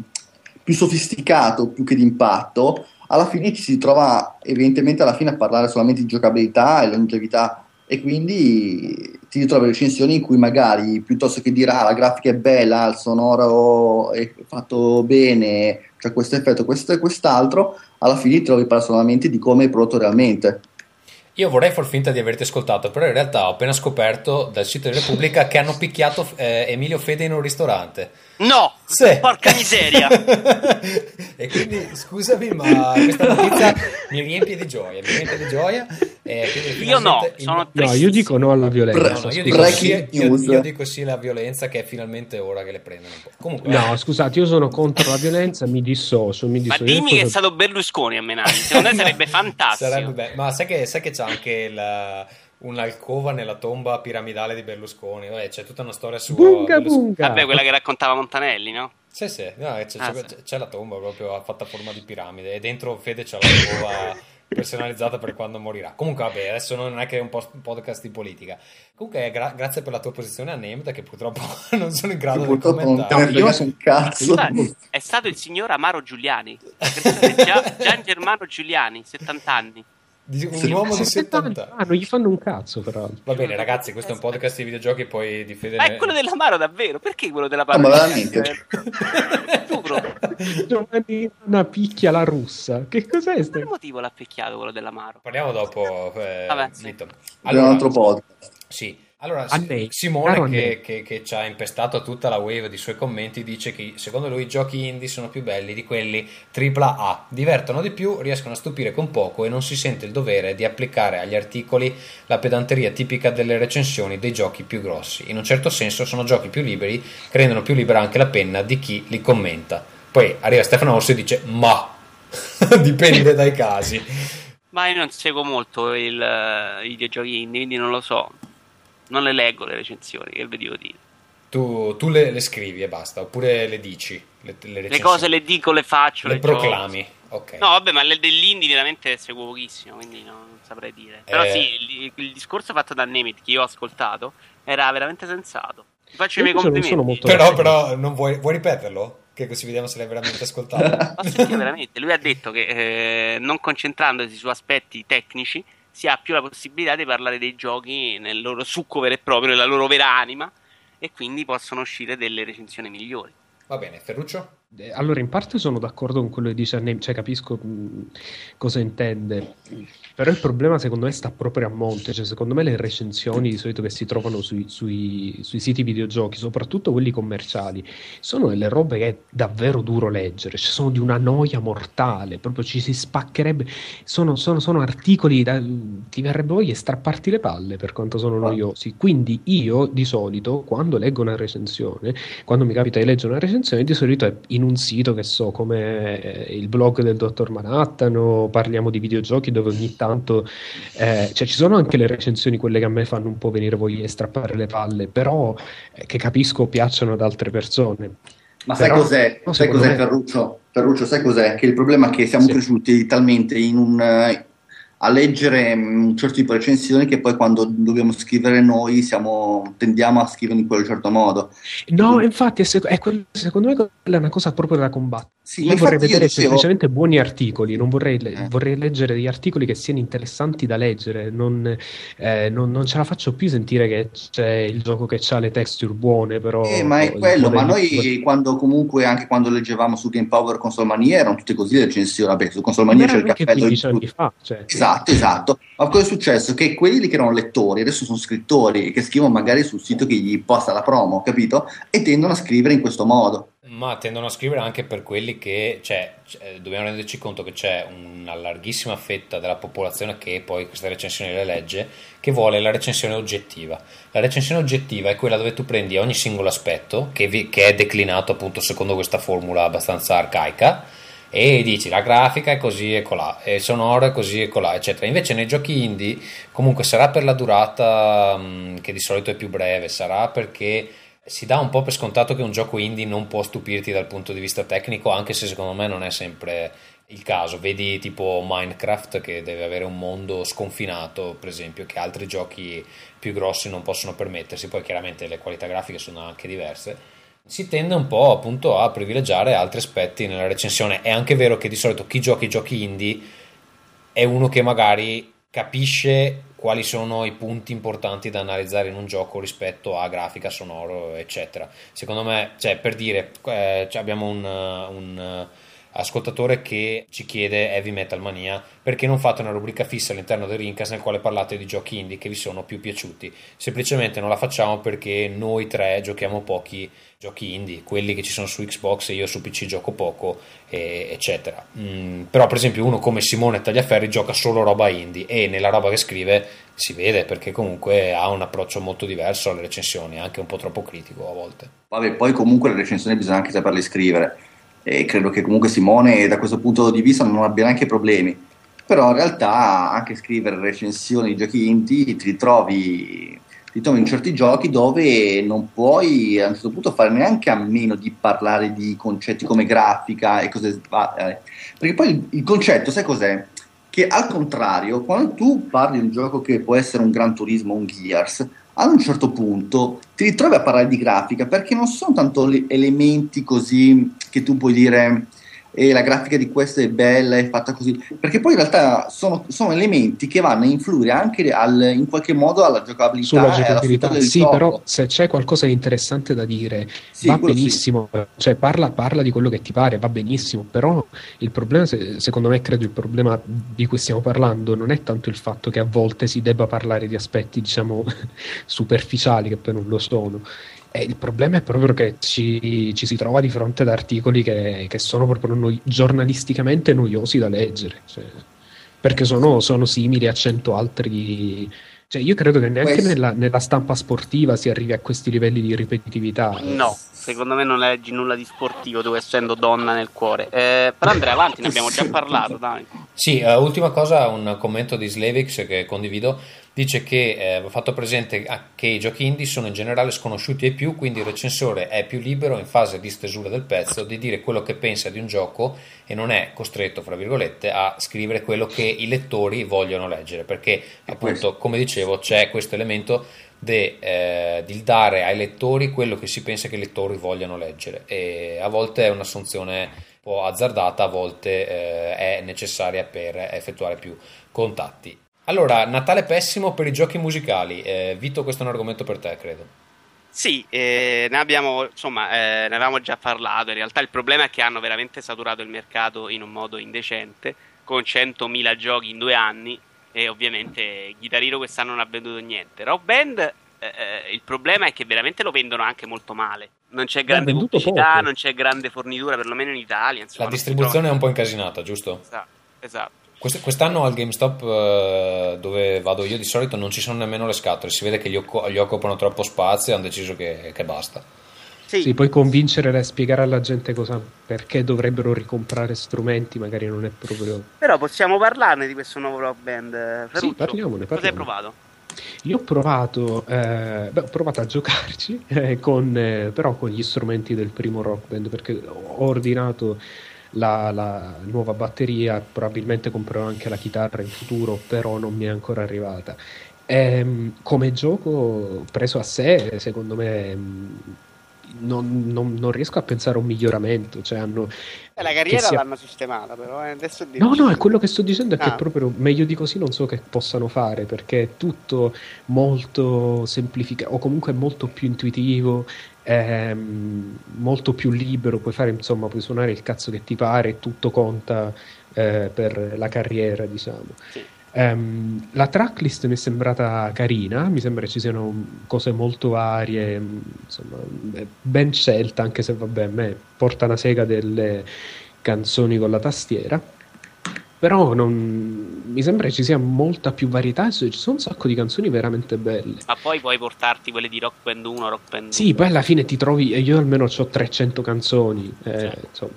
più sofisticato più che di impatto, alla fine ci si trova evidentemente alla fine a parlare solamente di giocabilità e longevità e quindi ti ritrovi recensioni in cui magari piuttosto che dire ah la grafica è bella, il sonoro è fatto bene, c'è questo effetto, questo e quest'altro, alla fine ti trovi solamente di come è prodotto realmente. Io vorrei far finta di averti ascoltato, però in realtà ho appena scoperto dal sito di Repubblica che hanno picchiato eh, Emilio Fede in un ristorante. No! Sì. Porca miseria! e quindi scusami, ma questa notizia mi riempie di gioia. Mi riempie di gioia. Io no, il- sono No, io dico no alla violenza. No, no, io, dico sì, io, io dico sì alla violenza che è finalmente ora che le prendono un po'. Comunque, No, scusate, io sono contro la violenza, mi dissocio, mi Ma dissocio. dimmi Io che è cosa- stato Berlusconi a menarli, secondo me sarebbe fantastico. Sarebbe bello. Ma sai che, sai che c'è anche la- un'alcova nella tomba piramidale di Berlusconi? Vabbè, c'è tutta una storia su Bunga Berlusconi. bunga. Vabbè, quella che raccontava Montanelli, no? Sì, sì, no, c'è, Ah, c'è- sì. c'è la tomba proprio fatta a forma di piramide e dentro Fede c'ha la cova personalizzata per quando morirà. Comunque, vabbè, adesso non è che è un, post- podcast di politica. Comunque, gra- grazie per la tua posizione a Named, che purtroppo non sono in grado di non commentare. io- frega un cazzo. È stato il signor Amaro Giuliani, Gian, Gian Germano Giuliani, 70 anni. Di un Sì. uomo di 70 70 anni. Ah, non gli fanno un cazzo, peraltro. Va bene, ragazzi, questo è un podcast di videogiochi, poi di Fede. Ma è quello dell'Amaro davvero? Perché quello della No, ma parola? veramente? Giuro. Giovanni una picchia la russa. Che cos'è? Per quale motivo l'ha picchiato quello dell'amaro? Parliamo dopo, eh, Vabbè, sì. È un altro podcast. Sì, Allora, Annei, Simone, che, che- che ci ha impestato tutta la wave di suoi commenti, dice che secondo lui i giochi indie sono più belli di quelli AAA, divertono di più, riescono a stupire con poco e non si sente il dovere di applicare agli articoli la pedanteria tipica delle recensioni dei giochi più grossi. In un certo senso sono giochi più liberi, che rendono più libera anche la penna di chi li commenta. Poi arriva Stefano Orso e dice: Ma dipende dai casi. Ma io non seguo molto il, eh, i videogiochi indie, quindi non lo so. Non le leggo le recensioni, che vi devo dire. Tu, tu le, le scrivi e basta, oppure le dici. Le, le Le cose le dico, le faccio, le proclami. Ok. No, vabbè, ma le dell'indie veramente seguo pochissimo, quindi non, non saprei dire. Però Eh. sì, il, il discorso fatto da Nemeth che io ho ascoltato era veramente sensato. Ti faccio i Io miei non sono complimenti. Però, però non vuoi, vuoi ripeterlo? Che così vediamo se l'hai veramente ascoltato. Ma sì, veramente. Lui ha detto che eh, non concentrandosi su aspetti tecnici si ha più la possibilità di parlare dei giochi nel loro succo vero e proprio, nella loro vera anima e quindi possono uscire delle recensioni migliori. Va bene, Ferruccio? Eh, Allora, in parte sono d'accordo con quello che dice Annem, cioè capisco mh, cosa intende, però il problema secondo me sta proprio a monte, cioè secondo me le recensioni di solito che si trovano sui, sui- sui siti videogiochi, soprattutto quelli commerciali, sono delle robe che è davvero duro leggere, cioè sono di una noia mortale, proprio ci si spaccherebbe, sono, sono- sono articoli, da, ti verrebbe voglia di strapparti le palle per quanto sono noiosi, quindi io di solito quando leggo una recensione quando mi capita di leggere una recensione, di solito è in un sito che so, come eh, il blog del dottor Manhattan o parliamo di videogiochi dove ogni tanto eh, cioè ci sono anche le recensioni, quelle che a me fanno un po' venire voglia di strappare le palle, però eh, che capisco piacciono ad altre persone. Ma sai Però- cos'è, no, sai cos'è me- Ferruccio? Ferruccio, sai cos'è? Che il problema è che siamo Sì. cresciuti talmente in un, eh, a leggere mm, un certo tipo di recensioni che poi quando dobbiamo scrivere noi siamo, tendiamo a scrivere in quel certo modo. No, infatti, sec- è quel- secondo me quella è una cosa proprio da combattere. Sì, Io vorrei infatti io vedere dicevo- semplicemente buoni articoli, non vorrei, le- Eh. vorrei leggere degli articoli che siano interessanti da leggere, non, eh, non- non ce la faccio più sentire che c'è il gioco che ha le texture buone, però... Eh, ma è il quello, ma noi quando comunque anche quando leggevamo su Game Power Console Mania erano tutte così le recensioni, vabbè, su Console Ma Mania c'è il cappello di 15 anni fa, cioè. Esatto, esatto. Ma cosa è successo? Che quelli che erano lettori adesso sono scrittori che scrivono magari sul sito che gli posta la promo, capito? E tendono a scrivere in questo modo. Ma tendono a scrivere anche per quelli che, cioè, cioè, dobbiamo renderci conto che c'è una larghissima fetta della popolazione che poi queste recensioni le legge, che vuole la recensione oggettiva. La recensione oggettiva è quella dove tu prendi ogni singolo aspetto, che, vi- che è declinato appunto secondo questa formula abbastanza arcaica, e dici la grafica è così e colà, e il sonoro è così e colà, eccetera. Invece nei giochi indie, comunque sarà per la durata mh, che di solito è più breve, sarà perché si dà un po' per scontato che un gioco indie non può stupirti dal punto di vista tecnico, anche se secondo me non è sempre il caso. Vedi tipo Minecraft che deve avere un mondo sconfinato, per esempio, che altri giochi più grossi non possono permettersi, poi chiaramente le qualità grafiche sono anche diverse. Si tende un po' appunto a privilegiare altri aspetti nella recensione. È anche vero che di solito chi gioca i giochi indie è uno che magari capisce quali sono i punti importanti da analizzare in un gioco rispetto a grafica, sonoro, eccetera. Secondo me, cioè, per dire, eh, cioè, abbiamo un, un, ascoltatore che ci chiede Heavy Metal Mania perché non fate una rubrica fissa all'interno del Rincas nel quale parlate di giochi indie che vi sono più piaciuti. Semplicemente non la facciamo perché noi tre giochiamo pochi giochi indie, quelli che ci sono su Xbox e io su PC gioco poco, e- eccetera. Mm, però, per esempio, uno come Simone Tagliaferri gioca solo roba indie e nella roba che scrive si vede perché comunque ha un approccio molto diverso alle recensioni, anche un po' troppo critico a volte. Vabbè, poi comunque le recensioni bisogna anche saperle scrivere e credo che comunque Simone da questo punto di vista non abbia neanche problemi. Però in realtà anche scrivere recensioni di giochi indie ti ritrovi, ti trovi in certi giochi dove non puoi a un certo punto fare neanche a meno di parlare di concetti come grafica e cose varie. Perché poi il, il concetto, sai cos'è? Che al contrario, quando tu parli di un gioco che può essere un Gran Turismo, un Gears, ad un certo punto ti ritrovi a parlare di grafica perché non sono tanto le- elementi così che tu puoi dire e la grafica di questo è bella, è fatta così, perché poi in realtà sono, sono elementi che vanno a influire anche al, in qualche modo alla giocabilità. Sulla giocabilità, sì, gioco. però se c'è qualcosa di interessante da dire, sì, va benissimo, sì. cioè parla, parla, di quello che ti pare, va benissimo, però il problema, secondo me, credo il problema di cui stiamo parlando non è tanto il fatto che a volte si debba parlare di aspetti, diciamo, superficiali, che poi non lo sono e il problema è proprio che ci, ci, si trova di fronte ad articoli che, che sono proprio noi, giornalisticamente noiosi da leggere, cioè, perché sono, sono, simili a cento altri. Cioè, io credo che neanche nella, nella, stampa sportiva si arrivi a questi livelli di ripetitività. No, secondo me non leggi nulla di sportivo tu essendo donna nel cuore. Eh, però Andrea, avanti, ne abbiamo già parlato, dai. Sì, uh, ultima cosa, un commento di Slavix che condivido dice che eh, va fatto presente che i giochi indie sono in generale sconosciuti ai più, quindi il recensore è più libero in fase di stesura del pezzo di dire quello che pensa di un gioco e non è costretto, fra virgolette, a scrivere quello che i lettori vogliono leggere, perché appunto, come dicevo, c'è questo elemento de, eh, di dare ai lettori quello che si pensa che i lettori vogliano leggere e a volte è un'assunzione un po' azzardata, a volte eh, è necessaria per effettuare più contatti. Allora, Natale pessimo per i giochi musicali. Eh, Vito, questo è un argomento per te, credo. Sì, eh, ne abbiamo, insomma, eh, ne avevamo già parlato. In realtà il problema è che hanno veramente saturato il mercato in un modo indecente, con 100.000 giochi in due anni e ovviamente Guitar Hero quest'anno non ha venduto niente. Rock Band, eh, eh, il problema è che veramente lo vendono anche molto male. Non c'è grande pubblicità, poco. non c'è grande fornitura, perlomeno in Italia. Insomma, La distribuzione è un po' incasinata, giusto? Esatto. esatto. Quest'anno al GameStop eh, dove vado io di solito non ci sono nemmeno le scatole, si vede che gli, gli occupano troppo spazio e hanno deciso che, che basta. Sì. sì, puoi convincere e spiegare alla gente cosa, perché dovrebbero ricomprare strumenti, magari non è proprio... Però possiamo parlarne di questo nuovo rock band. Ferruccio. Sì, parliamone, parliamone. Cosa hai provato? Io ho provato, eh, beh, ho provato a giocarci, eh, con, eh, però con gli strumenti del primo rock band, perché ho ordinato la, la, nuova batteria, probabilmente comprerò anche la chitarra in futuro, però non mi è ancora arrivata. E, ehm, come gioco preso a sé, secondo me non, non, non, riesco a pensare a un miglioramento. Cioè hanno, eh, la carriera sia... l'hanno sistemata, però. Eh, adesso no, no, è quello che sto dicendo è ah. che proprio meglio di così non so che possano fare perché è tutto molto semplificato o comunque molto più intuitivo. Molto più libero, puoi fare insomma, puoi suonare il cazzo che ti pare, tutto conta eh, per la carriera, diciamo. Sì. Um, la tracklist mi è sembrata carina, mi sembra ci siano cose molto varie, insomma, ben scelta, anche se vabbè, a me porta una sega delle canzoni con la tastiera. Però non... mi sembra ci sia molta più varietà e ci sono un sacco di canzoni veramente belle. Ma poi puoi portarti quelle di Rock Band 1, Rock Band 2. Sì, poi alla fine ti trovi, io almeno ho 300 canzoni, eh, sì. insomma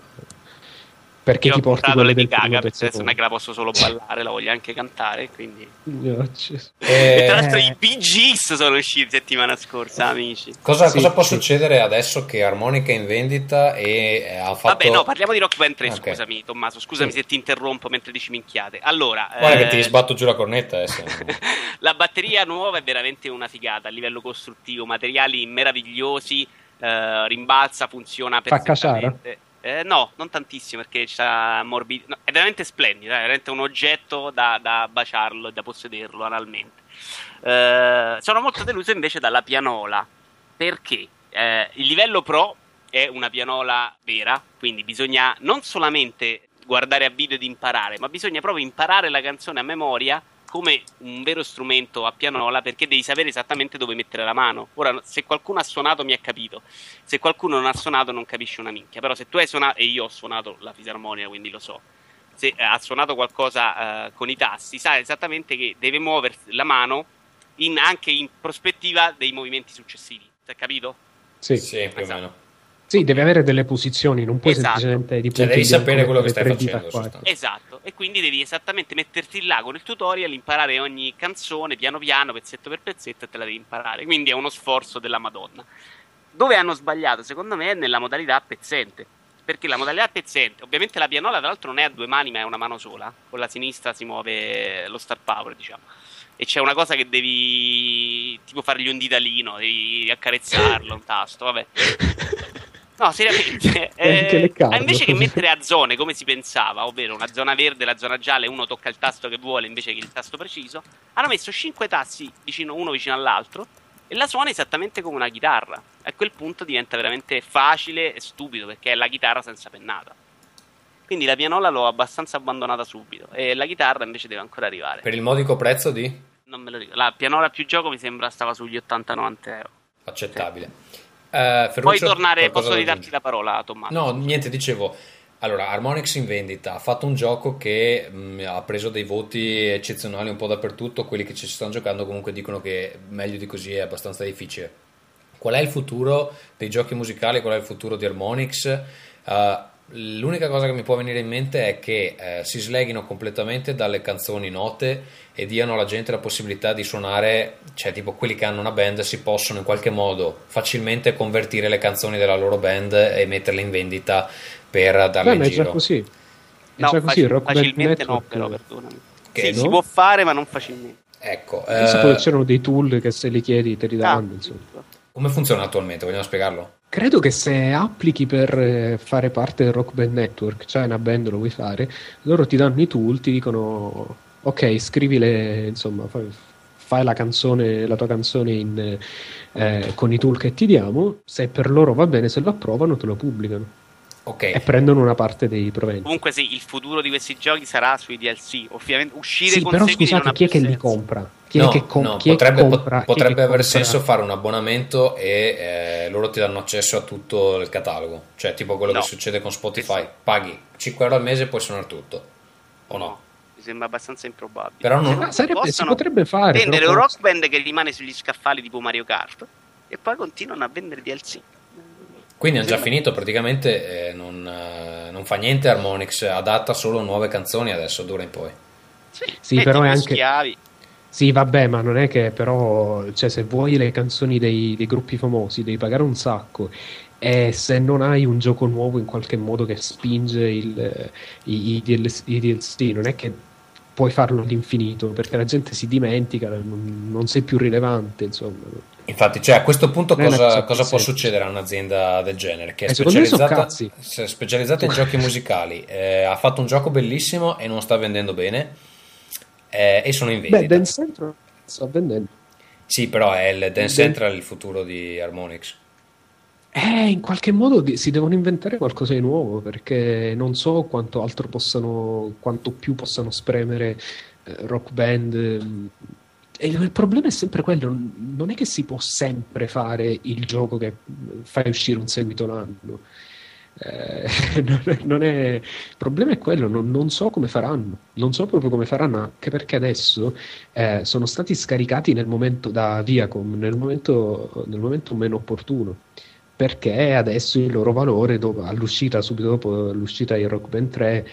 perché Io ti porti quelle Lady Gaga, perché non è che la posso solo ballare, la voglio anche cantare, quindi... Eh... E tra l'altro i Bee Gees sono usciti settimana scorsa, amici. Cosa, sì, cosa può sì. succedere adesso che Harmonica è in vendita e ha fatto... Vabbè, no, parliamo di Rock Band 3, okay. scusami Tommaso, scusami sì. se ti interrompo mentre dici minchiate. Allora... Guarda eh... che ti sbatto giù la cornetta. Eh, la batteria nuova è veramente una figata a livello costruttivo, materiali meravigliosi, eh, rimbalza, funziona perfettamente. Eh, no, non tantissimo perché c'ha morbido. No, è veramente splendido, è veramente un oggetto da, da baciarlo e da possederlo analmente. Eh, sono molto deluso invece dalla pianola perché eh, il livello pro è una pianola vera, quindi bisogna non solamente guardare a video ed imparare, ma bisogna proprio imparare la canzone a memoria come un vero strumento a pianola perché devi sapere esattamente dove mettere la mano. Ora, se qualcuno ha suonato mi ha capito, se qualcuno non ha suonato non capisce una minchia, però se tu hai suonato, e io ho suonato la fisarmonica quindi lo so, se ha suonato qualcosa uh, con i tasti, sa esattamente che deve muoversi la mano in, anche in prospettiva dei movimenti successivi. Ti hai capito? Sì, sì, più esatto. o meno. Sì, devi avere delle posizioni, non puoi esatto. semplicemente di cioè, devi sapere quello che stai facendo. Esatto, e quindi devi esattamente metterti là con il tutorial, imparare ogni canzone piano piano, pezzetto per pezzetto, e te la devi imparare. Quindi è uno sforzo della Madonna. Dove hanno sbagliato, secondo me, è nella modalità pezzente. Perché la modalità pezzente, ovviamente la pianola tra l'altro non è a due mani, ma è una mano sola. Con la sinistra si muove lo star power, diciamo e c'è una cosa che devi tipo fargli un ditalino, devi accarezzarlo, un tasto, vabbè. No, seriamente. Eh, card. invece che mettere a zone come si pensava, ovvero una zona verde e la zona gialla e uno tocca il tasto che vuole invece che il tasto preciso, hanno messo 5 tassi vicino, uno vicino all'altro e la suona esattamente come una chitarra. A quel punto diventa veramente facile e stupido perché è la chitarra senza pennata. Quindi la pianola l'ho abbastanza abbandonata subito e la chitarra invece deve ancora arrivare. Per il modico prezzo di? Non me lo ricordo. La pianola più gioco mi sembra stava sugli 80-90 euro. Accettabile. Eh, Ferruccio, Puoi tornare, posso da ridarti la parola, Tommaso? No, niente, dicevo. Allora, Harmonix in vendita ha fatto un gioco che mh, ha preso dei voti eccezionali un po' dappertutto. Quelli che ci stanno giocando comunque dicono che meglio di così è abbastanza difficile. Qual è il futuro dei giochi musicali? Qual è il futuro di Harmonix? Eh, l'unica cosa che mi può venire in mente è che eh, si sleghino completamente dalle canzoni note e diano alla gente la possibilità di suonare, cioè tipo quelli che hanno una band si possono in qualche modo facilmente convertire le canzoni della loro band e metterle in vendita per darle Beh, in ma è già giro. così. È No, già così, faci- il Rock Band facilmente no, Network- però, perdonami. Che sì, no? si può fare, ma non facilmente. Ecco, Eh, c'erano dei tool che se li chiedi te li Ah, danno. insomma. come funziona attualmente? Vogliamo spiegarlo? Credo che se applichi per eh, fare parte del Rock Band Network, cioè una band lo vuoi fare, loro ti danno i tool, ti dicono ok, scrivi le, insomma, fai, fai la canzone, la tua canzone in, eh, con i tool che ti diamo, se per loro va bene, se lo approvano te lo pubblicano Ok, e prendono una parte dei proventi. Comunque sì, il futuro di questi giochi sarà sui DLC. Ovviamente uscire Sì, con però scusate, chi è che li compra? Chi No, è che, com- no, chi è che potrebbe, compra? pot- potrebbe aver compra? senso fare un abbonamento e eh, loro ti danno accesso a tutto il catalogo, cioè tipo quello No. che succede con Spotify, paghi 5 euro al mese e puoi suonare tutto, o no? Mi sembra abbastanza improbabile. Però non- Ah, sarebbe- si potrebbe fare, Vendere però un rock band che rimane sugli scaffali tipo Mario Kart e poi continuano a vendere DLC. Quindi hanno già finito praticamente, eh, non, eh, non fa niente Harmonix, adatta solo nuove canzoni adesso, d'ora in poi. Sì, metti però è anche- schiavi. Sì, vabbè, ma non è che però, cioè, se vuoi le canzoni dei, dei gruppi famosi, devi pagare un sacco. E se non hai un gioco nuovo in qualche modo che spinge il, i, i DLC, i DLC, non è che puoi farlo all'infinito perché la gente si dimentica, non, non sei più rilevante, insomma. Infatti, cioè, a questo punto cosa, cosa può succedere a un'azienda del genere? Che è Eh, specializzata, specializzata in giochi musicali, eh, ha fatto un gioco bellissimo e non sta vendendo bene, eh, e sono in vendita. Beh, Dance Central sta vendendo. Sì, però è il Dance Central il futuro di Harmonix. Eh, in qualche modo di- si devono inventare qualcosa di nuovo perché non so quanto altro possano, quanto più possano spremere eh, rock band. ehm. E il, il problema è sempre quello: non è che si può sempre fare il gioco che mm, fai uscire un seguito l'anno. Eh, non è- il problema è quello, non, non so come faranno, non so proprio come faranno, anche perché adesso eh, sono stati scaricati nel momento da Viacom, nel momento, nel momento meno opportuno perché adesso il loro valore dopo- all'uscita, subito dopo l'uscita di Rock Band 3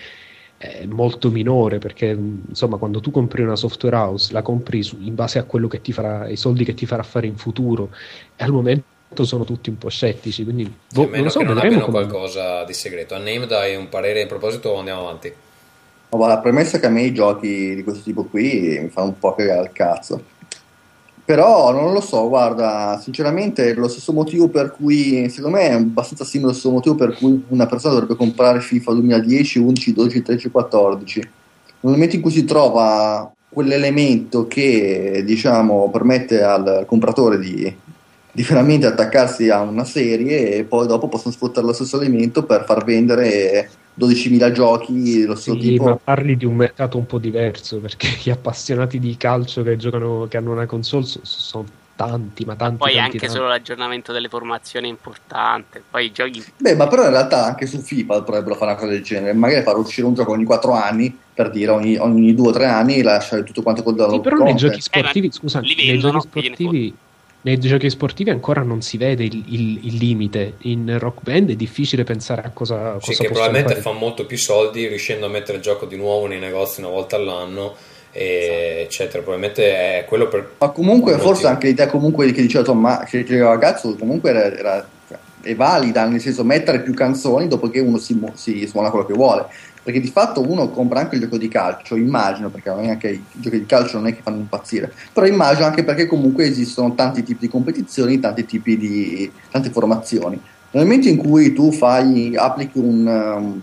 è molto minore perché insomma quando tu compri una software house la compri su- in base a quello che ti farà, i soldi che ti farà fare in futuro e al momento sono tutti un po' scettici quindi boh, a non meno lo so, che non abbiano come- qualcosa di segreto. A Name dai un parere in proposito o andiamo avanti? Ma guarda, premessa che a me i giochi di questo tipo qui mi fanno un po' cagare al cazzo. Però non lo so, guarda, sinceramente è lo stesso motivo per cui, secondo me è abbastanza simile allo stesso motivo per cui una persona dovrebbe comprare FIFA 2010, 11, 12, 13, 14. Nel momento in cui si trova quell'elemento che, diciamo, permette al compratore di, di veramente attaccarsi a una serie e poi dopo possono sfruttare lo stesso elemento per far vendere 12.000 giochi dello stesso Sì, tipo. ma parli di un mercato un po' diverso perché gli appassionati di calcio che giocano, che hanno una console so- sono tanti, ma tanti. Poi tanti, anche tanti. solo l'aggiornamento delle formazioni è importante. Poi i giochi Beh, ma però in realtà anche su FIFA dovrebbero fare una cosa del genere, magari far uscire un gioco ogni 4 anni, per dire ogni, ogni 2 o 3 anni e lasciare tutto quanto col Sì, download però nei giochi sportivi, Eh, scusa, li nei giochi sportivi, nei giochi sportivi ancora non si vede il, il- il limite. In rock band è difficile pensare a cosa, Sì, cosa che possono probabilmente fare. fa molto più soldi riuscendo a mettere il gioco di nuovo nei negozi una volta all'anno, e eccetera. Probabilmente è quello per... Ma comunque forse anche l'idea comunque che diceva Tomma, che che il ragazzo comunque era, era- cioè, è valida, nel senso mettere più canzoni dopo che uno si, si suona quello che vuole. Perché di fatto uno compra anche il gioco di calcio, immagino, perché anche i giochi di calcio non è che fanno impazzire, però immagino anche perché comunque esistono tanti tipi di competizioni, tanti tipi di tante formazioni. nel momento in cui tu fai, applichi un,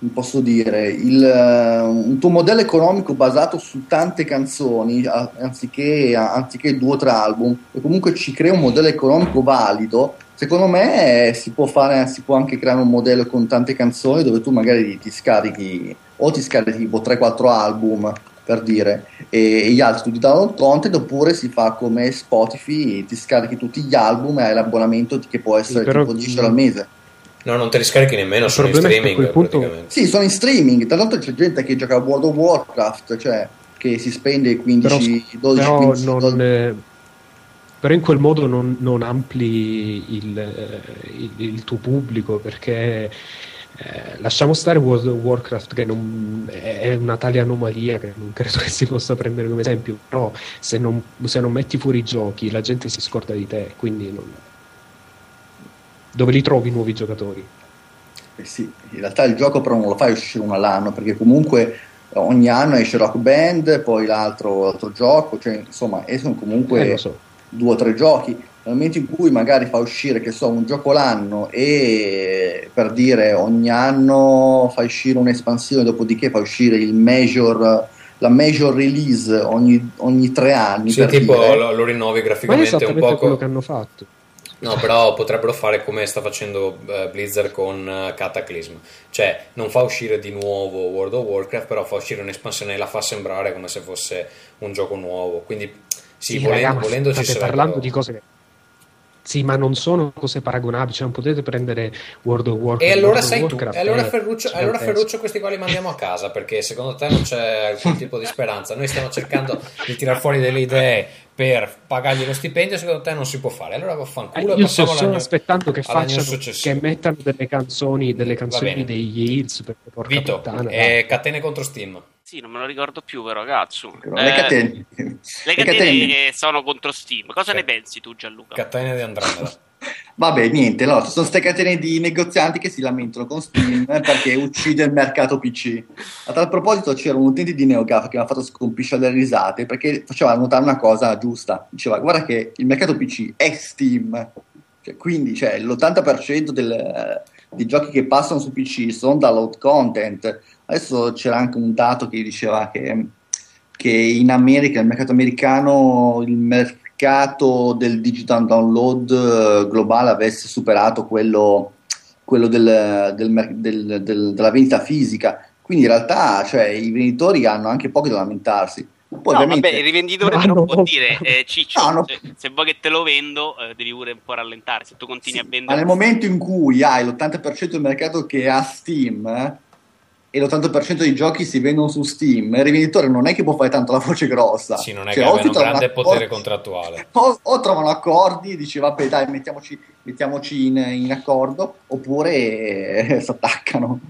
um, posso dire, il, uh, un tuo modello economico basato su tante canzoni, anziché, anziché due o tre album, e comunque ci crea un modello economico valido, secondo me si può, fare, si può anche creare un modello con tante canzoni dove tu magari ti scarichi o ti scarichi tipo 3-4 album per dire, e, gli altri tu ti download content oppure si fa come Spotify, ti scarichi tutti gli album e hai l'abbonamento che può essere però, tipo 10 al mese. No, non te li scarichi nemmeno, sono in streaming. Punto... Sì, sono in streaming. Tra l'altro c'è gente che gioca a World of Warcraft, cioè che si spende 15, però, 12, però 15 non, eh, però in quel modo non, non ampli il, eh, il, il, tuo pubblico perché eh, lasciamo stare World of Warcraft che non, è una tale anomalia che non credo che si possa prendere come esempio, però se non, se non metti fuori i giochi la gente si scorda di te, quindi non... dove li trovi i nuovi giocatori? Eh sì, in realtà il gioco però non lo fai uscire uno all'anno perché comunque ogni anno esce Rock Band, poi l'altro, l'altro gioco, cioè insomma escono comunque eh, so. Due o tre giochi nel momento in cui magari fa uscire, che so, un gioco l'anno e per dire ogni anno fa uscire un'espansione, dopodiché fa uscire il major la major release ogni, ogni tre anni. Sì, tipo dire. lo, lo rinnovi graficamente un po'. quello che hanno fatto. No, però potrebbero fare come sta facendo uh, Blizzard con uh, Cataclysm, cioè non fa uscire di nuovo World of Warcraft, però fa uscire un'espansione e la fa sembrare come se fosse un gioco nuovo. Quindi sì, sì volendo, volendo ci state parlando di cose che sì, ma non sono cose paragonabili, cioè non potete prendere World of Warcraft. E allora sei tu, e allora, Ferruccio, allora Ferruccio questi qua li mandiamo a casa perché secondo te non c'è alcun tipo di speranza. Noi stiamo cercando di tirar fuori delle idee per pagargli lo stipendio, secondo te non si può fare. Allora vaffanculo. Eh, io sto solo aspettando che facciano, che mettano delle canzoni, delle canzoni degli Hills, perché porca Vito, puttana, eh, catene contro Steam. Sì, non me lo ricordo più, però, ragazzo. Però le catene. Eh, le catene, catene. sono contro Steam. Cosa ne pensi tu, Gianluca? Catene di Andromeda. Vabbè, niente, no, ci sono queste catene di negozianti che si lamentano con Steam perché uccide il mercato PC. A tal proposito c'era un utente di NeoGAF che mi ha fatto scompisciare le risate perché faceva notare una cosa giusta. Diceva, guarda che il mercato PC è Steam. Cioè, quindi cioè, l'80% del, dei giochi che passano su PC sono download content Adesso c'era anche un dato che diceva che, che in America, nel mercato americano, il mercato del digital download eh, globale avesse superato quello, quello del, del, del, della vendita fisica. Quindi in realtà cioè, i venditori hanno anche poco da lamentarsi. Poi no, ovviamente... vabbè, il rivenditore no, non può dire eh, Ciccio, no, no. Se, se, vuoi che te lo vendo eh, devi pure un po' rallentare, se tu continui sì, a vendere... Ma nel momento in cui hai l'80% del mercato che ha Steam, eh, e l'80% dei giochi si vendono su Steam, il rivenditore non è che può fare tanto la voce grossa. Sì, non è cioè, che abbia un grande accordi, potere contrattuale. O, o, trovano accordi, dice vabbè dai mettiamoci, mettiamoci in, in, accordo, oppure eh, si attaccano.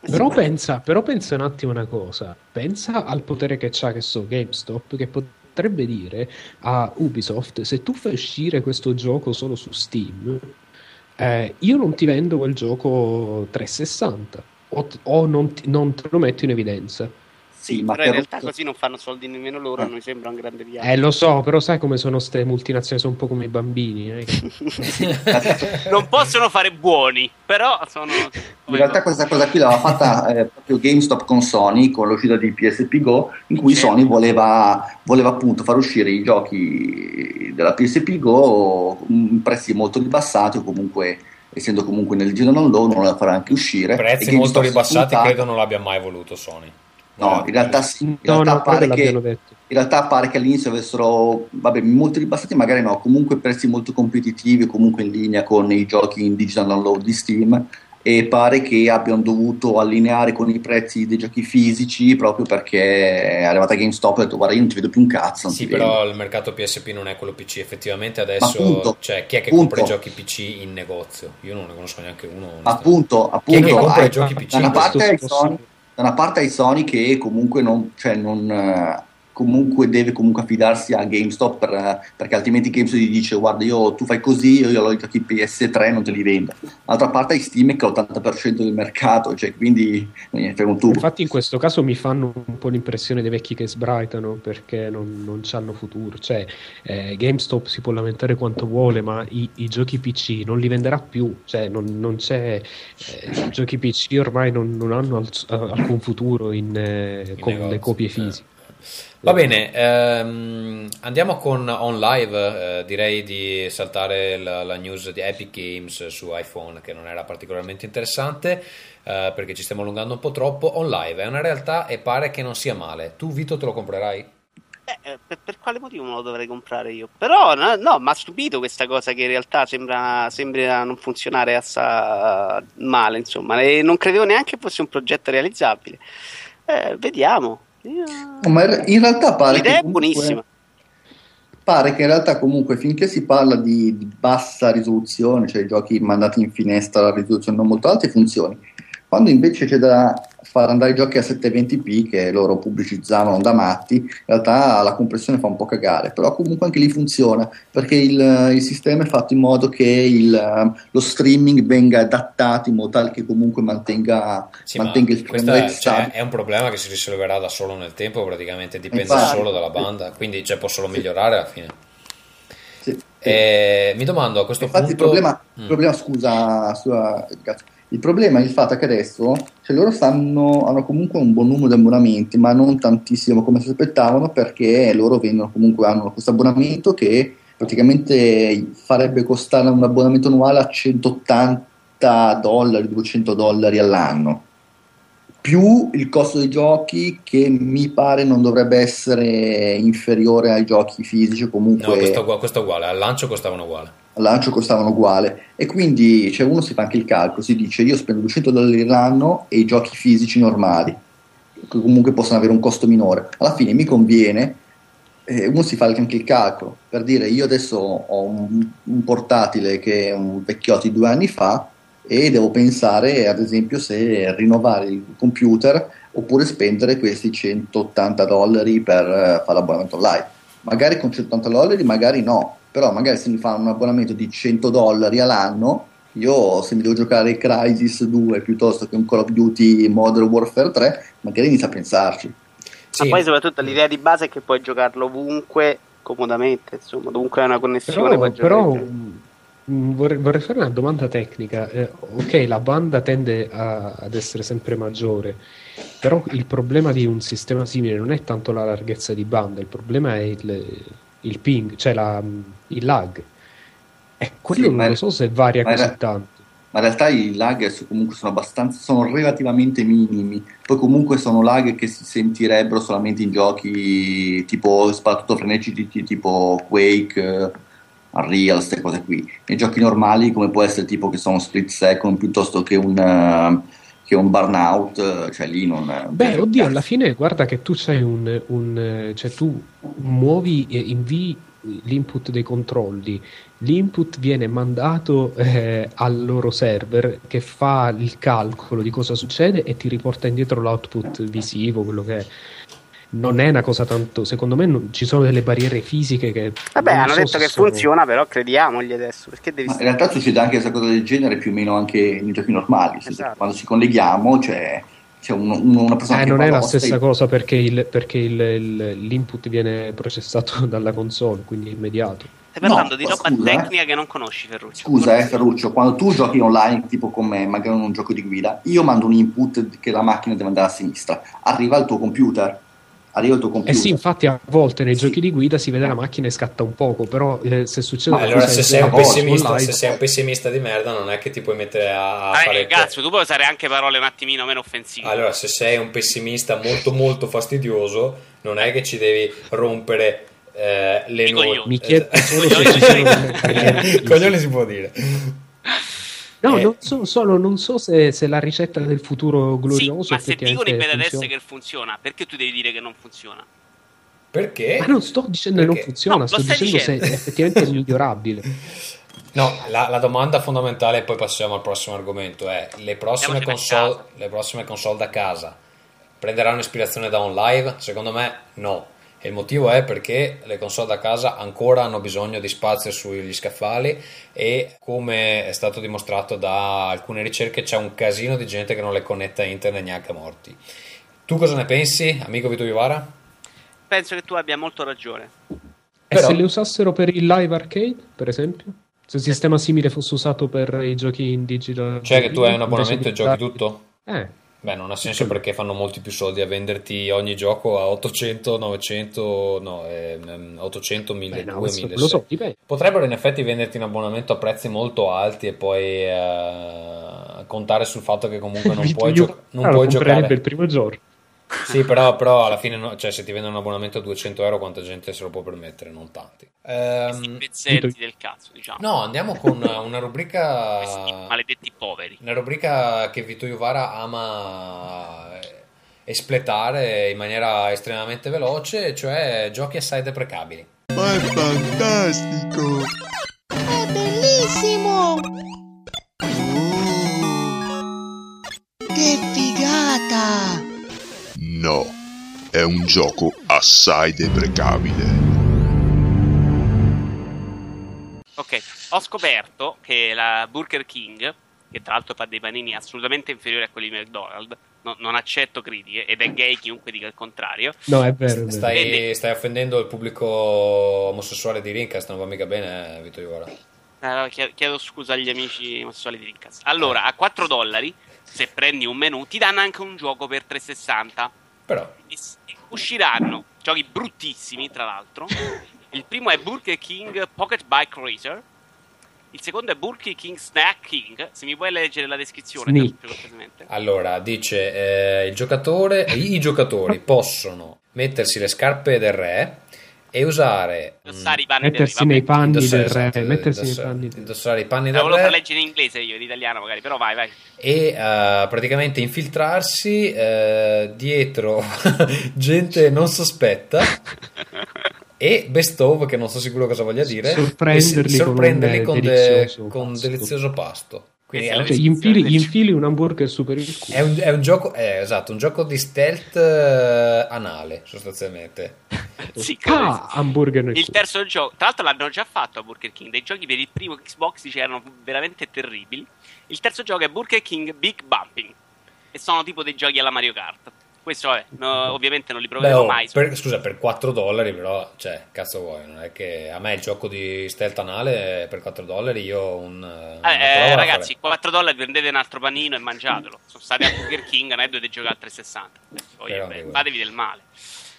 Però pensa, però pensa un attimo una cosa, pensa al potere che c'ha, che so, GameStop, che potrebbe dire a Ubisoft, se tu fai uscire questo gioco solo su Steam, eh, io non ti vendo quel gioco 360 o, o non, non, te lo metto in evidenza. Sì, ma però in realtà così non fanno soldi nemmeno loro, eh. non mi sembra un grande viaggio. Eh, lo so, però sai come sono queste multinazionali, sono un po' come i bambini. Eh? non possono fare buoni, però sono... In realtà questa cosa qui l'aveva fatta eh, proprio GameStop con Sony, con l'uscita di PSP Go, in cui certo. Sony voleva, voleva appunto far uscire i giochi della PSP Go a prezzi molto ribassati o comunque essendo comunque nel giro non low non la farà anche uscire prezzi molto ribassati puntato. credo non l'abbia mai voluto Sony no, in realtà sì in realtà, no, pare che, in realtà pare che all'inizio avessero vabbè molto ribassati magari no comunque prezzi molto competitivi comunque in linea con i giochi in digital download di Steam e pare che abbiano dovuto allineare con i prezzi dei giochi fisici proprio perché è arrivata GameStop e ha detto guarda io non ti vedo più un cazzo sì però vedo. il mercato PSP non è quello PC effettivamente adesso appunto, cioè, chi è che appunto, compra i giochi PC in negozio? Io non ne conosco neanche uno appunto, appunto chi è che compra i giochi PC da una parte hai Sony da una parte hai Sony che comunque non, cioè non, comunque deve comunque affidarsi a GameStop per, perché altrimenti GameStop gli dice guarda io tu fai così io, io ho i giochi PS3 non te li vendo. D'altra parte hai Steam che ha l'80% del mercato cioè quindi eh, fai un tubo. Infatti in questo caso mi fanno un po' l'impressione dei vecchi che sbraitano perché non, non hanno futuro. Cioè eh, GameStop si può lamentare quanto vuole ma i, i giochi PC non li venderà più. Cioè non, non c'è eh, i giochi PC ormai non, non hanno al, alcun futuro in, eh, con negozi, le copie fisiche Va bene, ehm, andiamo con On Live. Eh, direi di saltare la, la, news di Epic Games su iPhone, che non era particolarmente interessante eh, perché ci stiamo allungando un po' troppo. On Live è una realtà e pare che non sia male. Tu, Vito, te lo comprerai? Eh, eh per, per, quale motivo me lo dovrei comprare io? Però no, no mi ha stupito questa cosa che in realtà sembra, sembra non funzionare assai male, insomma, e non credevo neanche fosse un progetto realizzabile. Eh, vediamo. No, ma in realtà pare L'idea che comunque, è buonissima. Pare che in realtà comunque finché si parla di, di bassa risoluzione, cioè giochi mandati in finestra a risoluzione non molto alta, funzioni. Quando invece c'è da far andare i giochi a 720p che loro pubblicizzavano da matti, in realtà la compressione fa un po' cagare, però comunque anche lì funziona perché il, il sistema è fatto in modo che il, lo streaming venga adattato in modo tale che comunque mantenga, sì, mantenga il frame rate cioè, è un problema che si risolverà da solo nel tempo, praticamente dipende Infatti, solo dalla banda, quindi cioè, può solo migliorare alla fine. Sì, eh, mi domando a questo Infatti punto... Il problema, mm. il problema scusa, sua, il problema è il fatto che adesso cioè loro stanno, hanno comunque un buon numero di abbonamenti, ma non tantissimo come si aspettavano, perché loro vendono comunque hanno questo abbonamento che praticamente farebbe costare un abbonamento annuale a 180 dollari, 200 dollari all'anno più il costo dei giochi che mi pare non dovrebbe essere inferiore ai giochi fisici comunque no questo, questo è uguale. Al lancio costavano uguale. Al lancio costavano uguale. E quindi cioè, uno si fa anche il calcolo si dice io spendo 200 dollari l'anno e i giochi fisici normali che comunque possono avere un costo minore. Alla fine mi conviene eh, uno si fa anche il calcolo per dire io adesso ho un, un portatile che è un vecchiotto di due anni fa e devo pensare ad esempio se rinnovare il computer oppure spendere questi 180 dollari per uh, fare l'abbonamento online. Magari con 180 dollari, magari no, però magari se mi fa un abbonamento di 100 dollari all'anno, io se mi devo giocare Crisis 2 piuttosto che un Call of Duty Modern Warfare 3, magari inizio a pensarci. Sì. Ma poi soprattutto l'idea di base è che puoi giocarlo ovunque comodamente, insomma, dovunque hai una connessione. Però, però vorrei, vorrei, fare una domanda tecnica. Eh, ok, la banda tende a, ad essere sempre maggiore, però il problema di un sistema simile non è tanto la larghezza di banda, il problema è il, il ping, cioè la, il lag. E quello sì, non lo so se varia così era, tanto. Ma in realtà i lag comunque sono abbastanza, sono relativamente minimi. Poi comunque sono lag che si sentirebbero solamente in giochi tipo soprattutto frenetici tipo Quake Unreal, queste cose qui. Nei giochi normali, come può essere tipo che sono split second piuttosto che un, uh, che un burnout, cioè lì non. Beh, oddio, alla fine guarda che tu c'hai un, un. cioè tu muovi e invii l'input dei controlli. L'input viene mandato eh, al loro server che fa il calcolo di cosa succede e ti riporta indietro l'output visivo, quello che è non è una cosa tanto. Secondo me non, ci sono delle barriere fisiche che. Vabbè, hanno so detto che sono... funziona, però crediamogli adesso. Perché devi in realtà succede anche questa cosa del genere più o meno anche nei giochi normali. Esatto. Quando ci colleghiamo, cioè c'è un, una persona eh, che non è la stessa cosa perché, il, perché il, il, l'input viene processato dalla console, quindi è immediato. Stai parlando no, di roba scusa, tecnica eh. che non conosci, Ferruccio. Scusa, eh, Ferruccio, quando tu giochi online, tipo con me, magari in un gioco di guida, io mando un input che la macchina deve andare a sinistra, arriva al tuo computer arriva il tuo computer. Eh sì, infatti a volte nei sì. giochi di guida si vede la macchina e scatta un poco, però eh, se succede... Ma allora se sei, pessimista, se sei, un pessimista, di merda non è che ti puoi mettere a, a ah, fare... Cazzo, tu puoi usare anche parole un attimino meno offensive. Allora, se sei un pessimista molto molto fastidioso, non è che ci devi rompere... Eh, le nuove mi chiedo solo se ci sono coglioni si può dire No, eh, non so, solo non so se, se, la ricetta del futuro glorioso. Sì, ma se dicono in adesso che funziona, perché tu devi dire che non funziona? Perché? Ma non sto dicendo che non funziona, no, sto dicendo dicendo. se effettivamente è migliorabile. No, la, la, domanda fondamentale, e poi passiamo al prossimo argomento, è le prossime, console, le prossime console da casa prenderanno ispirazione da un live? Secondo me no. E il motivo è perché le console da casa ancora hanno bisogno di spazio sugli scaffali e come è stato dimostrato da alcune ricerche c'è un casino di gente che non le connetta a internet neanche a morti. Tu cosa ne pensi, amico Vito Vivara? Penso che tu abbia molto ragione. E Però- se le usassero per il live arcade, per esempio? Se un sistema simile fosse usato per i giochi in digital. Cioè che tu hai un abbonamento e giochi tutto? Eh, Beh, non ha senso perché fanno molti più soldi a venderti ogni gioco a 800, 900, no, ehm, 800, beh, 1200, no, questo 1600. lo so. Potrebbero in effetti venderti un abbonamento a prezzi molto alti e poi eh, contare sul fatto che comunque non puoi, gio- non ah, lo puoi giocare. il primo giorno. Sì, però, però alla fine, no- cioè, se ti vendono un abbonamento a 200 euro, quanta gente se lo può permettere? Non tanti. Ehm, pezzetti del cazzo, diciamo. no, andiamo con una rubrica. maledetti poveri. Una rubrica che Vito Iuvara ama eh, espletare in maniera estremamente veloce, cioè giochi assai deprecabili. Ma è fantastico! È bellissimo! Oh, Che figata! No, è un gioco assai deprecabile. Ok, ho scoperto che la Burger King, che tra l'altro fa dei panini assolutamente inferiori a quelli di McDonald's, no- non accetto critiche ed è gay chiunque dica il contrario. No, è vero. È vero. Stai, offendendo il pubblico omosessuale di Rincast, non va mica bene, eh, Vito Iuvara. Allora, chie- chiedo scusa agli amici omosessuali di Rincast. Allora, a 4 dollari, se prendi un menù, ti danno anche un gioco per 360. Però, E Usciranno giochi bruttissimi, tra l'altro. Il primo è Burger King Pocket Bike Racer. Il secondo è Burger King Snack King. Se mi puoi leggere la descrizione, allora, dice, eh, il giocatore, i giocatori possono mettersi le scarpe del re e usare... Indossare i panni del Mettersi vabbè. nei panni indossare, del re. esatto, Mettersi nei indossare- panni del indossare i panni del volevo far leggere in inglese io, in italiano magari, però vai, vai. e eh, praticamente infiltrarsi eh, dietro gente non sospetta e best of che non sono sicuro cosa voglia dire Sorprenderli e sorprenderli con con, eh, de- delizioso con pasto. delizioso pasto quindi Cioè, gli infili, gli infili un hamburger super il culo. è un- è un gioco è, esatto un gioco di stealth eh, anale sostanzialmente Sì, ah, hamburger nel Il terzo gioco, tra l'altro l'hanno già fatto a Burger King, dei giochi per il primo Xbox dice erano veramente terribili. Il terzo gioco è Burger King Big Bumping e sono tipo dei giochi alla Mario Kart. Questo vabbè, no, ovviamente non li Beh, proverò oh, mai. per- scusa per 4 dollari però cioè cazzo vuoi non è che a me il gioco di stealth anale per 4 dollari io un Eh, eh, ragazzi, farei. 4 dollari prendete un altro panino e mangiatelo. Sono stati a Burger King, non è dovete giocare al 360. Eh, poi, Però, beh, dico- fatevi del male.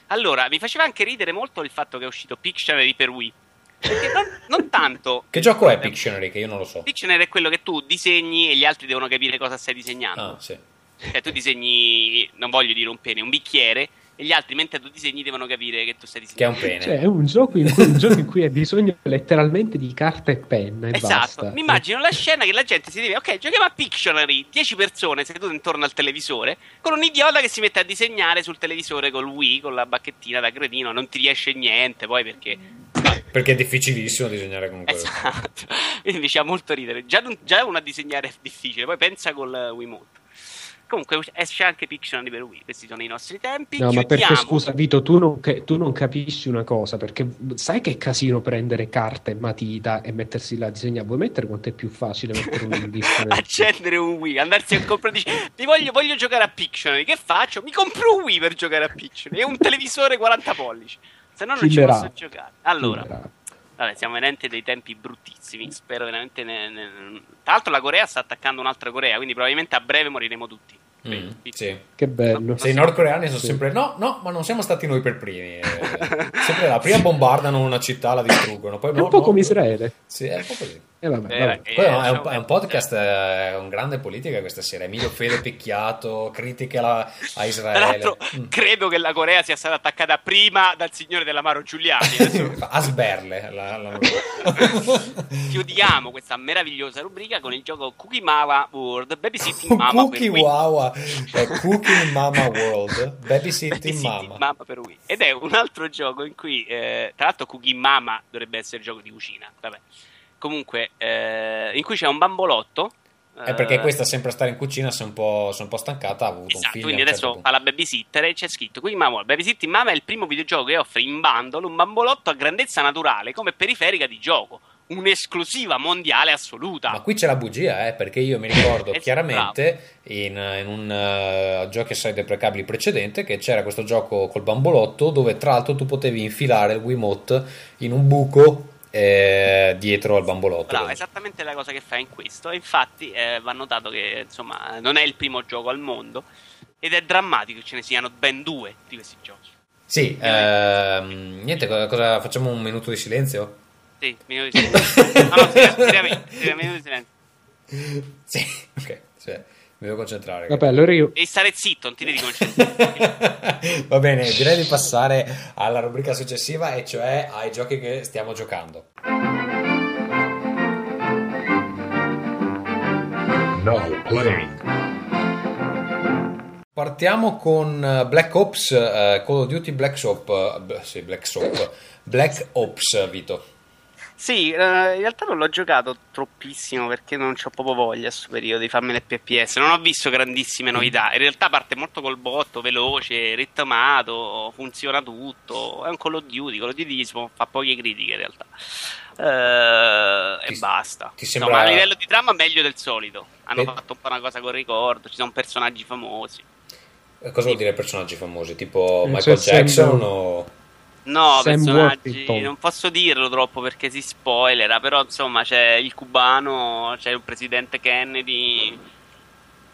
Allora, mi faceva anche ridere molto il fatto che è uscito Pictionary per Wii. Perché non, non tanto. che gioco è Pictionary che io non lo so Pictionary è quello che tu disegni e gli altri devono capire cosa stai disegnando. ah sì Cioè, tu disegni, non voglio dire un pene, un bicchiere, e gli altri mentre tu disegni devono capire che tu stai che è un disegnando. pene Cioè, è un gioco, in cui, un gioco in cui hai bisogno letteralmente di carta e penna. E Esatto, basta. mi immagino la scena che la gente si deve, ok, giochiamo a Pictionary, 10 persone sedute intorno al televisore, con un idiota che si mette a disegnare sul televisore col Wii, con la bacchettina da cretino, non ti riesce niente poi perché... perché è difficilissimo disegnare con quello Esatto, quindi mi fa molto ridere. Già, già una disegnare è difficile, poi pensa col Wiimote. Comunque esce anche Pictionary per Wii, questi sono i nostri tempi. No, ma perché Chiudiamo. scusa, Vito, tu non, che- tu non capisci una cosa, perché sai che casino prendere carta e matita e mettersi là a disegnare? Vuoi mettere quanto è più facile mettere un accendere un Wii, andarsi a comprare, dice, ti voglio, voglio giocare a Pictionary, che faccio? Mi compro un Wii per giocare a Pictionary e un televisore 40 pollici, se no non ci Killerato. posso giocare. Allora, Killerato. Vabbè, siamo veramente dei tempi bruttissimi, spero veramente... Ne, ne- Tra l'altro la Corea sta attaccando un'altra Corea, quindi probabilmente a breve moriremo tutti. Mm, sì. Che bello. Se i nordcoreani sono Sì. sempre no, no, ma non siamo stati noi per primi. eh. sempre là, prima bombardano una città, la distruggono, poi È no, un po' no. come Israele. Sì, è un po' così. E vabbè, Eh, vabbè. eh, Poi è, un, diciamo- è un podcast, è un grande politica questa sera. Emilio Fede picchiato, critiche alla- a Tra Israele. l'altro, Mm. credo che la Corea sia stata attaccata prima dal signore dell'Amaro Giuliani. A sberle. La, la- chiudiamo questa meravigliosa rubrica con il gioco Cookie Mama World Babysitting Mama Cookie. Wawa, eh, Cooking Mama World, Babysitting Babysitting Mama. Mama per Wii. Ed è un altro gioco in cui, eh, tra l'altro, Cookie Mama dovrebbe essere gioco di cucina. Vabbè. Comunque, eh, in cui c'è un bambolotto È perché Eh, questa sempre a stare in cucina si è un po', un po' stancata, ha avuto un Esatto, figlio. quindi un adesso certo fa la babysitter e c'è scritto qui Mama, Babysitting Mama è il primo videogioco che offre in bundle un bambolotto a grandezza naturale come periferica di gioco, un'esclusiva mondiale assoluta. Ma qui c'è la bugia, eh, perché io mi ricordo Eh, chiaramente in, in un uh, giochi assai deprecabili precedente che c'era questo gioco col bambolotto dove tra l'altro tu potevi infilare il Wiimote in un buco eh, dietro al bambolotto. Bravo, esattamente la cosa che fa in questo. E infatti eh, va notato che insomma non è il primo gioco al mondo ed è drammatico che ce ne siano ben due di questi giochi. Sì, ehm, niente, cosa, facciamo un minuto di silenzio? Sì, minuto di silenzio. No, no, seriamente, seriamente, minuto di silenzio. Sì, ok, cioè, mi devo concentrare. Vabbè, allora io Devi stare zitto, non ti devi concentrare. Va bene, direi di passare alla rubrica successiva, e cioè ai giochi che stiamo giocando. Now playing. Partiamo con eh, Black Ops, eh, Call of Duty Black Shop, eh, b- sì, Black Shop, Black Ops, Vito. Sì, eh, in realtà non l'ho giocato troppissimo perché non c'ho proprio voglia a questo periodo di farmi l'FPS. Non ho visto grandissime novità. In realtà parte molto col botto, veloce, ritmato, funziona tutto. È un Call of Duty. Call of Duty fa poche critiche in realtà. Eh, Ti- e basta. sembra- a livello di trama meglio del solito. Hanno Eh. fatto un po' una cosa con ricordo. Ci sono personaggi famosi. Eh, Cosa vuol dire personaggi famosi? Tipo Michael Jackson o... No, Sam personaggi, Worthington. non posso dirlo troppo perché si spoilera, però insomma c'è il cubano, c'è il presidente Kennedy.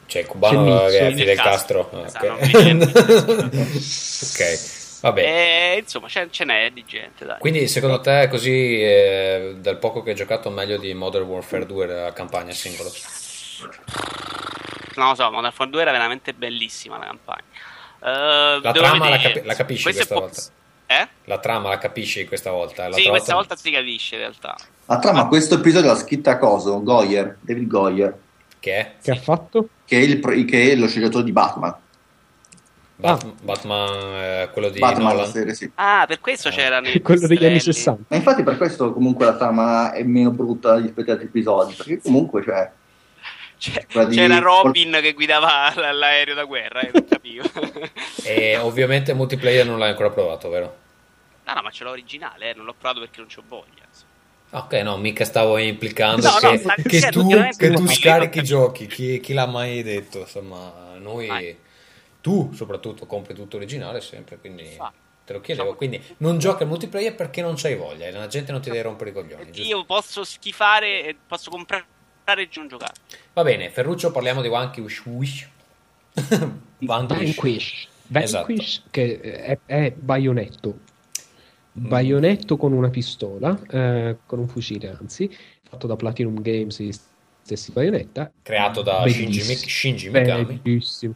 Cioè il cubano C'è che è. Fidel Castro. Ah, Esatto, ok. non mi viene ok, vabbè. E insomma c'è- ce n'è di gente, dai. Quindi secondo te così, eh, dal poco che hai giocato, meglio di Modern Warfare 2 la campagna singolo? Non lo so, Modern Warfare 2 era veramente bellissima la campagna. Eh, La trama la, capi- la capisci questa un po'- volta? Eh? La trama la capisci questa volta? L'altra Sì, questa volta si capisce in realtà. La trama, questo episodio l'ha scritta Coso, Goyer, David Goyer, Che è? che ha fatto? che è, il, che è lo sceneggiatore di Batman. Bat- Batman, eh, quello di Batman, la Nolan? serie, sì. Ah, per questo Eh. c'erano i Quello degli anni pistrelli. 60. Ma infatti per questo comunque la trama è meno brutta rispetto agli altri episodi, perché comunque cioè, C'è- Quella di- C'era Robin che guidava l- l'aereo da guerra, eh, non capivo. E ovviamente multiplayer non l'hai ancora provato, vero? No, no, ma ce l'ho originale, eh, non l'ho provato perché non c'ho voglia. insomma. Ok, no, mica stavo implicando No, che, no, che certo, tu, che tu scarichi i giochi, chi, chi l'ha mai detto? Insomma, noi, Mai. tu soprattutto compri tutto originale sempre, quindi Infatti. te lo chiedevo. Quindi non giochi al multiplayer perché non c'hai voglia, e la gente non ti deve rompere i coglioni. Giusto? io posso schifare, posso comprare e non giocare. Va bene, Ferruccio, parliamo di Vanquish. Wish. Vanquish. Vanquish. Esatto. Vanquish, che è, è baionetto. Baionetto con una pistola, eh, con un fucile, anzi, fatto da Platinum Games, gli stessi baionetta. Creato da Shinji, Shinji Mikami. Bellissimo.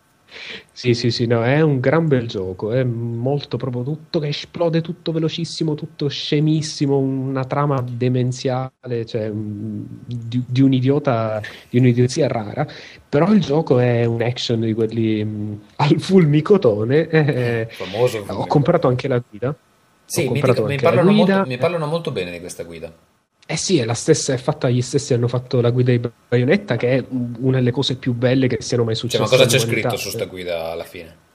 Sì, sì, sì, no, è un gran bel gioco, è molto proprio tutto che esplode, tutto velocissimo, tutto scemissimo, una trama demenziale, cioè mm, di, di un idiota, di un'idiozia rara, però il gioco è un action di quelli mm, al fulmicotone. eh, Famoso. ho comprato anche la guida. Sì, mi, dico- mi parlano molto, mi parlano molto bene di questa guida. Eh sì, è la stessa, è fatta, gli stessi hanno fatto la guida di Bayonetta, che è una delle cose più belle che siano mai Cioè, successe. ma cosa c'è scritto su sta guida alla fine?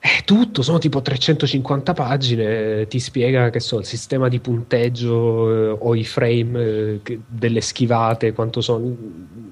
È tutto, sono tipo 350 pagine, ti spiega che so, il sistema di punteggio eh, o i frame eh, che- delle schivate, quanto sono.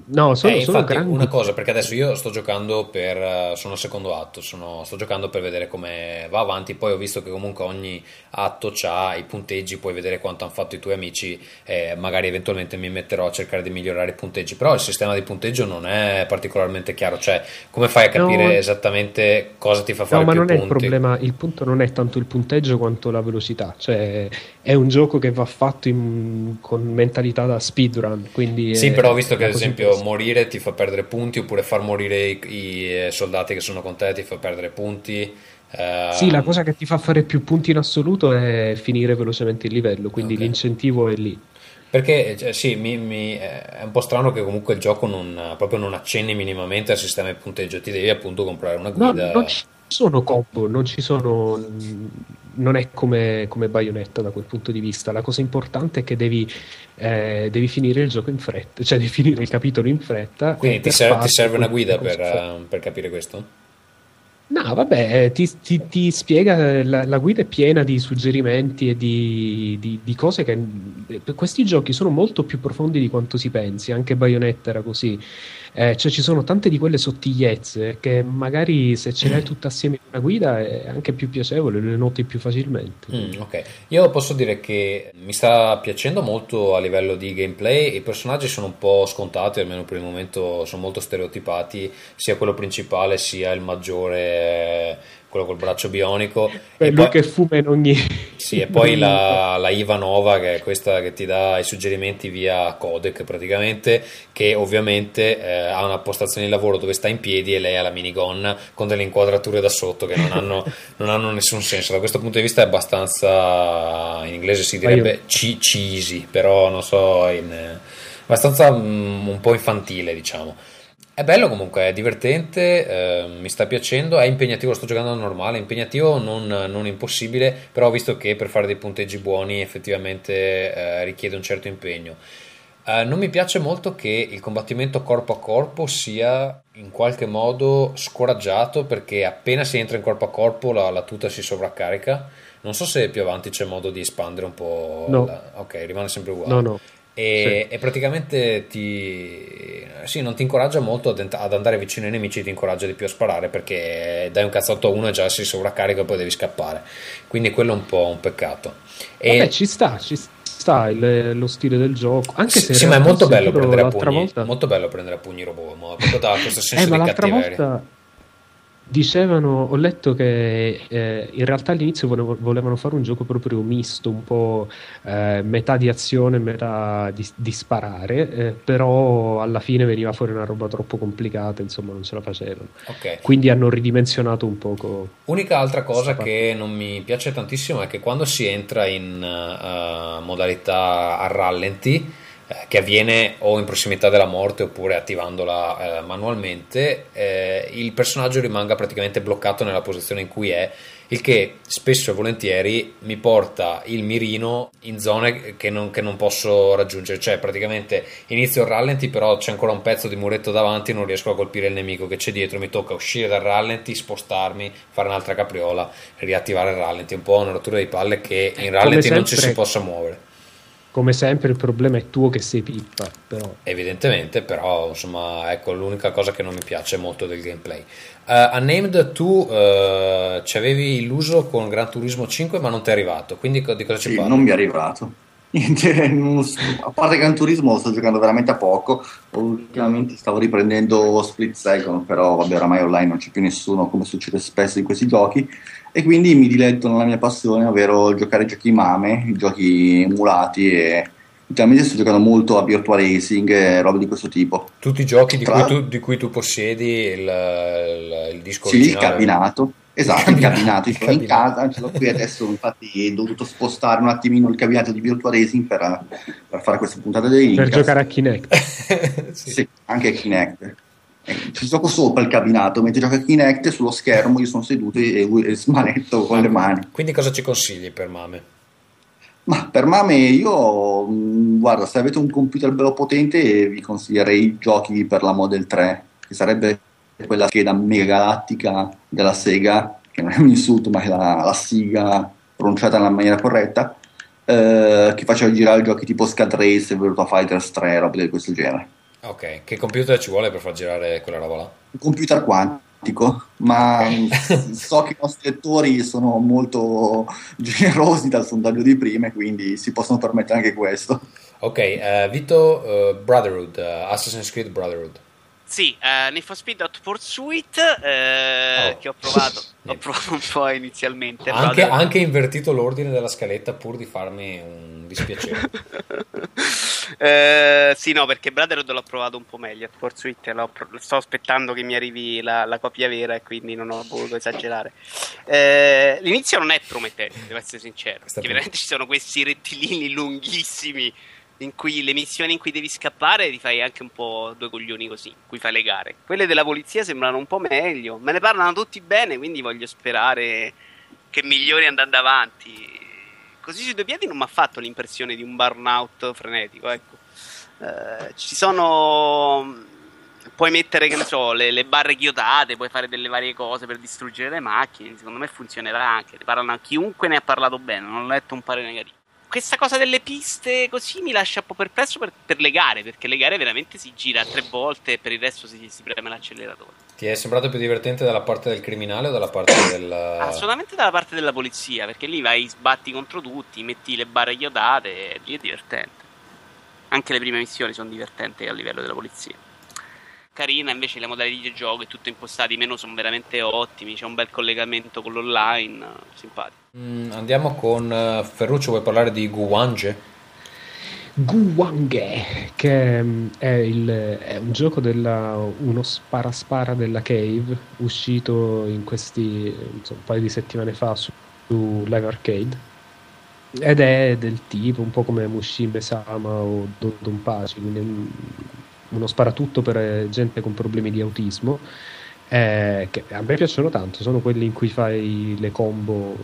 No, sono, Eh, sono grandi. una cosa, perché adesso io sto giocando per. eh, sono al secondo atto, sono- sto giocando per vedere come va avanti. Poi ho visto che comunque ogni atto ha i punteggi, puoi vedere quanto hanno fatto i tuoi amici. E magari eventualmente mi metterò a cercare di migliorare i punteggi. Però il sistema di punteggio non è particolarmente chiaro. Cioè, come fai a capire No. esattamente cosa ti fa fare No, non è il punti? problema, il punto non è tanto il punteggio quanto la velocità, cioè è un gioco che va fatto in- con mentalità da speedrun, quindi... Sì, è- però visto che ad così esempio questo. morire ti fa perdere punti, oppure far morire i, i, eh, soldati che sono con te ti fa perdere punti. eh, Sì, la cosa che ti fa fare più punti in assoluto è finire velocemente il livello, quindi Ok. l'incentivo è lì. Perché cioè, sì, mi- mi- è un po' strano che comunque il gioco non, proprio non accenni minimamente al sistema di punteggio, ti devi appunto comprare una No, guida. non ci sono combo, non ci sono, non è come, come Bayonetta da quel punto di vista. La cosa importante è che devi, eh, devi finire il gioco in fretta, cioè devi finire il capitolo in fretta. Quindi ti, ser- ti, serve una guida per, uh, per capire questo? No, vabbè, ti, ti, ti spiega, la, la, guida è piena di suggerimenti e di, di, di, cose che... Questi giochi sono molto più profondi di quanto si pensi, anche Bayonetta era così. Eh, cioè ci sono tante di quelle sottigliezze che magari se ce l'hai tutte assieme in una guida è anche più piacevole, le noti più facilmente. Mm, ok, io posso dire che mi sta piacendo molto a livello di gameplay, i personaggi sono un po' scontati, almeno per il momento sono molto stereotipati, sia quello principale sia il maggiore quello col braccio bionico. E lui poi, che fuma in ogni. Sì, e poi la, la, Ivanova, che è questa che ti dà i suggerimenti via codec praticamente, che ovviamente eh, ha una postazione di lavoro dove sta in piedi e lei ha la minigun con delle inquadrature da sotto che non hanno, non hanno nessun senso. Da questo punto di vista è abbastanza, in inglese si direbbe cheesy, però non so, in, abbastanza um, un po' infantile, diciamo. È bello comunque, è divertente, eh, mi sta piacendo, è impegnativo, sto giocando normale, impegnativo, non, non, impossibile, però ho visto che per fare dei punteggi buoni effettivamente eh, richiede un certo impegno. Eh, non mi piace molto che il combattimento corpo a corpo sia in qualche modo scoraggiato perché appena si entra in corpo a corpo la, la tuta si sovraccarica. Non so se più avanti c'è modo di espandere un po'. No. La... Ok, rimane sempre uguale. No, no. E, sì. e, praticamente ti, sì, non ti incoraggia molto ad, ad, andare vicino ai nemici, ti incoraggia di più a sparare perché dai un cazzotto a uno e già si sovraccarica e poi devi scappare. Quindi quello è un po' un peccato. E... Vabbè, ci sta, ci sta il, lo stile del gioco. Anche se sì, ma è molto bello prendere a pugni. Volta... Molto bello prendere a pugni robot, proprio da questo senso eh, di cattiveria. Volta Dicevano, ho letto che eh, in realtà all'inizio volevano fare un gioco proprio misto, un po' eh, metà di azione, metà di, di sparare, eh, però alla fine veniva fuori una roba troppo complicata, insomma non ce la facevano. Okay. Quindi hanno ridimensionato un poco. Unica altra cosa che non mi piace tantissimo è che quando si entra in uh, modalità a rallenti, eh, che avviene o in prossimità della morte oppure attivandola eh, manualmente, eh, il personaggio rimanga praticamente bloccato nella posizione in cui è, il che spesso e volentieri mi porta il mirino in zone che non, che non posso raggiungere, cioè praticamente inizio il rallenti però c'è ancora un pezzo di muretto davanti, non riesco a colpire il nemico che c'è dietro, mi tocca uscire dal rallenti, spostarmi, fare un'altra capriola, riattivare il rallenti, un po' una rottura di palle che in rallenti non ci si possa muovere come sempre il problema è tuo che sei pippa però. evidentemente però insomma ecco l'unica cosa che non mi piace molto del gameplay. Uh, Unnamed tu uh, ci avevi illuso con Gran Turismo 5 ma non ti è arrivato quindi di cosa ci sì, parli? non mi è arrivato. A parte Gran Turismo sto giocando veramente a poco. Ultimamente stavo riprendendo Split Second però vabbè oramai online non c'è più nessuno come succede spesso in questi giochi e quindi mi diletto nella mia passione, ovvero giocare giochi mame, giochi emulati e ultimamente sto giocando molto a Virtua Racing e robe di questo tipo. Tutti i giochi di, Tra... cui, tu, di cui, tu, possiedi il, il, il disco sì, originale? il cabinato. Esatto, il cabinato, il cabinato. in casa, ce l'ho qui adesso, infatti ho dovuto spostare un attimino il cabinato di Virtua Racing per, per fare questa puntata dei Per giocare a Kinect. sì. sì, anche a Kinect ci gioco sopra il cabinato mentre gioca Kinect sullo schermo io sono seduto e, e smanetto con le mani quindi cosa ci consigli per Mame? ma per Mame io mm, guarda se avete un computer bello potente vi consiglierei giochi per la Model 3 che sarebbe quella scheda mega galattica della Sega che non è un insulto ma è la, la siga pronunciata nella maniera corretta eh, che faceva girare giochi tipo Scad Race Virtua Fighters 3 robe di questo genere Ok, che computer ci vuole per far girare quella roba là? Un computer quantico, ma so che i nostri lettori sono molto generosi dal sondaggio di prima, quindi si possono permettere anche questo. Ok, uh, Vito, uh, Brotherhood, uh, Assassin's Creed Brotherhood. Sì, uh, Need for Speed Hot Pursuit eh, oh. che ho provato, ho provato un po' inizialmente. Anche, anche, invertito l'ordine della scaletta pur di farmi un dispiacere. eh, sì, no, perché Brotherhood l'ho provato un po' meglio. Hot Pursuit pro- sto aspettando che mi arrivi la, la, copia vera e quindi non ho voluto esagerare. Eh, l'inizio non è promettente, devo essere sincero. Perché veramente ci sono questi rettilini lunghissimi in cui le missioni in cui devi scappare ti fai anche un po' due coglioni così, in cui fai le gare. Quelle della polizia sembrano un po' meglio, me ne parlano tutti bene, quindi voglio sperare che migliori andando avanti. Così sui due piedi non mi ha fatto l'impressione di un burnout frenetico, ecco. Eh, ci sono puoi mettere, che ne so, le, le, barre chiotate, puoi fare delle varie cose per distruggere le macchine. Secondo me funzionerà anche. Ne parlano, chiunque ne ha parlato bene, non ho letto un parere negativo. Questa cosa delle piste così mi lascia un po' perplesso per, per le gare, perché le gare veramente si gira tre volte e per il resto si, si preme l'acceleratore. Ti è sembrato più divertente dalla parte del criminale o dalla parte del. Assolutamente dalla parte della polizia, perché lì vai, sbatti contro tutti, metti le barre chiodate e lì è divertente. Anche le prime missioni sono divertenti a livello della polizia carina invece le modalità di gioco e tutto impostato i menu sono veramente ottimi c'è un bel collegamento con l'online simpatico mm, andiamo con uh, Ferruccio vuoi parlare di Guwange? Guwange che mm, è, il, è, un gioco della uno spara spara della Cave uscito in questi insomma, un paio di settimane fa su, su Live Arcade ed è del tipo un po' come Mushime Sama o Dodon Paci quindi uno sparatutto per eh, gente con problemi di autismo. Eh, che a me piacciono tanto, sono quelli in cui fai le combo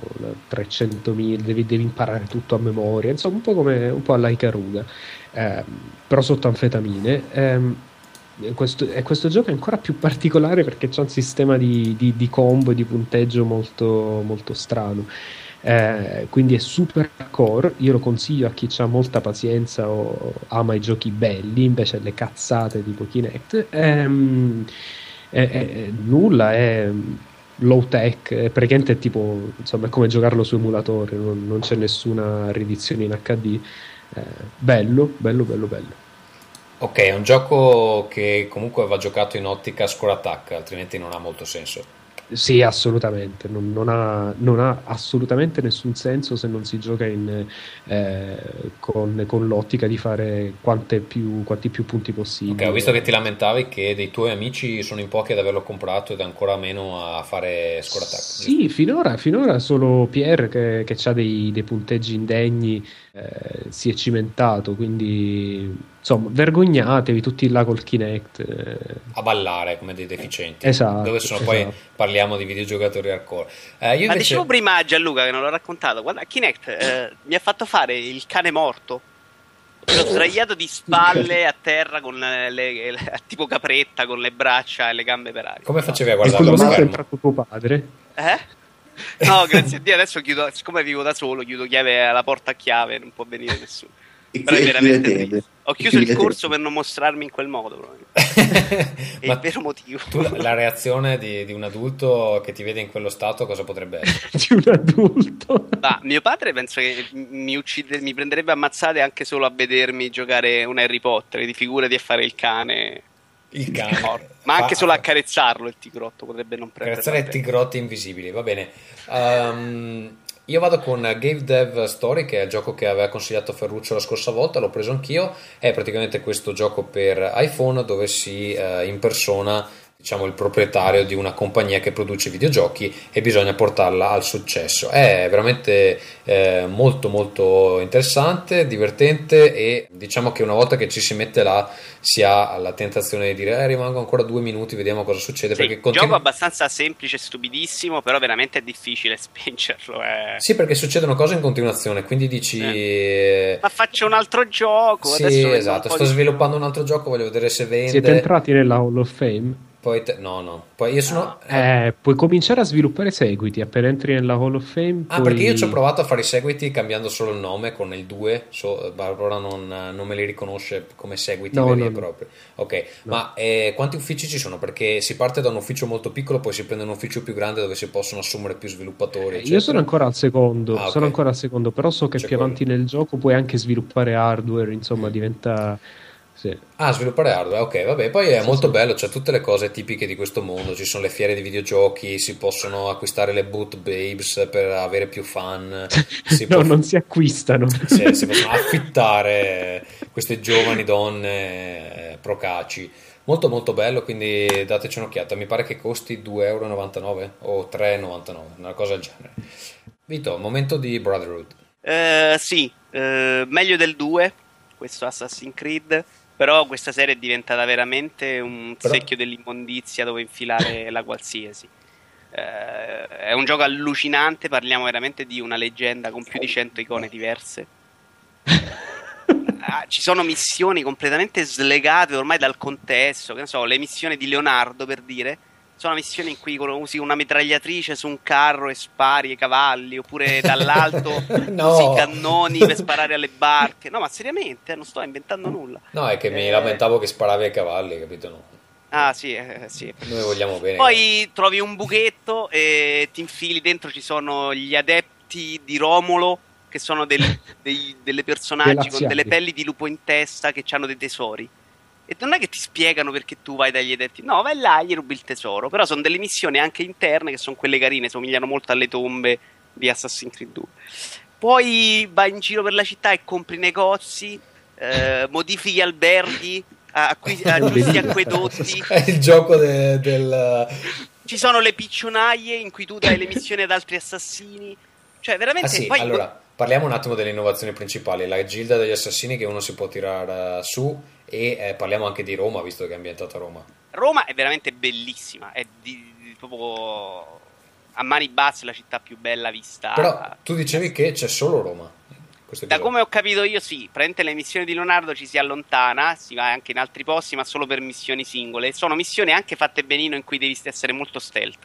300.000, devi, devi imparare tutto a memoria, insomma un po' come un po' alla Ikaruga, eh, però sotto anfetamine. Eh, questo, e questo gioco è ancora più particolare perché c'è un sistema di, di, di combo e di punteggio molto, molto strano. Eh, quindi è super core. Io lo consiglio a chi ha molta pazienza o ama i giochi belli, invece le cazzate tipo Kinect. Ehm, è, è, nulla, è low tech, è praticamente tipo insomma è come giocarlo su emulatore, non, non c'è nessuna riedizione in HD. Eh, bello, bello, bello, bello. Ok, è un gioco che comunque va giocato in ottica score attack, altrimenti non ha molto senso. Sì, assolutamente, non, non, ha, non, ha, assolutamente nessun senso se non si gioca in, eh, con, con, l'ottica di fare più, quanti più punti possibili. Ok, ho visto che ti lamentavi che dei tuoi amici sono in pochi ad averlo comprato ed ancora meno a fare score attack. Sì, finora, finora solo Pierre che, che ha dei, dei punteggi indegni eh, si è cimentato, quindi insomma, vergognatevi tutti là col Kinect. Eh. A ballare come dei deficienti. Esatto. Dove sono esatto. poi parliamo di videogiocatori hardcore. Eh, Ma invece... dicevo prima a Gianluca che non l'ho raccontato, guarda, Kinect eh, mi ha fatto fare il cane morto. L'ho sdraiato di spalle a terra con le, le, le, tipo capretta con le braccia e le gambe per aria. Come facevi a guardare lo schermo? è entrato tuo padre? Eh? No, grazie a Dio, adesso chiudo, siccome vivo da solo, chiudo chiave alla porta a chiave, non può venire nessuno. Però è veramente Ho chiuso il corso per non mostrarmi in quel modo. è il vero motivo. Tu, la reazione di, di, un adulto che ti vede in quello stato, cosa potrebbe essere? di un adulto? Ah, mio padre penso che mi, uccide, mi prenderebbe ammazzate anche solo a vedermi giocare un Harry Potter. Di figurati a fare il cane. Il cane. Ma anche solo a carezzarlo il tigrotto potrebbe non prendere. Carezzare tigrotti invisibili, va bene. Um, io vado con Game Dev Story, che è il gioco che aveva consigliato Ferruccio la scorsa volta, l'ho preso anch'io. È praticamente questo gioco per iPhone dove si eh, impersona diciamo, il proprietario di una compagnia che produce videogiochi e bisogna portarla al successo. È veramente eh, molto molto interessante, divertente e diciamo che una volta che ci si mette là si ha la tentazione di dire eh, rimango ancora due minuti, vediamo cosa succede. Sì, perché continu- gioco abbastanza semplice, stupidissimo, però veramente è difficile spingerlo. Eh. Sì, perché succedono cose in continuazione, quindi dici... Eh. Ma faccio un altro gioco. Sì, esatto, sto sviluppando un altro gioco, voglio vedere se vende. Siete entrati nella Hall of Fame? Poi te- no, no. Poi io sono. Eh, puoi cominciare a sviluppare seguiti appena entri nella Hall of Fame. Ah, puoi... perché io ci ho provato a fare i seguiti cambiando solo il nome con il 2. So, Barbara non, non, me li riconosce come seguiti no, veri no, e propri. Ok, no. ma eh, quanti uffici ci sono? Perché si parte da un ufficio molto piccolo, poi si prende un ufficio più grande dove si possono assumere più sviluppatori. Io sono ancora al secondo. Ah, okay. Sono ancora al secondo, però so che C'è più quello. avanti nel gioco puoi anche sviluppare hardware. Insomma, diventa. Sì. Ah, sviluppare hardware, ok, vabbè, poi è sì, molto sì. bello, c'è tutte le cose tipiche di questo mondo, ci sono le fiere di videogiochi, si possono acquistare le boot babes per avere più fan. Si no, può... non si acquistano. Sì, si possono affittare queste giovani donne procaci. Molto molto bello, quindi dateci un'occhiata, mi pare che costi 2,99 euro o 3,99, una cosa del genere. Vito, momento di Brotherhood. Uh, sì, uh, meglio del 2, questo Assassin's Creed però questa serie è diventata veramente un Però... secchio dell'immondizia dove infilare la qualsiasi. Eh, è un gioco allucinante, parliamo veramente di una leggenda con più di 100 icone diverse. Ah, ci sono missioni completamente slegate ormai dal contesto, che ne so, le missioni di Leonardo per dire, sono missioni in cui usi una mitragliatrice su un carro e spari ai cavalli, oppure dall'alto No. usi i cannoni per sparare alle barche. No, ma seriamente, eh, non sto inventando nulla. No, è che mi Eh. lamentavo che sparavi ai cavalli, capito? No. Ah, sì, eh, sì. Noi vogliamo bene. Poi trovi un buchetto e ti infili dentro, ci sono gli adepti di Romolo, che sono del- dei delle personaggi con delle pelli di lupo in testa che hanno dei tesori. E non è che ti spiegano perché tu vai dagli adepti, no, vai là, gli rubi il tesoro. Però sono delle missioni anche interne che sono quelle carine, somigliano molto alle tombe di Assassin's Creed 2. Poi vai in giro per la città e compri negozi, eh, modifichi alberghi, acqui- aggiusti Bellissimo. acquedotti. È il gioco de- del... Ci sono le piccionaie in cui tu dai le missioni ad altri assassini. Cioè, veramente. Ah sì, poi- allora, parliamo un attimo delle innovazioni principali. La gilda degli assassini che uno si può tirare su e eh, parliamo anche di Roma, visto che è ambientata a Roma. Roma è veramente bellissima. È di, di- proprio a mani basse la città più bella vista. Però tu dicevi che c'è solo Roma. Da come ho capito io, sì, praticamente le missioni di Leonardo ci si allontana, si va anche in altri posti, ma solo per missioni singole. Sono missioni anche fatte benino in cui devi essere molto stealth.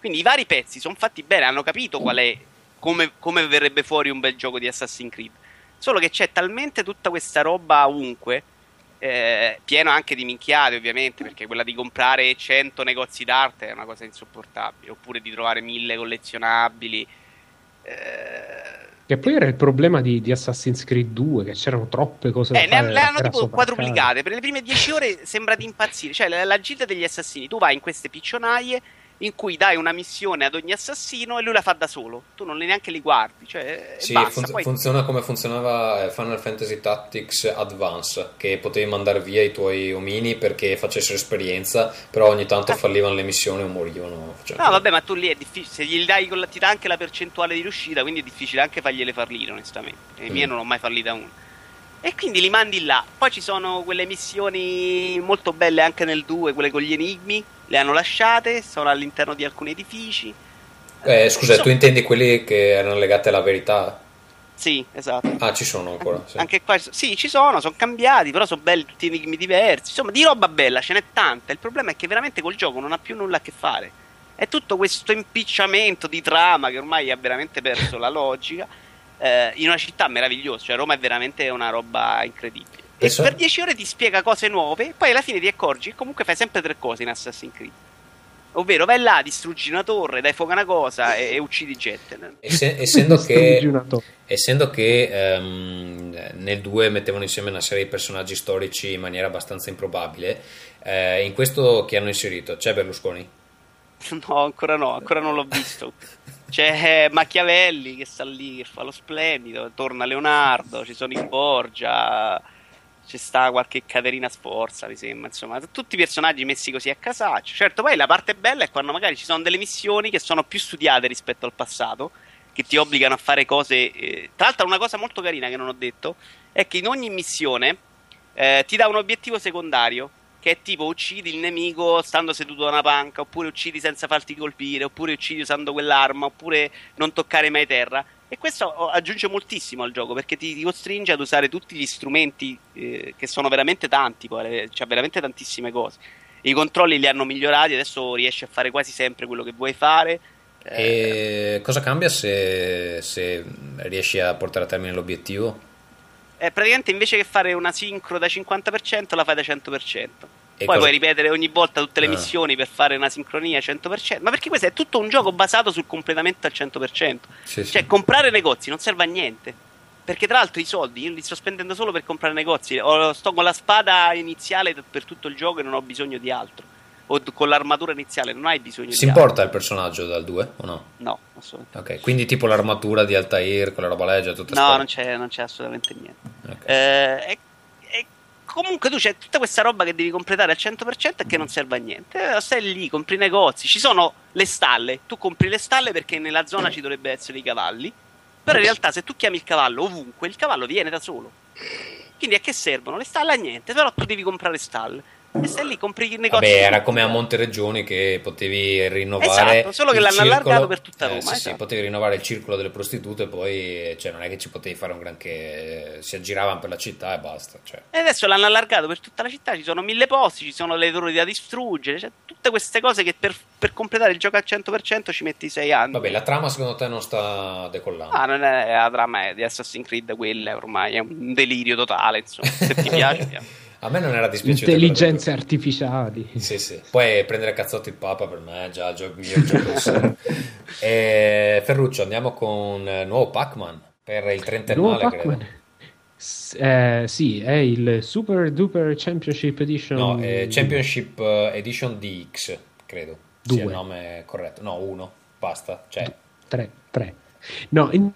Quindi i vari pezzi sono fatti bene, hanno capito qual è, come, come verrebbe fuori un bel gioco di Assassin's Creed. Solo che c'è talmente tutta questa roba ovunque, eh, pieno anche di minchiate ovviamente, perché quella di comprare 100 negozi d'arte è una cosa insopportabile, oppure di trovare 1000 collezionabili. Eh, Che poi era il problema di, di Assassin's Creed 2, che c'erano troppe cose da Eh, ne, fare. le hanno tipo quadruplicate. Per le prime 10 ore sembra di impazzire. Cioè, la, la gilda degli assassini, tu vai in queste piccionaie in cui dai una missione ad ogni assassino e lui la fa da solo. Tu non neanche li guardi. Cioè, Sì, funz- Poi- funziona come funzionava eh, Final Fantasy Tactics Advance, che potevi mandare via i tuoi omini perché facessero esperienza, però ogni tanto Ah. fallivano le missioni o morivano. facendo- No, vabbè, ma tu lì è difficile. Se gli dai con la, ti dà anche la percentuale di riuscita, quindi è difficile anche fargliele fallire, onestamente. E Mm. non ho mai fallita una. E quindi li mandi là. Poi ci sono quelle missioni molto belle anche nel 2, quelle con gli enigmi. Le hanno lasciate, sono all'interno di alcuni edifici. Eh, scusa, so- tu intendi quelli che erano legati alla verità? Sì, esatto. Ah, ci sono ancora. sì. Anche qua sì, ci sono, sono cambiati, però sono belli tutti enigmi diversi. Insomma, di roba bella ce n'è tanta. Il problema è che veramente col gioco non ha più nulla a che fare. È tutto questo impicciamento di trama che ormai ha veramente perso la logica. eh, in una città meravigliosa, cioè Roma è veramente una roba incredibile. E Penso- per 10 ore ti spiega cose nuove, e poi alla fine ti accorgi che comunque fai sempre tre cose in Assassin's Creed. Ovvero vai là, distruggi una torre, dai fuoco a una cosa e, e uccidi gente. Esse- essendo che. Essendo che ehm, nel 2 mettevano insieme una serie di personaggi storici in maniera abbastanza improbabile, eh, in questo che hanno inserito c'è Berlusconi? No, ancora no, ancora non l'ho visto. C'è Machiavelli che sta lì, che fa lo splendido, torna Leonardo, ci sono i Borgia, c'è sta qualche Caterina Sforza, mi sembra, insomma, tutti i personaggi messi così a casaccio. Certo, poi la parte bella è quando magari ci sono delle missioni che sono più studiate rispetto al passato, che ti obbligano a fare cose... eh, Tra l'altro una cosa molto carina che non ho detto è che in ogni missione eh, ti dà un obiettivo secondario che è tipo uccidi il nemico stando seduto da una panca, oppure uccidi senza farti colpire, oppure uccidi usando quell'arma, oppure non toccare mai terra. E questo oh, aggiunge moltissimo al gioco perché ti, ti costringe ad usare tutti gli strumenti eh, che sono veramente tanti, poi, c'è veramente tantissime cose. I controlli li hanno migliorati, adesso riesci a fare quasi sempre quello che vuoi fare. Eh, E cosa cambia se, se riesci a portare a termine l'obiettivo? eh, praticamente invece che fare una sincro da 50% la fai da 100%. E Poi cosa- puoi ripetere ogni volta tutte le Ah. missioni per fare una sincronia 100%. Ma perché questo è tutto un gioco basato sul completamento al 100%. Sì, sì. Cioè, comprare negozi non serve a niente. Perché tra l'altro i soldi io li sto spendendo solo per comprare negozi. Ho- sto con la spada iniziale per tutto il gioco e non ho bisogno di altro. O con l'armatura iniziale non hai bisogno Si di altro. importa il personaggio dal 2 o no? No, assolutamente. Ok, quindi tipo l'armatura di Altair, quella roba legge, tutta No, non c'è, non c'è assolutamente niente. Ok. Eh, comunque tu c'è tutta questa roba che devi completare al 100% e che non serve a niente. Eh, stai lì, compri negozi, ci sono le stalle. Tu compri le stalle perché nella zona ci dovrebbero essere i cavalli. Però in realtà se tu chiami il cavallo ovunque, il cavallo viene da solo. Quindi a che servono? Le stalle a niente, però tu devi comprare stalle. E stai lì, compri il negozio. Vabbè, era come a Montereggioni che potevi rinnovare. Esatto, solo che l'hanno circolo- allargato per tutta eh, Roma, sì, sì, esatto. potevi rinnovare il circolo delle prostitute, poi cioè, non è che ci potevi fare un granché. Si aggiravano per la città e basta. Cioè. E adesso l'hanno allargato per tutta la città, ci sono mille posti, ci sono le torri da distruggere, cioè tutte queste cose che per, per completare il gioco al 100% ci metti 6 anni. Vabbè, la trama secondo te non sta decollando? Ah, non è la trama di Assassin's Creed, quella ormai è un delirio totale, insomma, se ti piace. A me non era dispiaciuto. Intelligenze artificiali. Sì, sì. Poi prendere cazzotti il Papa per me è già gioco mio gioco. E Ferruccio, andiamo con eh, nuovo Pac-Man per il trentennale, credo. S- eh, sì, è il Super Duper Championship Edition. No, è Championship eh, Edition DX, credo. Sia Due. il nome corretto. No, uno. Basta. Cioè, 3, 3. No, in-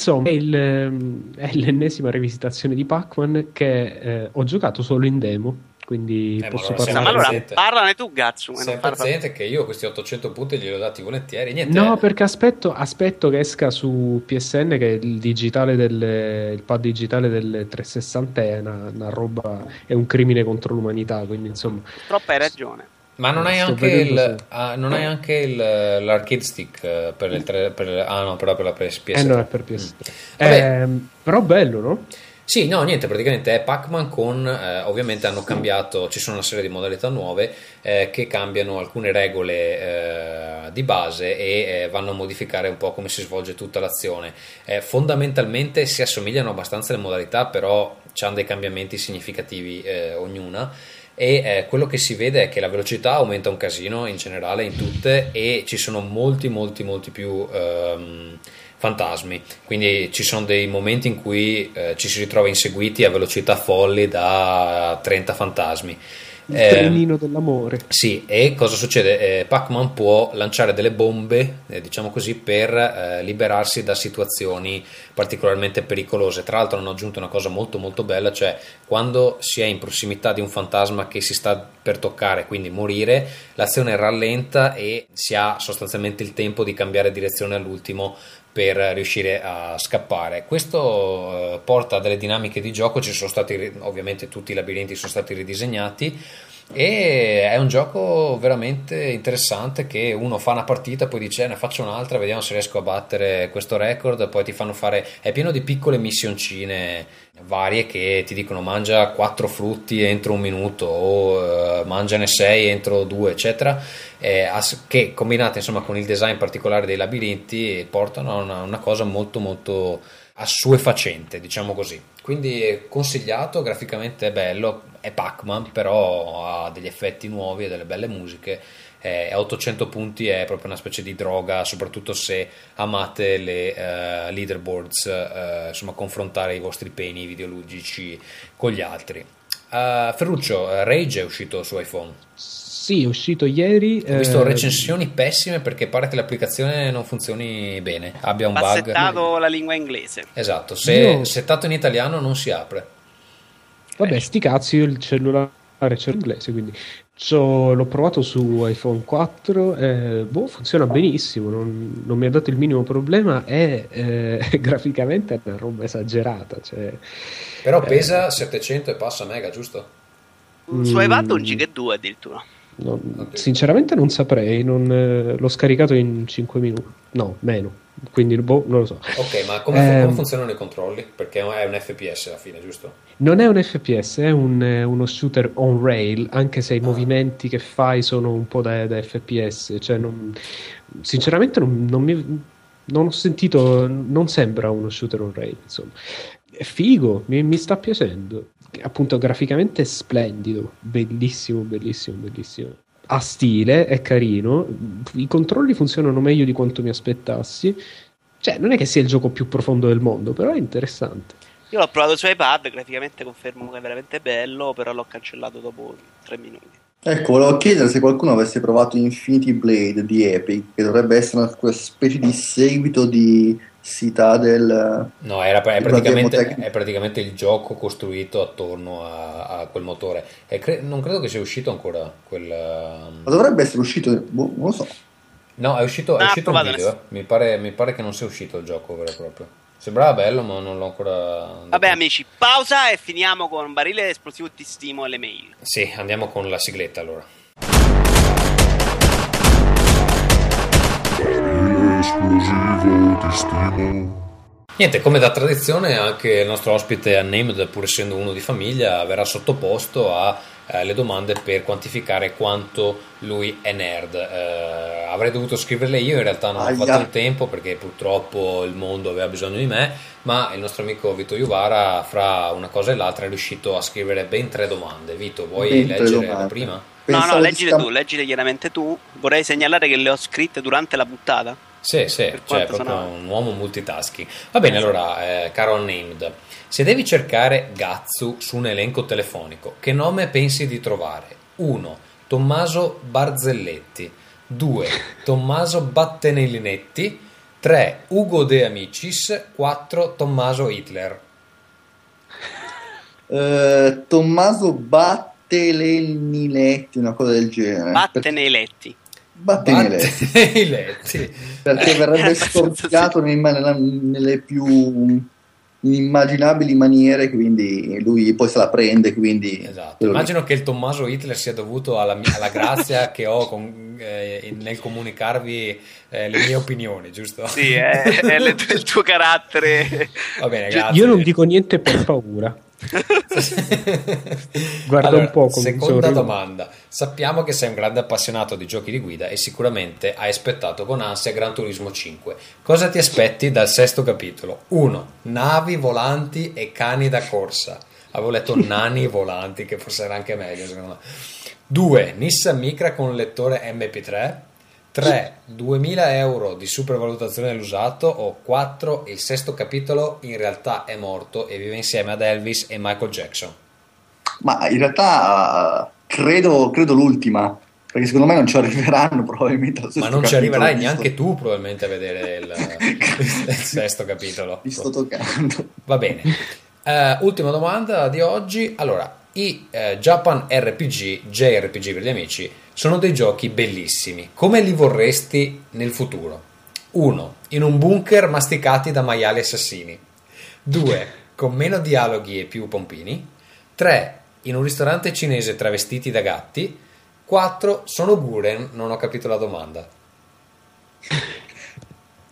insomma, è, il, ehm, è l'ennesima rivisitazione di Pac-Man che eh, ho giocato solo in demo, quindi Eh, posso allora parlare. allora presente. parlane tu, Gazzu. sei paziente che io questi 800 punti glieli ho dati volentieri. Niente. No, perché aspetto, aspetto che esca su PSN che il digitale del il pad digitale del 360 è una, una roba, è un crimine contro l'umanità, quindi insomma, Purtroppo hai ragione. Ma non hai anche, il, ah, non hai anche il- l'arcade stick eh, per il tre- per ah no, però per la PS. eh no, è per PS3. Vabbè. Ehm, però bello, no? Sì, no, niente, praticamente è Pac-Man con, eh, ovviamente hanno cambiato, ci sono una serie di modalità nuove eh, che cambiano alcune regole eh, di base e eh, vanno a modificare un po' come si svolge tutta l'azione. Eh, fondamentalmente si assomigliano abbastanza le modalità, però hanno dei cambiamenti significativi eh, ognuna e eh, quello che si vede è che la velocità aumenta un casino in generale in tutte e ci sono molti molti molti più ehm, fantasmi. Quindi ci sono dei momenti in cui eh, ci si ritrova inseguiti a velocità folli da 30 fantasmi Il Ehm, trenino dell'amore. sì, e cosa succede? Eh, Pac-Man può lanciare delle bombe, eh, diciamo così, per eh, liberarsi da situazioni particolarmente pericolose. Tra l'altro hanno aggiunto una cosa molto molto bella, cioè quando si è in prossimità di un fantasma che si sta per toccare, quindi morire, l'azione rallenta e si ha sostanzialmente il tempo di cambiare direzione all'ultimo per riuscire a scappare. Questo eh, porta a delle dinamiche di gioco, ci sono stati ovviamente tutti i labirinti sono stati ridisegnati e è un gioco veramente interessante che uno fa una partita poi dice "Eh, ne faccio un'altra vediamo se riesco a battere questo record poi ti fanno fare è pieno di piccole missioncine varie che ti dicono mangia quattro frutti entro un minuto o eh, mangiane sei entro due eccetera eh, che combinate insomma con il design particolare dei labirinti portano a una, una cosa molto molto assuefacente, diciamo così. Quindi è consigliato, graficamente è bello, è Pac-Man, però ha degli effetti nuovi e delle belle musiche. Eh, a 800 punti è proprio una specie di droga, soprattutto se amate le eh, leaderboards, eh, insomma, confrontare i vostri peni videoludici con gli altri. Eh, Ferruccio, eh, Rage è uscito su iPhone. Sì, è uscito ieri. Ho visto eh, recensioni pessime perché pare che l'applicazione non funzioni bene, abbia un bug. settato la lingua inglese. Esatto, se Io- settato in italiano non si apre. Vabbè, sti cazzi, io il cellulare c'è in inglese, quindi c'ho- l'ho provato su iPhone 4, eh, boh, funziona benissimo, non, non mi ha dato il minimo problema e eh, graficamente è una roba esagerata. Cioè, Però Eh. pesa 700 e passa mega, giusto? Su Mm. iPad un giga e due addirittura. Ok. sinceramente non saprei, non, eh, l'ho scaricato in 5 minuti, no, meno, quindi boh, non lo so. Ok, ma come, Ehm. come funzionano i controlli? Perché è un FPS alla fine, giusto? Non è un FPS, è un, eh, uno shooter on rail, anche se i Ah. movimenti che fai sono un po' da, da FPS. Cioè non- sinceramente non, non mi- non ho sentito, non sembra uno shooter on rail, insomma. È figo, mi, mi sta piacendo. Appunto, graficamente è splendido, bellissimo, bellissimo, bellissimo. Ha stile, è carino, i controlli funzionano meglio di quanto mi aspettassi. Cioè, non è che sia il gioco più profondo del mondo, però è interessante. Io l'ho provato su iPad, graficamente confermo che è veramente bello, però l'ho cancellato dopo tre minuti. Ecco, volevo chiedere se qualcuno avesse provato Infinity Blade di Epic, che dovrebbe essere una specie di seguito di Citadel. No, era, è, praticamente, è praticamente il gioco costruito attorno a, a quel motore. E cre- non credo che sia uscito ancora quel... um, Ma dovrebbe essere uscito, boh, non lo so. No, è uscito, è Ah, uscito un video. eh. Mi pare, mi pare che non sia uscito il gioco vero e proprio. Sembrava bello, ma non l'ho ancora. Vabbè, amici, pausa e finiamo con barile esplosivo ti stimo e le mail. Sì, andiamo con la sigletta allora. Esplosivo, ti stimo. Niente, come da tradizione, anche il nostro ospite Unnamed, pur essendo uno di famiglia, verrà sottoposto alle domande per quantificare quanto lui è nerd. Eh, avrei dovuto scriverle io, in realtà non ho Aia. fatto il tempo perché purtroppo il mondo aveva bisogno di me, ma il nostro amico Vito Iuvara, fra una cosa e l'altra, è riuscito a scrivere ben tre domande. Vito, vuoi Ben leggere la prima? No, Pensavo no, di leggile scam- tu, leggile chiaramente tu. Vorrei segnalare che le ho scritte durante la puntata. Sì, sì, Per cioè quanto proprio sono- un uomo multitasking. Va bene, allora, eh, caro Unnamed, se devi cercare Gatsu su un elenco telefonico, che nome pensi di trovare? 1. Tommaso Barzelletti 2. Tommaso Battenellinetti 3. Ugo De Amicis 4. Tommaso Hitler Eh, Tommaso Batteleniletti, una cosa del genere. Vattene i letti. Battenellinetti Perché Eh, verrebbe abbastanza storpiato nella- nelle più inimmaginabili maniere, quindi lui poi se la prende, quindi... Esatto. Immagino che il Tommaso Hitler sia dovuto alla, mia- alla grazia che ho con- eh, nel comunicarvi eh, le mie opinioni, giusto? Sì, è, è le- il tuo carattere. Va bene, Gi- grazie. Io non dico niente per paura. Guarda un po' come Seconda sorrido. domanda. Sappiamo che sei un grande appassionato di giochi di guida e sicuramente hai aspettato con ansia Gran Turismo 5. Cosa ti aspetti dal sesto capitolo? 1. Navi, volanti e cani da corsa. Avevo letto nani volanti, che forse era anche meglio secondo me. 2. Nissan Micra con lettore MP3. 3. 2000 euro di supervalutazione dell'usato. O 4. Il sesto capitolo in realtà è morto e vive insieme ad Elvis e Michael Jackson. Ma in realtà eh, credo, credo l'ultima, perché secondo me non ci arriveranno probabilmente al Ma sesto non ci arriverai visto- neanche tu probabilmente a vedere il, il sesto capitolo. Vi sto toccando. Va bene. Eh, ultima domanda di oggi. Allora, i eh, Japan RPG, JRPG per gli amici, sono dei giochi bellissimi. Come li vorresti nel futuro? 1. In un bunker masticati da maiali assassini. 2. Con meno dialoghi e più pompini. 3. In un ristorante cinese travestiti da gatti. 4. Sono Guren, non ho capito la domanda.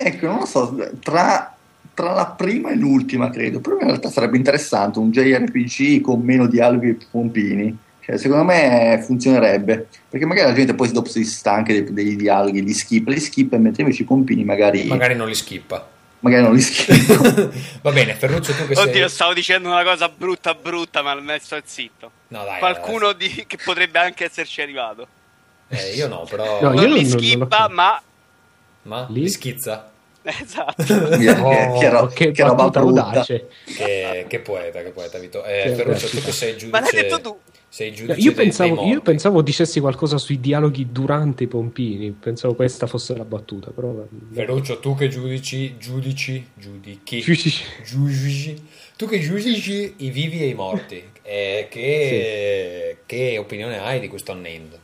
Ecco, non lo so, tra, tra la prima e l'ultima credo, però in realtà sarebbe interessante un JRPG con meno dialoghi e pompini. Cioè, secondo me funzionerebbe, perché magari la gente poi dopo si stanca dei, dei dialoghi, li skippa, li skippa, mentre invece i pompini magari, Magari non li skippa. magari non li skippa. Va bene, Ferruccio, tu che sei... Oddio, stavo dicendo una cosa brutta, brutta, ma me sto zitto. No, dai, Qualcuno di- che potrebbe anche esserci arrivato. Eh, io no, però... No, non io li non- non skippa, lo- ma. Ma li schizza? Esatto. Via, che, ro- Oh, che che roba brutta. Che, che poeta, che poeta, Vito. Eh, Che Ferruccio, tu che sei giudice... Ma l'hai detto tu. Sei giudice Io dei- pensavo, dei io pensavo dicessi qualcosa sui dialoghi durante i pompini. Pensavo questa fosse la battuta, però. Ferruccio, tu che giudici, giudici, giudichi, Giudici. giudici, tu che giudici i vivi e i morti, eh, che, che opinione hai di questo unnamed?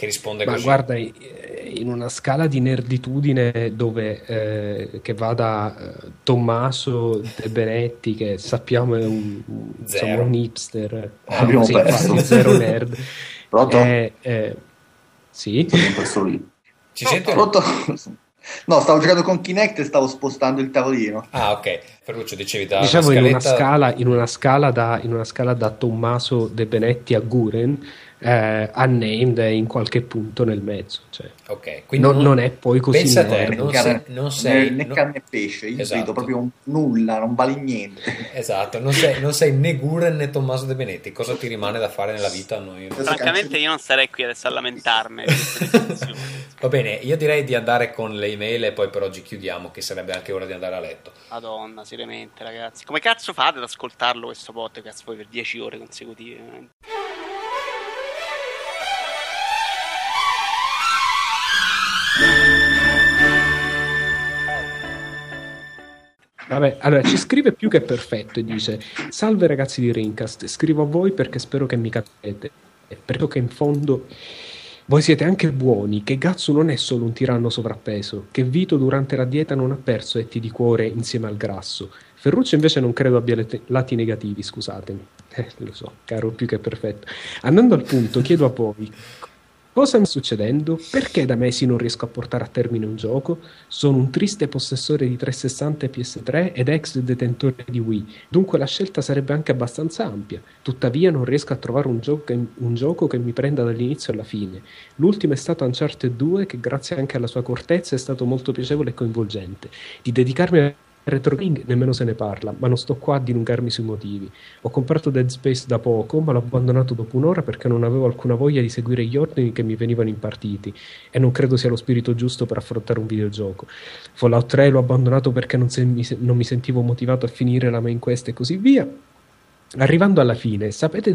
Che risponde Ma così? guarda, in una scala di nerditudine dove eh, che va da eh, Tommaso De Benetti, che sappiamo è un, insomma, un hipster, eh, Abbiamo sì, perso. zero nerd. Pronto? Eh, eh, sì, Sono perso lì. Ci no? Pronto? No, stavo giocando con Kinect e stavo spostando il tavolino. Ah, ok. Ferruccio, dicevi da diciamo in una, scaletta- scala, in, una scala da, in una scala da Tommaso De Benetti a Guren, eh, unnamed è in qualche punto nel mezzo. Cioè, Ok, quindi non, non è poi così Pensa a te, non sei, non sei- né no- carne e pesce, io Esatto. vedo proprio nulla, non vale niente. Esatto, non sei, non sei né Guren né Tommaso De Benetti. Cosa ti rimane da fare nella vita? a Noi? Francamente, io non sarei qui adesso a lamentarmi. di queste definizioni. Va bene, io direi di andare con le email e poi per oggi chiudiamo, che sarebbe anche ora di andare a letto. Madonna, seriamente, ragazzi. Come cazzo fate ad ascoltarlo questo podcast poi per 10 ore consecutive? Vabbè, allora ci scrive più che perfetto e dice: Salve ragazzi di Rincast, scrivo a voi perché spero che mi capite. E perché che in fondo Voi siete anche buoni, che Gatsu non è solo un tiranno sovrappeso, che Vito durante la dieta non ha perso etti di cuore insieme al grasso. Ferruccio invece non credo abbia let- lati negativi, scusatemi. Eh, lo so, caro più che perfetto. Andando al punto, chiedo a voi, Cosa mi sta succedendo? Perché da mesi non riesco a portare a termine un gioco? Sono un triste possessore di 360 e PS3 ed ex detentore di Wii, dunque la scelta sarebbe anche abbastanza ampia. Tuttavia non riesco a trovare un gioco, un gioco che mi prenda dall'inizio alla fine. L'ultimo è stato Uncharted 2 che grazie anche alla sua cortezza è stato molto piacevole e coinvolgente. Di dedicarmi a Retro King nemmeno se ne parla, ma non sto qua a dilungarmi sui motivi. Ho comprato Dead Space da poco, ma l'ho abbandonato dopo un'ora perché non avevo alcuna voglia di seguire gli ordini che mi venivano impartiti e non credo sia lo spirito giusto per affrontare un videogioco. Fallout 3 l'ho abbandonato perché non, se- non mi sentivo motivato a finire la main quest e così via. Arrivando alla fine, sapete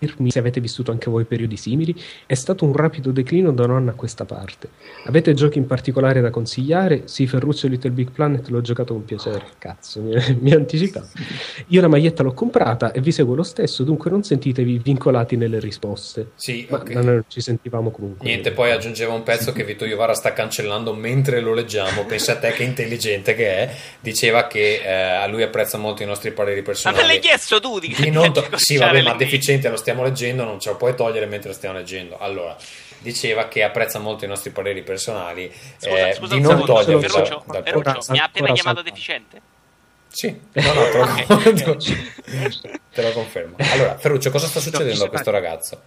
dirmi se avete vissuto anche voi periodi simili? È stato un rapido declino da un anno a questa parte. Avete giochi in particolare da consigliare? Sì, Ferruccio e Little Big Planet l'ho giocato con piacere. Cazzo, mi, mi ha anticipato. Io la maglietta l'ho comprata e vi seguo lo stesso, dunque non sentitevi vincolati nelle risposte. Sì, Ma ok. non ci sentivamo comunque. Niente, poi aggiungeva un pezzo che Vito Iovara sta cancellando mentre lo leggiamo. Pensa a te che intelligente che è. Diceva che eh, a lui apprezza molto i nostri pareri Ma personali. me l'hai chiesto tu di, Di non to- sì, vabbè, le ma deficiente lo stiamo leggendo, non ce lo puoi togliere mentre lo stiamo leggendo. Allora, diceva che apprezza molto i nostri pareri personali. Scusa, eh, scusa di non secondo, toglierli Ferruccio, dal Ferruccio, mi ha appena chiamato deficiente? Sì, no, no, te lo, te lo confermo. Allora, Ferruccio, cosa sta succedendo a questo ragazzo?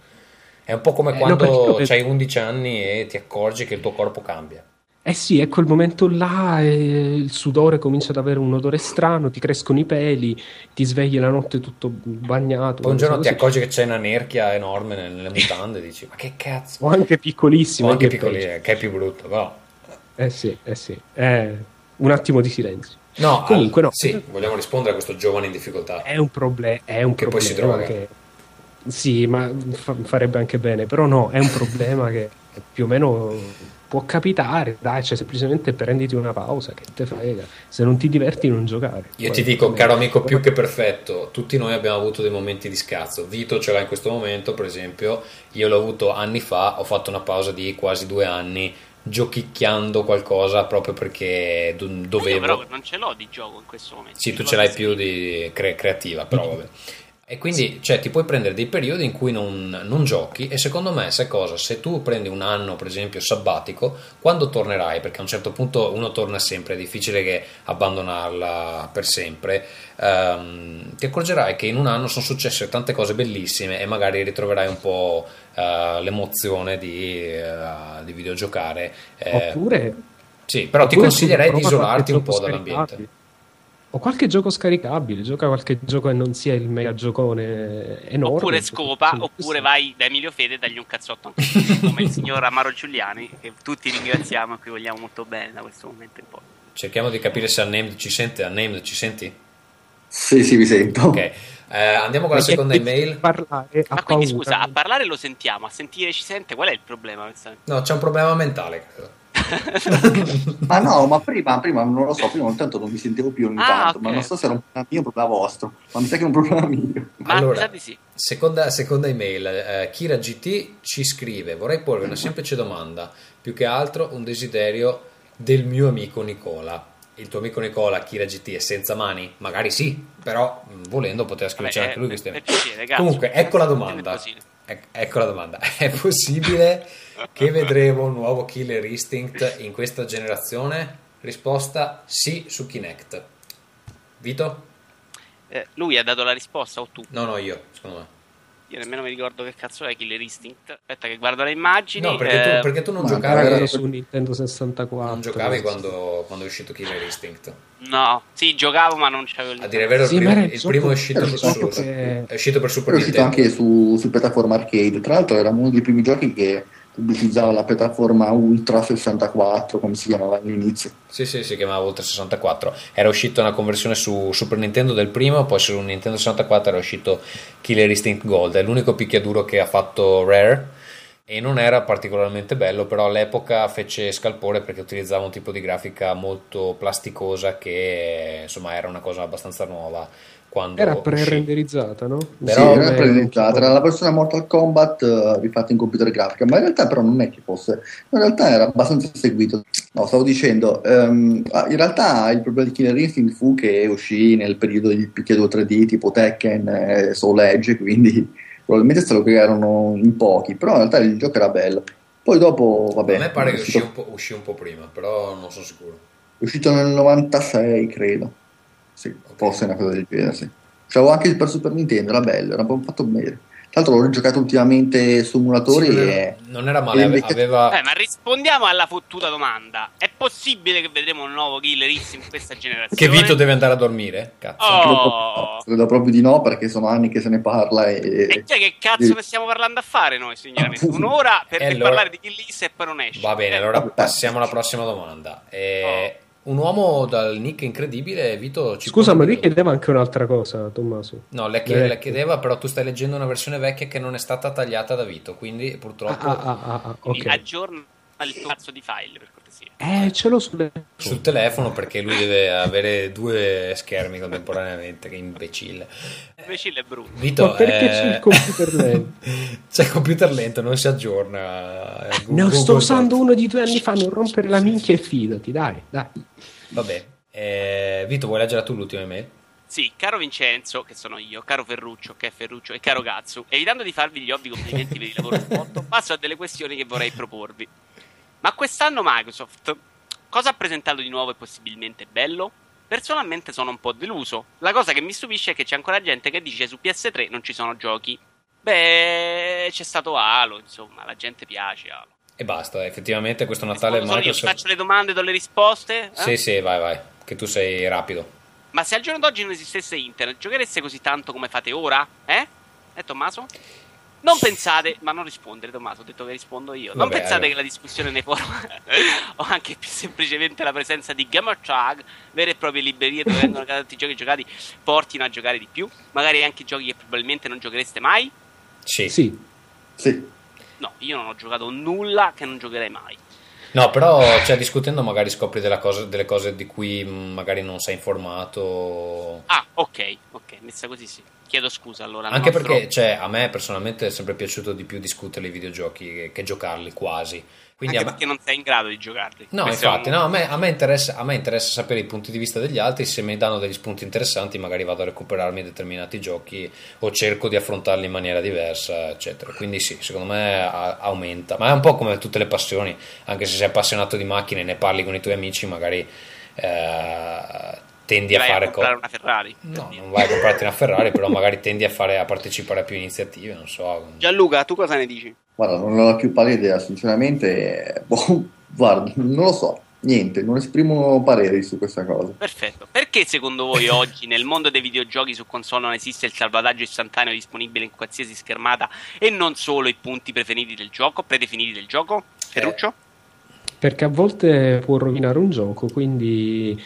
È un po' come Eh, no, quando io- hai 11 anni e ti accorgi che il tuo corpo cambia. Eh sì, è quel momento là, eh, il sudore comincia ad avere un odore strano, ti crescono i peli, ti svegli la notte tutto bagnato. Poi un giorno ti accorgi che c'è una nerchia enorme nelle, mutande e dici, ma che cazzo? O anche piccolissimo. O anche che piccoli, peggio. eh, che è più brutto, però. Eh sì, eh sì. Eh, un attimo di silenzio. No, Comunque al- no. Sì, vogliamo rispondere a questo giovane in difficoltà. È un, proble- è un Che poi problema si droga. che... Sì, ma fa- farebbe anche bene, però no, è un problema che più o meno può capitare, dai, cioè semplicemente prenditi una pausa, che te frega, se non ti diverti non giocare. Io Poi- ti dico, caro amico più che perfetto, tutti noi abbiamo avuto dei momenti di scazzo. Vito ce l'ha in questo momento, per esempio, io l'ho avuto anni fa, ho fatto una pausa di quasi due anni giochicchiando qualcosa proprio perché do- Io dovevo. però non ce l'ho di gioco in questo momento. Sì, tu ce l'hai più di cre- creativa, però Mm-hmm. vabbè. E quindi cioè, ti puoi prendere dei periodi in cui non, non giochi e secondo me sai cosa? Se tu prendi un anno per esempio sabbatico, quando tornerai, perché a un certo punto uno torna sempre, è difficile che abbandonarla per sempre, ehm, ti accorgerai che in un anno sono successe tante cose bellissime e magari ritroverai un po' eh, l'emozione di, eh, di videogiocare. eh, Oppure... sì, però ti oppure consiglierei di isolarti un po' dall'ambiente. O qualche gioco scaricabile, gioca qualche gioco che non sia il mega giocone enorme. Oppure scopa, oppure vai da Emilio Fede e dagli un cazzotto anche come il signor Amaro Giuliani, che tutti ringraziamo e che vogliamo molto bene da questo momento in poi. Cerchiamo di capire se Unnamed ci sente. Unnamed ci senti? Sì, sì, vi sento. Ok, Eh, andiamo con la seconda email. Parlare, Ma quindi paura. scusa, a parlare lo sentiamo, a sentire ci sente, qual è il problema? No, c'è un problema mentale, credo. Ma no, ma prima, prima non lo so, prima ogni tanto non mi sentivo più ogni Ah, tanto, ok. ma non so se era un problema mio o un problema vostro, ma mi sa che è un problema mio. Ma Allora, sì. Seconda, seconda email. Eh, Kira GT ci scrive: Vorrei porvi una semplice domanda, più che altro un desiderio del mio amico Nicola. Il tuo amico Nicola, Kira GT, è senza mani? Magari sì, però mh, volendo poteva scriverci Vabbè, anche lui eh, queste. Comunque, ecco la domanda. Ecco la domanda. È possibile che vedremo un nuovo Killer Instinct in questa generazione? Risposta sì su Kinect. Vito? Eh, lui ha dato la risposta o tu? No, no, io, secondo me. Io nemmeno mi ricordo che cazzo è Killer Instinct. Aspetta che guardo le immagini. No, perché tu, eh, perché tu non ma giocavi, era su Nintendo 64. non giocavi quando, quando è uscito Killer Instinct. No, sì, giocavo ma non c'avevo il A dire il vero, il Sì, primo, ma era il il primo è uscito, era per il su, che- è uscito per Super È uscito Nintendo. anche su, su piattaforma arcade, tra l'altro era uno dei primi giochi che pubblicizzava la piattaforma Ultra 64, come si chiamava all'inizio. Sì, sì, si chiamava Ultra 64. Era uscita una conversione su Super Nintendo del primo, poi su Nintendo 64 era uscito Killer Instinct Gold. È l'unico picchiaduro che ha fatto Rare e non era particolarmente bello, però all'epoca fece scalpore perché utilizzava un tipo di grafica molto plasticosa che insomma era una cosa abbastanza nuova quando Era pre-renderizzata, no? Però- sì, era eh, presentata, era la versione Mortal Kombat eh, rifatta in computer grafica, ma in realtà però non è che fosse, in realtà era abbastanza seguito. No, stavo dicendo, ah, in realtà il problema di Killer Instinct fu che uscì nel periodo del picchiaduro 3D tipo Tekken e Soul Edge, quindi probabilmente se lo crearono in pochi, però in realtà il gioco era bello. Poi dopo, vabbè, a me pare che uscì un, po', uscì un po' prima, però non sono sicuro. è uscito nel 96, credo. Sì, forse una cosa del genere, sì. C'avevo anche per Super Nintendo, era bello, era un fatto bene. Tra l'altro l'ho giocato ultimamente su emulatori Sì, non, e... era, non era male, e invece- aveva... Eh, ma rispondiamo alla fottuta domanda. È possibile che vedremo un nuovo Killer Instinct in questa generazione? Che Vito deve andare a dormire? Cazzo. Oh. Credo, proprio, credo proprio di no perché sono anni che se ne parla e... E cioè, che cazzo ne stiamo parlando a fare noi, sinceramente? Un'ora per, E allora- parlare di Kill List e poi non esce. Va bene, Eh, allora passiamo alla prossima domanda. Eh, Un uomo dal nick incredibile, Vito ci Scusa, ma lui chiedeva anche un'altra cosa, Tommaso. No, le, chiede- Eh. le chiedeva, però tu stai leggendo una versione vecchia che non è stata tagliata da Vito, quindi purtroppo Ah, ah, ah, ah, quindi ok. aggiorna il tuo cazzo di file. Eh, ce l'ho sulle... sul telefono perché lui deve avere due schermi contemporaneamente, che imbecille. Imbecille è brutto. Vito, Ma perché eh, c'è il computer lento? c'è il computer lento, non si aggiorna. Eh, Ne Google- sto usando uno di due anni fa, non rompere la minchia e fidati, dai, dai. Vabbè, eh, Vito, vuoi leggere tu l'ultima email? Sì, caro Vincenzo, che sono io, caro Ferruccio, che è Ferruccio, e caro Gazzu, evitando di farvi gli ovvi complimenti per il lavoro svolto, passo a delle questioni che vorrei proporvi. Ma quest'anno Microsoft cosa ha presentato di nuovo e possibilmente bello? Personalmente sono un po' deluso. La cosa che mi stupisce è che c'è ancora gente che dice su PS3 non ci sono giochi. Beh, c'è stato Halo, insomma, la gente piace Halo. E basta, effettivamente questo Natale Rispondo solo io, ti Microsoft... faccio le domande, do le risposte? eh? Sì, sì, vai, vai, che tu sei rapido. Ma se al giorno d'oggi non esistesse internet, giochereste così tanto come fate ora? Eh? Eh, Tommaso? Non pensate, ma non rispondere, Tommaso, ho detto che rispondo io. Non Vabbè, pensate allora. che la discussione nei forum o anche più semplicemente la presenza di Gamer Tag, vere e proprie librerie dove vengono tanti giochi giocati, portino a giocare di più? Magari anche giochi che probabilmente non giochereste mai? Sì. Sì, Sì, No, io non ho giocato nulla che non giocherei mai. No, però cioè, discutendo magari scopri della cosa- delle cose di cui mh, magari non sei informato. Ah, ok, ok, messa così sì. Chiedo scusa allora. al Anche nostro- perché cioè, a me personalmente è sempre piaciuto di più discutere i videogiochi che, che giocarli quasi. Quindi Anche perché non sei in grado di giocarli. No, Questo infatti, un- no, a, me, a me interessa, a me interessa sapere i punti di vista degli altri, se mi danno degli spunti interessanti magari vado a recuperarmi determinati giochi o cerco di affrontarli in maniera diversa, eccetera. Quindi sì, secondo me a- aumenta, ma è un po' come tutte le passioni, anche se sei appassionato di macchine e ne parli con i tuoi amici, magari eh, tendi a vai fare comprare cose... una Ferrari. No, dire. non vai a comprarti una Ferrari, però magari tendi a, fare, a partecipare a più iniziative, non so. Gianluca, tu cosa ne dici? guarda, non ho più pallida idea, sinceramente, boh, guarda, non lo so, niente, non esprimo pareri su questa cosa. Perfetto. Perché secondo voi oggi nel mondo dei videogiochi su console non esiste il salvataggio istantaneo disponibile in qualsiasi schermata e non solo i punti preferiti del gioco, predefiniti del gioco? Ferruccio? perché a volte può rovinare un gioco, quindi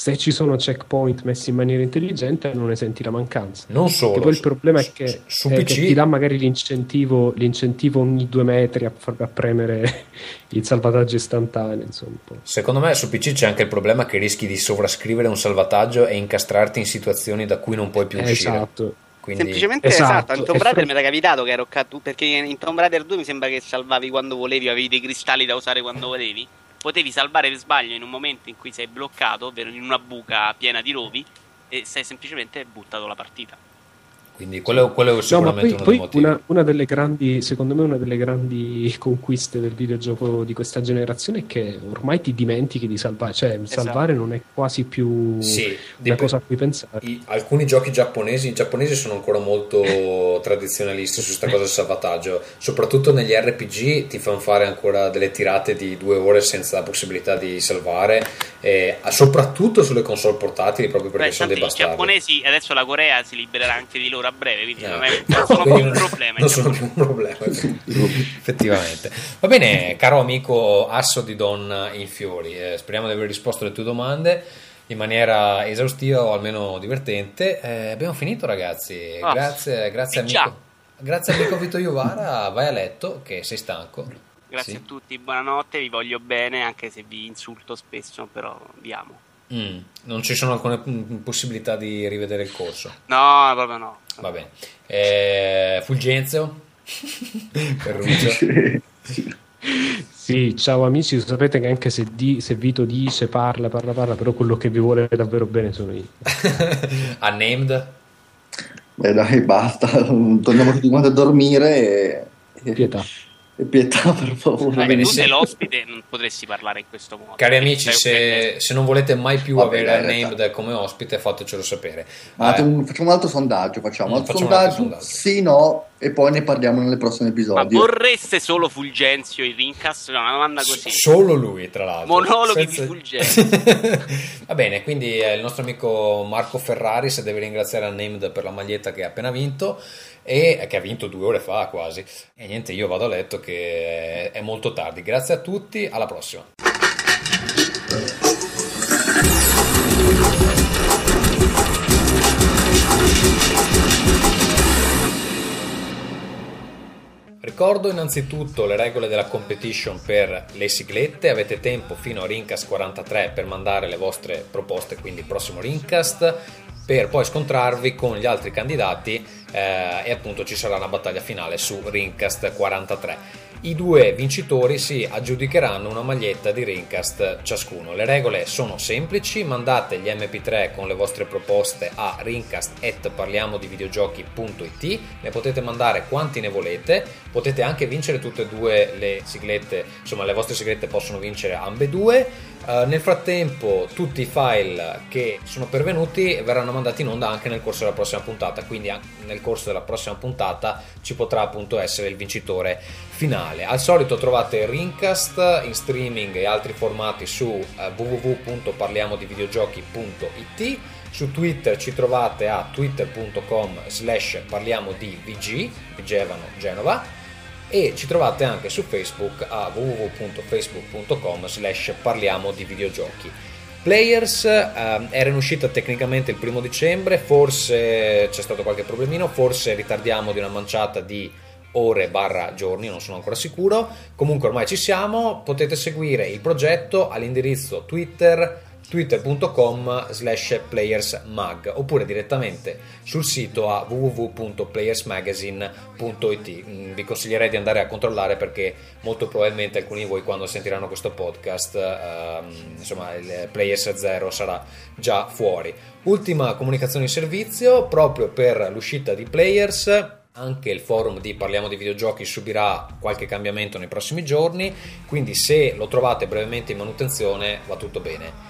se ci sono checkpoint messi in maniera intelligente non ne senti la mancanza. Non solo. Che poi il problema è che, su è che PC ti dà magari l'incentivo, l'incentivo ogni due metri a, a premere il salvataggio istantaneo. Insomma. Secondo me su PC c'è anche il problema che rischi di sovrascrivere un salvataggio e incastrarti in situazioni da cui non puoi più uscire. Esatto. Quindi Semplicemente Esatto, esatto, in Tomb Raider mi era capitato che ero caduto perché in Tomb Raider 2 mi sembra che salvavi quando volevi, avevi dei cristalli da usare quando volevi. Potevi salvare per sbaglio in un momento in cui sei bloccato, ovvero in una buca piena di rovi e sei semplicemente buttato la partita. Quindi quello, quello è No, ma sicuramente poi, uno poi dei motivi. una, una delle grandi, secondo me, una delle grandi conquiste del videogioco di questa generazione è che ormai ti dimentichi di salvare, cioè salvare non è quasi più Sì, una dip- cosa a cui pensare. i- alcuni giochi giapponesi, i giapponesi sono ancora molto tradizionalisti su questa cosa del salvataggio, soprattutto negli RPG ti fanno fare ancora delle tirate di due ore senza la possibilità di salvare, e, soprattutto sulle console portatili proprio perché Beh, sono dei tanto i bastardi. giapponesi, adesso la Corea si libererà anche di loro a breve, quindi No. non, è, sono più Quindi un problema. Non sono più un problema, effettivamente. Va bene, caro amico Asso di Don Infiori, eh, speriamo di aver risposto alle tue domande in maniera esaustiva o almeno divertente. Eh, abbiamo finito, ragazzi. Ah, grazie, grazie sì, già. amico. Grazie amico Vito Iuvara, vai a letto che sei stanco. Grazie Sì. a tutti, buonanotte, vi voglio bene, anche se vi insulto spesso, però vi amo. Mm, non ci sono alcune mm, possibilità di rivedere il corso. No, proprio no. Va bene. Eh, Fulgenzio? Ferruccio? Sì, ciao amici, sapete che anche se, di, se, Vito dice, parla, parla, parla, però quello che vi vuole davvero bene sono io. Unnamed? Beh dai, basta, torniamo tutti quanti a dormire e... Pietà pietà per favore. Beh, tu sei l'ospite non potresti parlare in questo modo. Cari amici, se, se, non volete mai più Va avere bene, Named come ospite, fatecelo sapere. Ma eh, facciamo un altro sondaggio, facciamo, un altro sondaggio, sondaggio, sì, no, e poi ne parliamo nelle prossime episodi. Ma vorreste solo Fulgenzio in Rincast? No, una domanda così. Solo lui, tra l'altro. Monologhi Senza... di Fulgenzio. Va bene, quindi eh, il nostro amico Marco Ferrari, se deve ringraziare a Named per la maglietta che ha appena vinto e che ha vinto due ore fa quasi. E niente, io vado a letto che è molto tardi. Grazie a tutti, alla prossima. Ricordo innanzitutto le regole della competition per le siglette, avete tempo fino a Rincast 43 per mandare le vostre proposte, quindi prossimo Rincast, per poi scontrarvi con gli altri candidati eh, e appunto ci sarà una battaglia finale su Rincast 43. I due vincitori si aggiudicheranno una maglietta di Rincast ciascuno. Le regole sono semplici, mandate gli MP3 con le vostre proposte a rincast.parliamodivideogiochi.it, ne potete mandare quanti ne volete, potete anche vincere tutte e due le siglette, insomma le vostre siglette possono vincere ambedue. Uh, nel frattempo tutti i file che sono pervenuti verranno mandati in onda anche nel corso della prossima puntata, quindi nel corso della prossima puntata ci potrà appunto essere il vincitore finale. Al solito trovate Rincast in streaming e altri formati su uh, www.parliamodivideogiochi.it su Twitter ci trovate a twitter.com slash parliamo di VG, Genova e ci trovate anche su Facebook a www.facebook.com slash parliamo di videogiochi. Players eh, era in uscita tecnicamente il primo dicembre, forse c'è stato qualche problemino, forse ritardiamo di una manciata di ore barra giorni, non sono ancora sicuro. Comunque ormai ci siamo, potete seguire il progetto all'indirizzo Twitter twitter.com slash playersmag oppure direttamente sul sito a www.playersmagazine.it mm, vi consiglierei di andare a controllare perché molto probabilmente alcuni di voi quando sentiranno questo podcast ehm, insomma il Players 0 sarà già fuori ultima comunicazione in servizio proprio per l'uscita di Players anche il forum di Parliamo di videogiochi subirà qualche cambiamento nei prossimi giorni, quindi se lo trovate brevemente in manutenzione va tutto bene.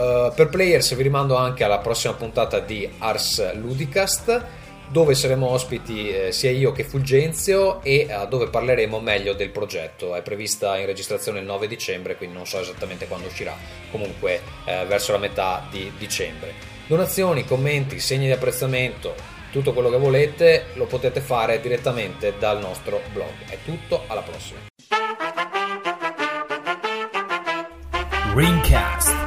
Uh, per players vi rimando anche alla prossima puntata di Ars Ludicast dove saremo ospiti eh, sia io che Fulgenzio e uh, dove parleremo meglio del progetto. È prevista in registrazione il 9 dicembre, quindi non so esattamente quando uscirà, comunque eh, verso la metà di dicembre. Donazioni, commenti, segni di apprezzamento, tutto quello che volete lo potete fare direttamente dal nostro blog. È tutto, alla prossima. Ringcast